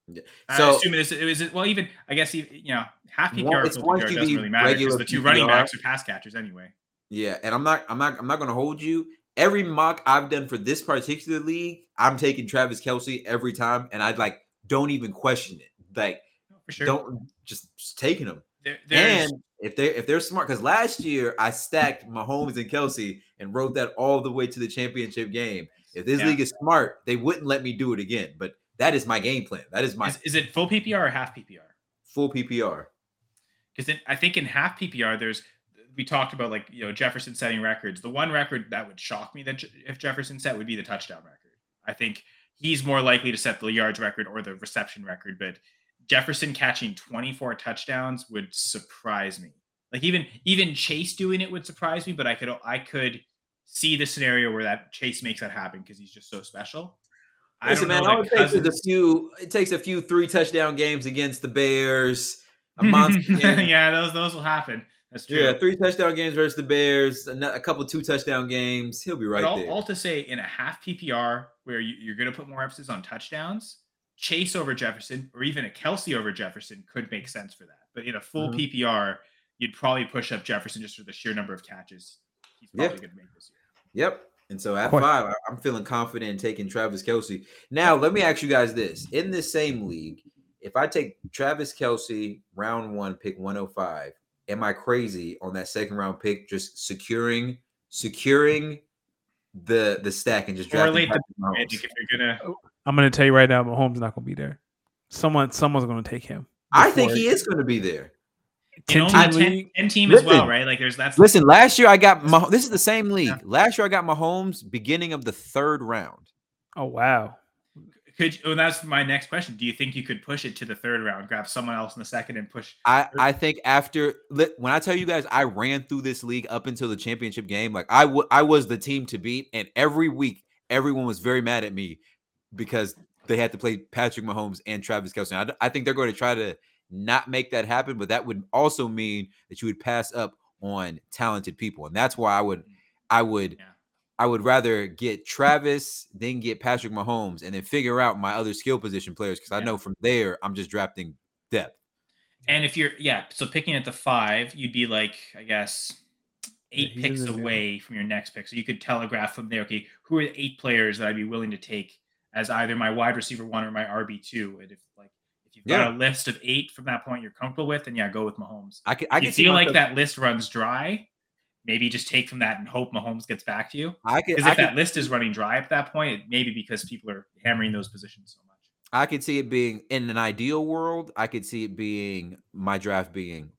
Yeah. So I assume it is, it is well, even I guess you you know half PPR, full it's PPR doesn't really matter because the two running PPR. backs are pass catchers anyway. Yeah, and I'm not, I'm not, I'm not going to hold you. Every mock I've done for this particular league, I'm taking Travis Kelce every time, and I'd like don't even question it. Like, For sure. don't just, just taking them. There, And if they if they're smart, because last year I stacked Mahomes and Kelce and rode that all the way to the championship game. If this Yeah. league is smart, they wouldn't let me do it again. But that is my game plan. That is my is, is it full PPR or half PPR? full PPR. Because I think in half PPR, there's we talked about like you know Jefferson setting records. The one record that would shock me that if Jefferson set would be the touchdown record. I think he's more likely to set the yards record or the reception record. But Jefferson catching 24 touchdowns would surprise me. Like even even Chase doing it would surprise me. But I could I could see the scenario where that Chase makes that happen because he's just so special. I Listen, don't man, all it takes is a few. It takes a few three touchdown games against the Bears. A monster. game. yeah, those those will happen. That's true. Yeah, three touchdown games versus the Bears, a, a couple two touchdown games. He'll be right all, there. all to say, in a half PPR where you, you're going to put more emphasis on touchdowns, Chase over Jefferson or even a Kelce over Jefferson could make sense for that. But in a full Mhm. PPR, you'd probably push up Jefferson just for the sheer number of catches he's probably going to make this year. Yep. And so at five, I- I'm feeling confident in taking Travis Kelce. Now, let me ask you guys this: in this same league, if I take Travis Kelce round one, pick 105, am I crazy on that second round pick, just securing securing the the stack and just drafting? The Magic if you're going to. I'm gonna tell you right now, Mahomes not gonna be there. Someone, someone's gonna take him. I think he is going to be there. In only 10 10, league. 10 team as well, right? Like there's that's Listen, last year I got my. this is the same league. Yeah. Last year I got Mahomes beginning of the third round. Oh wow. could oh, that's my next question. Do you think you could push it to the third round, grab someone else in the second, and push? I I think after li- when I tell you guys I ran through this league up until the championship game, like I wa- I was the team to beat, and every week everyone was very mad at me because they had to play Patrick Mahomes and Travis Kelce. I, I think they're going to try to not make that happen, but that would also mean that you would pass up on talented people, and that's why I would mm. I would Yeah. I would rather get Travis then get Patrick Mahomes and then figure out my other skill position players because I know from there I'm just drafting depth. And if you're yeah, so picking at the five, you'd be like, I guess, eight he's picks away from your next pick. So you could telegraph from there, okay, who are the eight players that I'd be willing to take as either my wide receiver one or my RB two? And if like if you've got a list of eight from that point you're comfortable with, and yeah, go with Mahomes. I can I can you feel like that list runs dry, maybe just take from that and hope Mahomes gets back to you. I could Because I if could, that list is running dry at that point, maybe because people are hammering those positions so much. I could see it being in an ideal world. I could see it being my draft being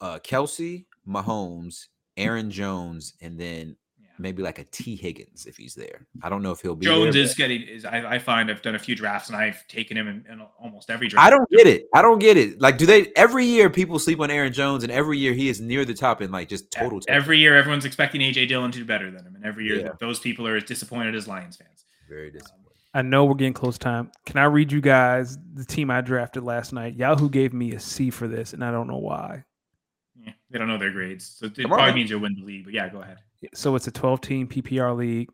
uh, Kelce, Mahomes, Aaron Jones, and then Yeah. Maybe like a Tee Higgins if he's there. I don't know if he'll be. Jones there, is getting is I, I find I've done a few drafts and I've taken him in, in almost every draft. I don't get it. I don't get it. Like, do they every year people sleep on Aaron Jones, and every year he is near the top in like just total. touchdowns. Every year, everyone's expecting AJ Dillon to do better than him, and every year Yeah. those people are as disappointed as Lions fans. very um, disappointing. I know we're getting close time. Can I read you guys the team I drafted last night? Yahoo gave me a C for this, and I don't know why. Yeah, they don't know their grades, so it Come probably on. means you'll win the league. But yeah, go ahead. So it's a 12 team PPR league.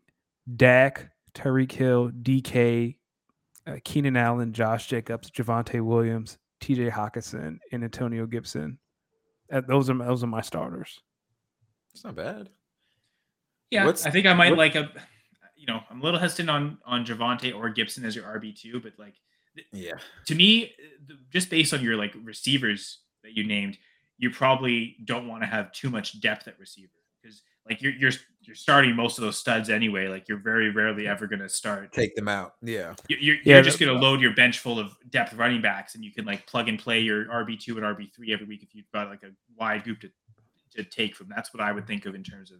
Dak, Tyreek Hill, DK, uh, Keenan Allen, Josh Jacobs, Javonte Williams, TJ Hockenson, and Antonio Gibson. Uh, those are those are my starters. It's not bad. Yeah, What's- I think I might what- like a. you know, I'm a little hesitant on on Javonte or Gibson as your RB two, but like, yeah, to me, just based on your like receivers that you named, you probably don't want to have too much depth at receiver because like you're you're you're starting most of those studs anyway. Like you're very rarely ever going to start take them out. Yeah, you're, you're, yeah, you're just going to load your bench full of depth running backs, and you can like plug and play your RB two and RB three every week if you've got like a wide group to to take from. That's what I would think of in terms of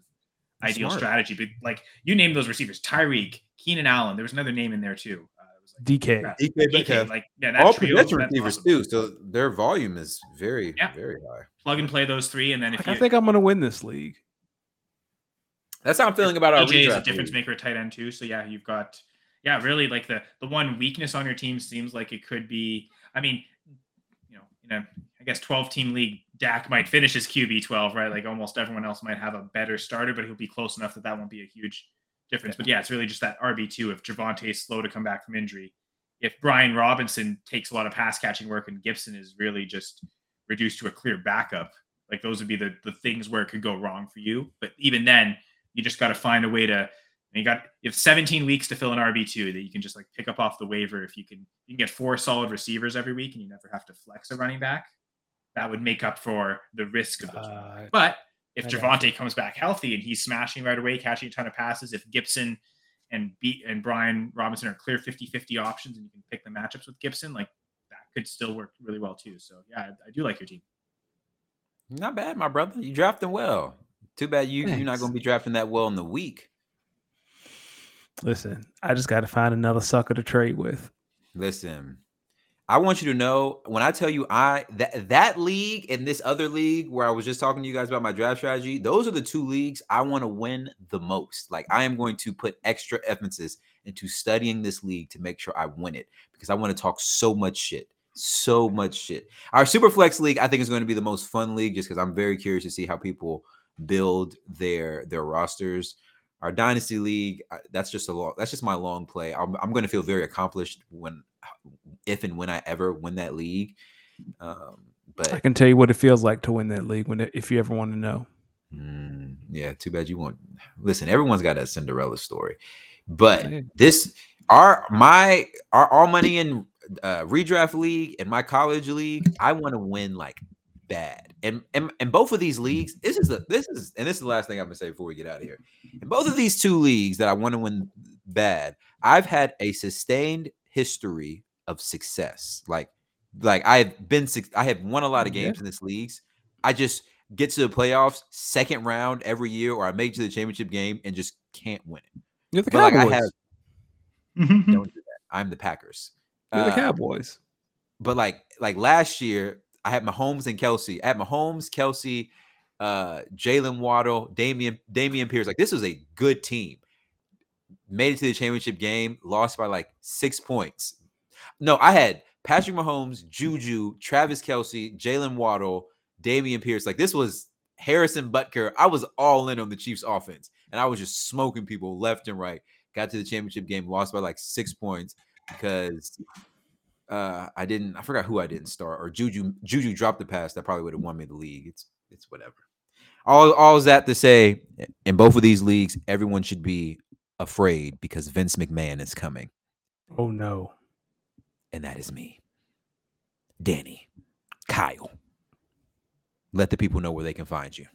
ideal Smart. strategy. But like you named those receivers, Tyreek, Keenan Allen. There was another name in there too. Uh, like, DK. DK, DK like yeah, that all trio, receivers awesome. too. So their volume is very, yeah. very high. Plug and play those three, and then if you, I think I'm going to win this league. That's how I'm feeling about our. Is a difference maker at tight end too. So yeah, you've got yeah, really like the the one weakness on your team seems like it could be. I mean, you know, in a I guess 12 team league, Dak might finish his QB 12, right? Like almost everyone else might have a better starter, but he'll be close enough that that won't be a huge difference. But yeah, it's really just that RB2 if Javonte is slow to come back from injury. If Brian Robinson takes a lot of pass catching work and Gibson is really just reduced to a clear backup, like those would be the, the things where it could go wrong for you. But even then, you just got to find a way to you got you have 17 weeks to fill an RB2 that you can just like pick up off the waiver if you can you can get four solid receivers every week and you never have to flex a running back that would make up for the risk of those. Uh, but if Javonte comes back healthy and he's smashing right away, catching a ton of passes, if Gibson and beat and Brian Robinson are clear 50-50 options and you can pick the matchups with Gibson, like that could still work really well too. So yeah, I, I do like your team. Not bad, my brother. You drafting well. Too bad you Thanks. you're not going to be drafting that well in the week. Listen, I just got to find another sucker to trade with. Listen, I want you to know when I tell you I that that league and this other league where I was just talking to you guys about my draft strategy, those are the two leagues I want to win the most. Like I am going to put extra emphasis into studying this league to make sure I win it because I want to talk so much shit. So much shit. Our Superflex league, I think, is going to be the most fun league just because I'm very curious to see how people build their their rosters. Our Dynasty League, that's just a long, that's just my long play. I'm, I'm going to feel very accomplished when if and when I ever win that league. Um, but I can tell you what it feels like to win that league when it, if you ever want to know. Mm, yeah, too bad you won't. Listen, everyone's got a Cinderella story, but this our my our all money in uh, redraft league and my college league. I want to win like bad, and and and both of these leagues. This is the this is and this is the last thing I'm gonna say before we get out of here. In both of these two leagues that I want to win bad, I've had a sustained history of success. Like, like I've been, I have won a lot of games yeah. in this leagues. I just get to the playoffs, second round every year, or I make it to the championship game and just can't win it. You're the Cowboys. Like I have, don't do that. I'm the Packers. You're uh, the Cowboys. But like, like last year, I had Mahomes and Kelce. I had Mahomes, Kelce, uh, Jaylen Waddle, Dameon, Dameon Pierce. Like this was a good team. Made it to the championship game, lost by like six points. No, I had Patrick Mahomes, Juju, Travis Kelce, Jaylen Waddle, Dameon Pierce. Like this was Harrison Butker. I was all in on the Chiefs offense, and I was just smoking people left and right. Got to the championship game, lost by like six points because uh I didn't. I forgot who I didn't start, or Juju. Juju dropped the pass that probably would have won me the league. It's it's whatever. All all is that to say, in both of these leagues, everyone should be afraid because Vince McMahon is coming. Oh no and that is me, Danny, Kyle. Let the people know where they can find you.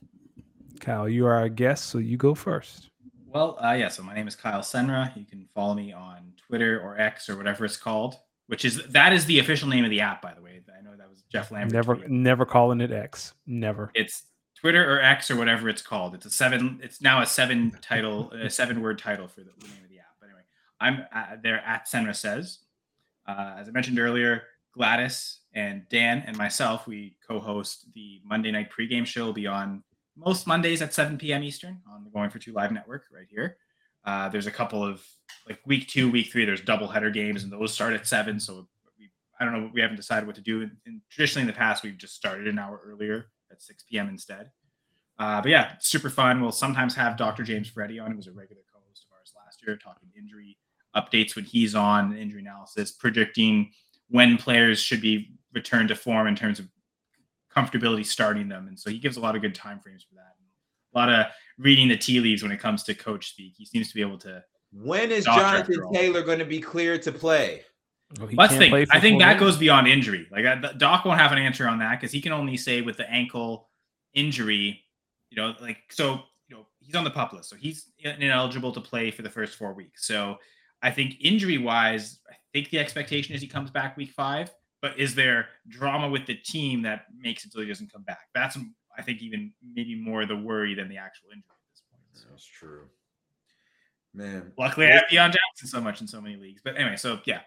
Kyle, you are our guest, so you go first. Well, uh, yeah. So my name is Kyle Senra. You can follow me on Twitter or X or whatever it's called, which is that is the official name of the app, by the way. I know that was Jeff Lambert. Never, tweeted. never calling it X. Never. It's Twitter or X or whatever it's called. It's a seven. It's now a seven title, a seven word title for the, the name of the app. But anyway, I'm uh, there at Senra says. Uh, as I mentioned earlier, Gladys and Dan and myself, we co-host the Monday night pregame show. Will be on most Mondays at 7 p.m. Eastern on the Going for Two Live Network right here. Uh, there's a couple of like week two, week three. There's double header games, and those start at seven. So we, I don't know. We haven't decided what to do. And, and traditionally in the past, we've just started an hour earlier at 6 p.m. instead. Uh, but yeah, super fun. We'll sometimes have Dr. James Freddy on. He was a regular co-host of ours last year, talking injury updates when he's on injury analysis, predicting when players should be returned to form in terms of comfortability starting them. And so he gives a lot of good time frames for that. A lot of reading the tea leaves when it comes to coach speak. He seems to be able to When is Jonathan. Taylor going to be cleared to play? Well, Let's think. play I think that game. goes beyond injury. Like uh, the- Doc won't have an answer on that because he can only say with the ankle injury, you know, like so. You know, he's on the pup list, so he's ineligible to play for the first four weeks. So I think injury wise, I think the expectation is he comes back week five. But is there drama with the team that makes it so he doesn't come back? That's I think even maybe more the worry than the actual injury at this point. So. That's true. Man. Luckily, I have Deon Jackson so much in so many leagues. But anyway, so yeah,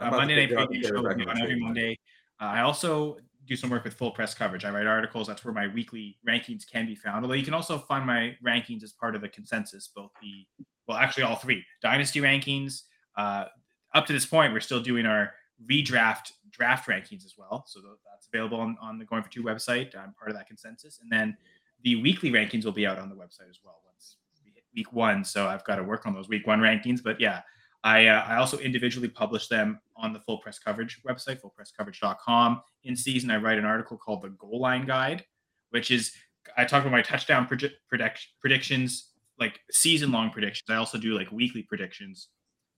uh, Monday night preview show will back be on on every Monday. Uh, I also do some work with full press coverage. I write articles. That's where my weekly rankings can be found. Although you can also find my rankings as part of the consensus, both the well, actually all three dynasty rankings. Uh, up to this point, we're still doing our redraft draft rankings as well. So that's available on, on the Going for Two website. I'm part of that consensus, and then the weekly rankings will be out on the website as well once we hit week one. So I've got to work on those week one rankings. But yeah, I uh, I also individually publish them on the Full Press Coverage website, fullpresscoverage.com. In season, I write an article called the Goal Line Guide, which is I talk about my touchdown predi- predict- predictions, like season long predictions. I also do like weekly predictions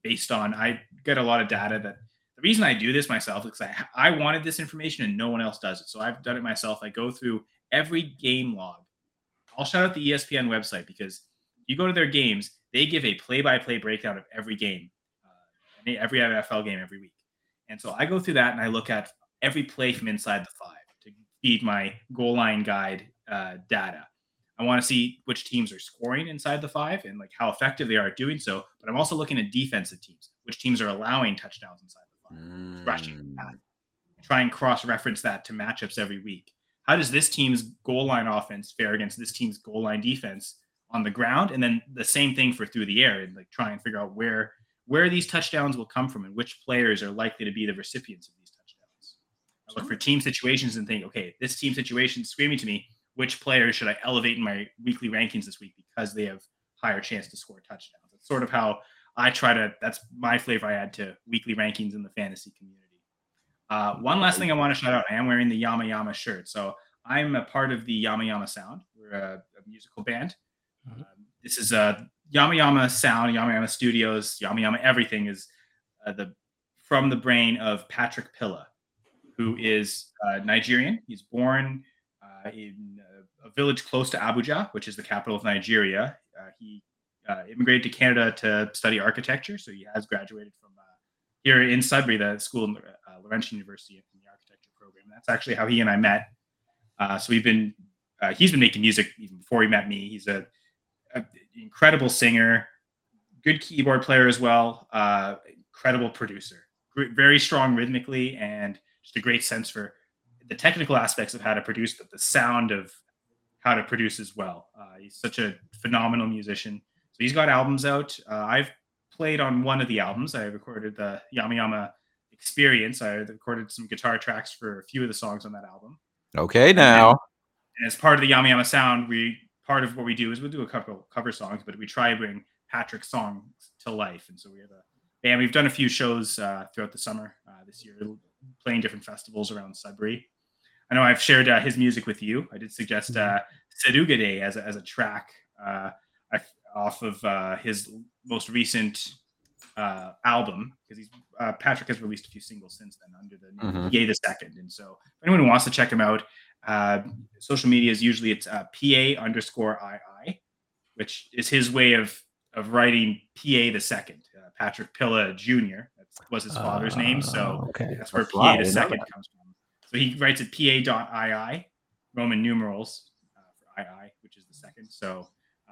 based on I get a lot of data that the reason I do this myself is I I wanted this information and no one else does it. So I've done it myself. I go through every game log. I'll shout out the ESPN website because you go to their games, they give a play-by-play breakdown of every game, uh, every NFL game every week. And so I go through that and I look at every play from inside the five to feed my goal line guide uh, data. I want to see which teams are scoring inside the five and like how effective they are doing so. But I'm also looking at defensive teams, which teams are allowing touchdowns inside five, rushing, Mm. Try and cross-reference that to matchups every week. How does this team's goal line offense fare against this team's goal line defense on the ground? And then the same thing for through the air and like try and figure out where where these touchdowns will come from and which players are likely to be the recipients of these touchdowns. I look for team situations and think, okay, this team situation is screaming to me. Which players should I elevate in my weekly rankings this week because they have higher chance to score touchdowns? It's sort of how I try to. That's my flavor I add to weekly rankings in the fantasy community. Uh, one last thing I want to shout out. I am wearing the Yama Yama shirt, so I'm a part of the Yama Yama Sound. We're a, a musical band. Mhm. Um, this is a Yama Yama Sound, Yama Yama Studios, Yama Yama Everything is uh, the from the brain of Patrick Pilla, who is uh, Nigerian. He's born uh, in a village close to Abuja, which is the capital of Nigeria. Uh, he uh, immigrated to Canada to study architecture, so he has graduated from uh, here in Sudbury, the school, in uh, Laurentian University, in the architecture program. That's actually how he and I met. Uh, so we've been, uh, he's been making music even before he met me. He's a, a incredible singer, good keyboard player as well, uh, incredible producer, very strong rhythmically, and just a great sense for the technical aspects of how to produce, but the sound of how to produce as well. He's such a phenomenal musician. He's got albums out. Uh, I've played on one of the albums. I recorded the Yama Yama Experience. I recorded some guitar tracks for a few of the songs on that album. Okay, now. And as part of the Yama Yama Sound, we part of what we do is we'll do a couple cover songs, but we try to bring Patrick's songs to life. And so we have a band. We've done a few shows uh, throughout the summer uh, this year, playing different festivals around Sudbury. I know I've shared uh, his music with you. I did suggest uh, Seduga Day as a, as a track uh, I, off of uh, his most recent uh, album because he's uh, Patrick has released a few singles since then under the name Mhm. PA the Second. And so if anyone wants to check him out, uh, social media is usually it's uh, PA underscore II, which is his way of of writing PA the Second. Uh, Patrick Pilla Jr. That was his father's name, so okay. that's where That's PA the second that. comes from. So he writes it PA.II, Roman numerals uh, for II, which is the second. So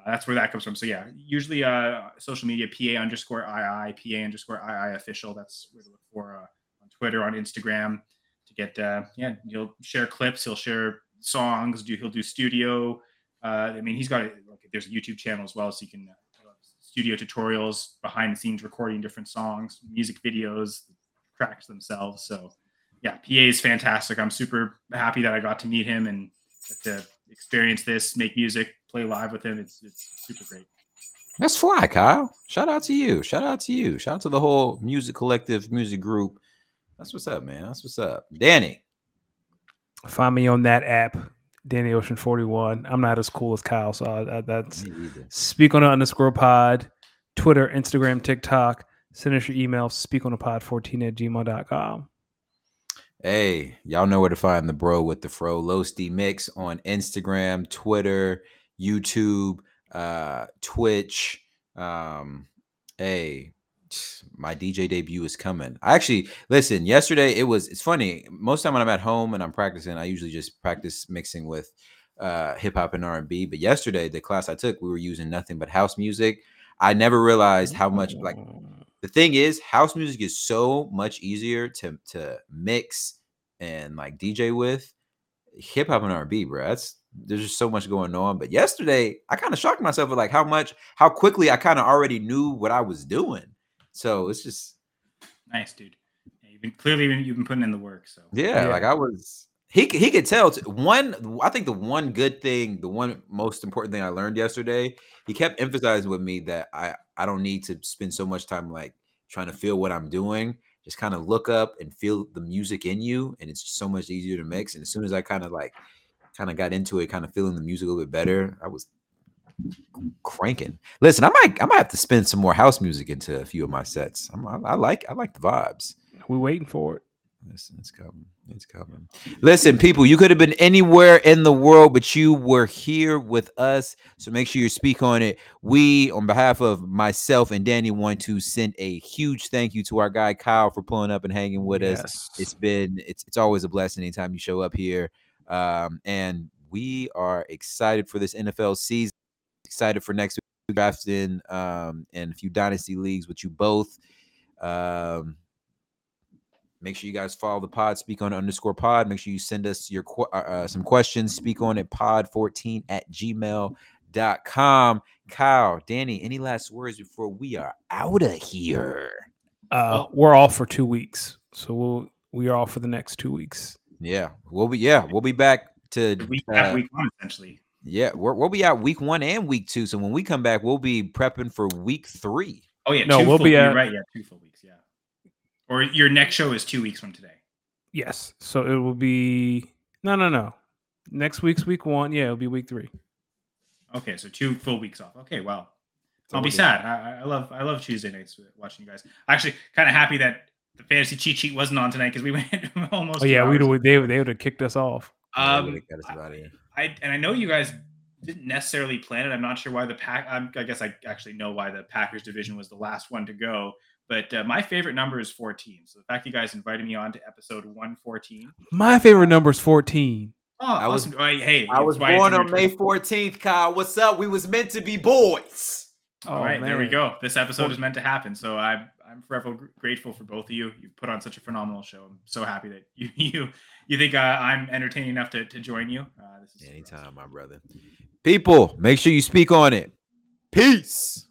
uh, that's where that comes from. So yeah, usually uh, social media PA underscore II, PA underscore II official. That's where to look for uh, on Twitter, on Instagram to get. Uh, yeah, he'll share clips. He'll share songs. Do he'll do studio. Uh, I mean, he's got a, like there's a YouTube channel as well, so you can uh, studio tutorials, behind the scenes recording different songs, music videos, tracks themselves. So yeah, PA is fantastic. I'm super happy that I got to meet him and to experience this, make music, play live with him. It's it's super great. That's fly, Kyle. Shout out to you. Shout out to you. Shout out to the whole music collective, music group. That's what's up, man. That's what's up. Danny. Find me on that app, Danny Ocean 41. I'm not as cool as Kyle, so I, I, that's speak on the underscore pod, Twitter, Instagram, TikTok. Send us your email, speakonthepod14 at gmail.com. Hey, y'all know where to find the bro with the fro Losty Mix on Instagram, Twitter, YouTube, uh, Twitch. Um, hey, my DJ debut is coming. I actually listen. Yesterday, it was. It's funny. Most time when I'm at home and I'm practicing, I usually just practice mixing with uh, hip hop and R and B. But yesterday, the class I took, we were using nothing but house music. I never realized how much like the thing is, house music is so much easier to to mix and like DJ with. Hip hop and R and B, bro. That's there's just so much going on. But yesterday, I kind of shocked myself with like how much, how quickly I kind of already knew what I was doing. So it's just nice, dude. Yeah, you've been clearly you've been putting in the work. So yeah, yeah. like I was. He he could tell. One, I think the one good thing, the one most important thing I learned yesterday, he kept emphasizing with me that I I don't need to spend so much time like trying to feel what I'm doing. Just kind of look up and feel the music in you, and it's so much easier to mix. And as soon as I kind of like kind of got into it, kind of feeling the music a little bit better, I was cranking. Listen, I might I might have to spin some more house music into a few of my sets. I'm, I, I like I like the vibes. We're waiting for it. Listen, it's coming. It's coming. Listen, people, you could have been anywhere in the world, but you were here with us. So make sure you speak on it. We, on behalf of myself and Danny, want to send a huge thank you to our guy Kyle for pulling up and hanging with yes. us. It's been it's it's always a blessing anytime you show up here. Um, and we are excited for this NFL season. Excited for next week drafting um, and a few dynasty leagues with you both. Um, make sure you guys follow the pod, speak on underscore pod. Make sure you send us your uh, uh, some questions, speak on it pod14 at gmail.com. Kyle, Danny, any last words before we are out of here? Uh, we're off for two weeks. So we'll we are off for the next two weeks. Yeah, we'll be yeah, we'll be back to week, uh, week one essentially. Yeah, we will be out week one and week two. So when we come back, we'll be prepping for week three. Oh yeah, no, we'll full, be at, right. Yeah, two full weeks. Yeah, or your next show is two weeks from today. Yes, so it will be no, no, no. Next week's week one. Yeah, it'll be week three. Okay, so two full weeks off. Okay, well, I'll be sad. I, I, love I love Tuesday nights watching you guys. Actually, kind of happy that the fantasy cheat sheet wasn't on tonight because we went almost. Oh yeah, we would they they would have kicked us off. Um, I, I, and I know you guys didn't necessarily plan it. I'm not sure why the pack. I'm, i guess I actually know why the Packers division was the last one to go. But uh, my favorite number is 14. So the fact you guys invited me on to episode 114. My favorite number is 14. Oh, I was hey, I was born on May 14th, Kyle. What's up? We was meant to be boys. All right, man. there we go. This episode is meant to happen. So I'm I'm forever grateful for both of you. You put on such a phenomenal show. I'm so happy that you you you think uh, I'm entertaining enough to, to join you. Uh, Anytime, my brother. People, make sure you speak on it. Peace.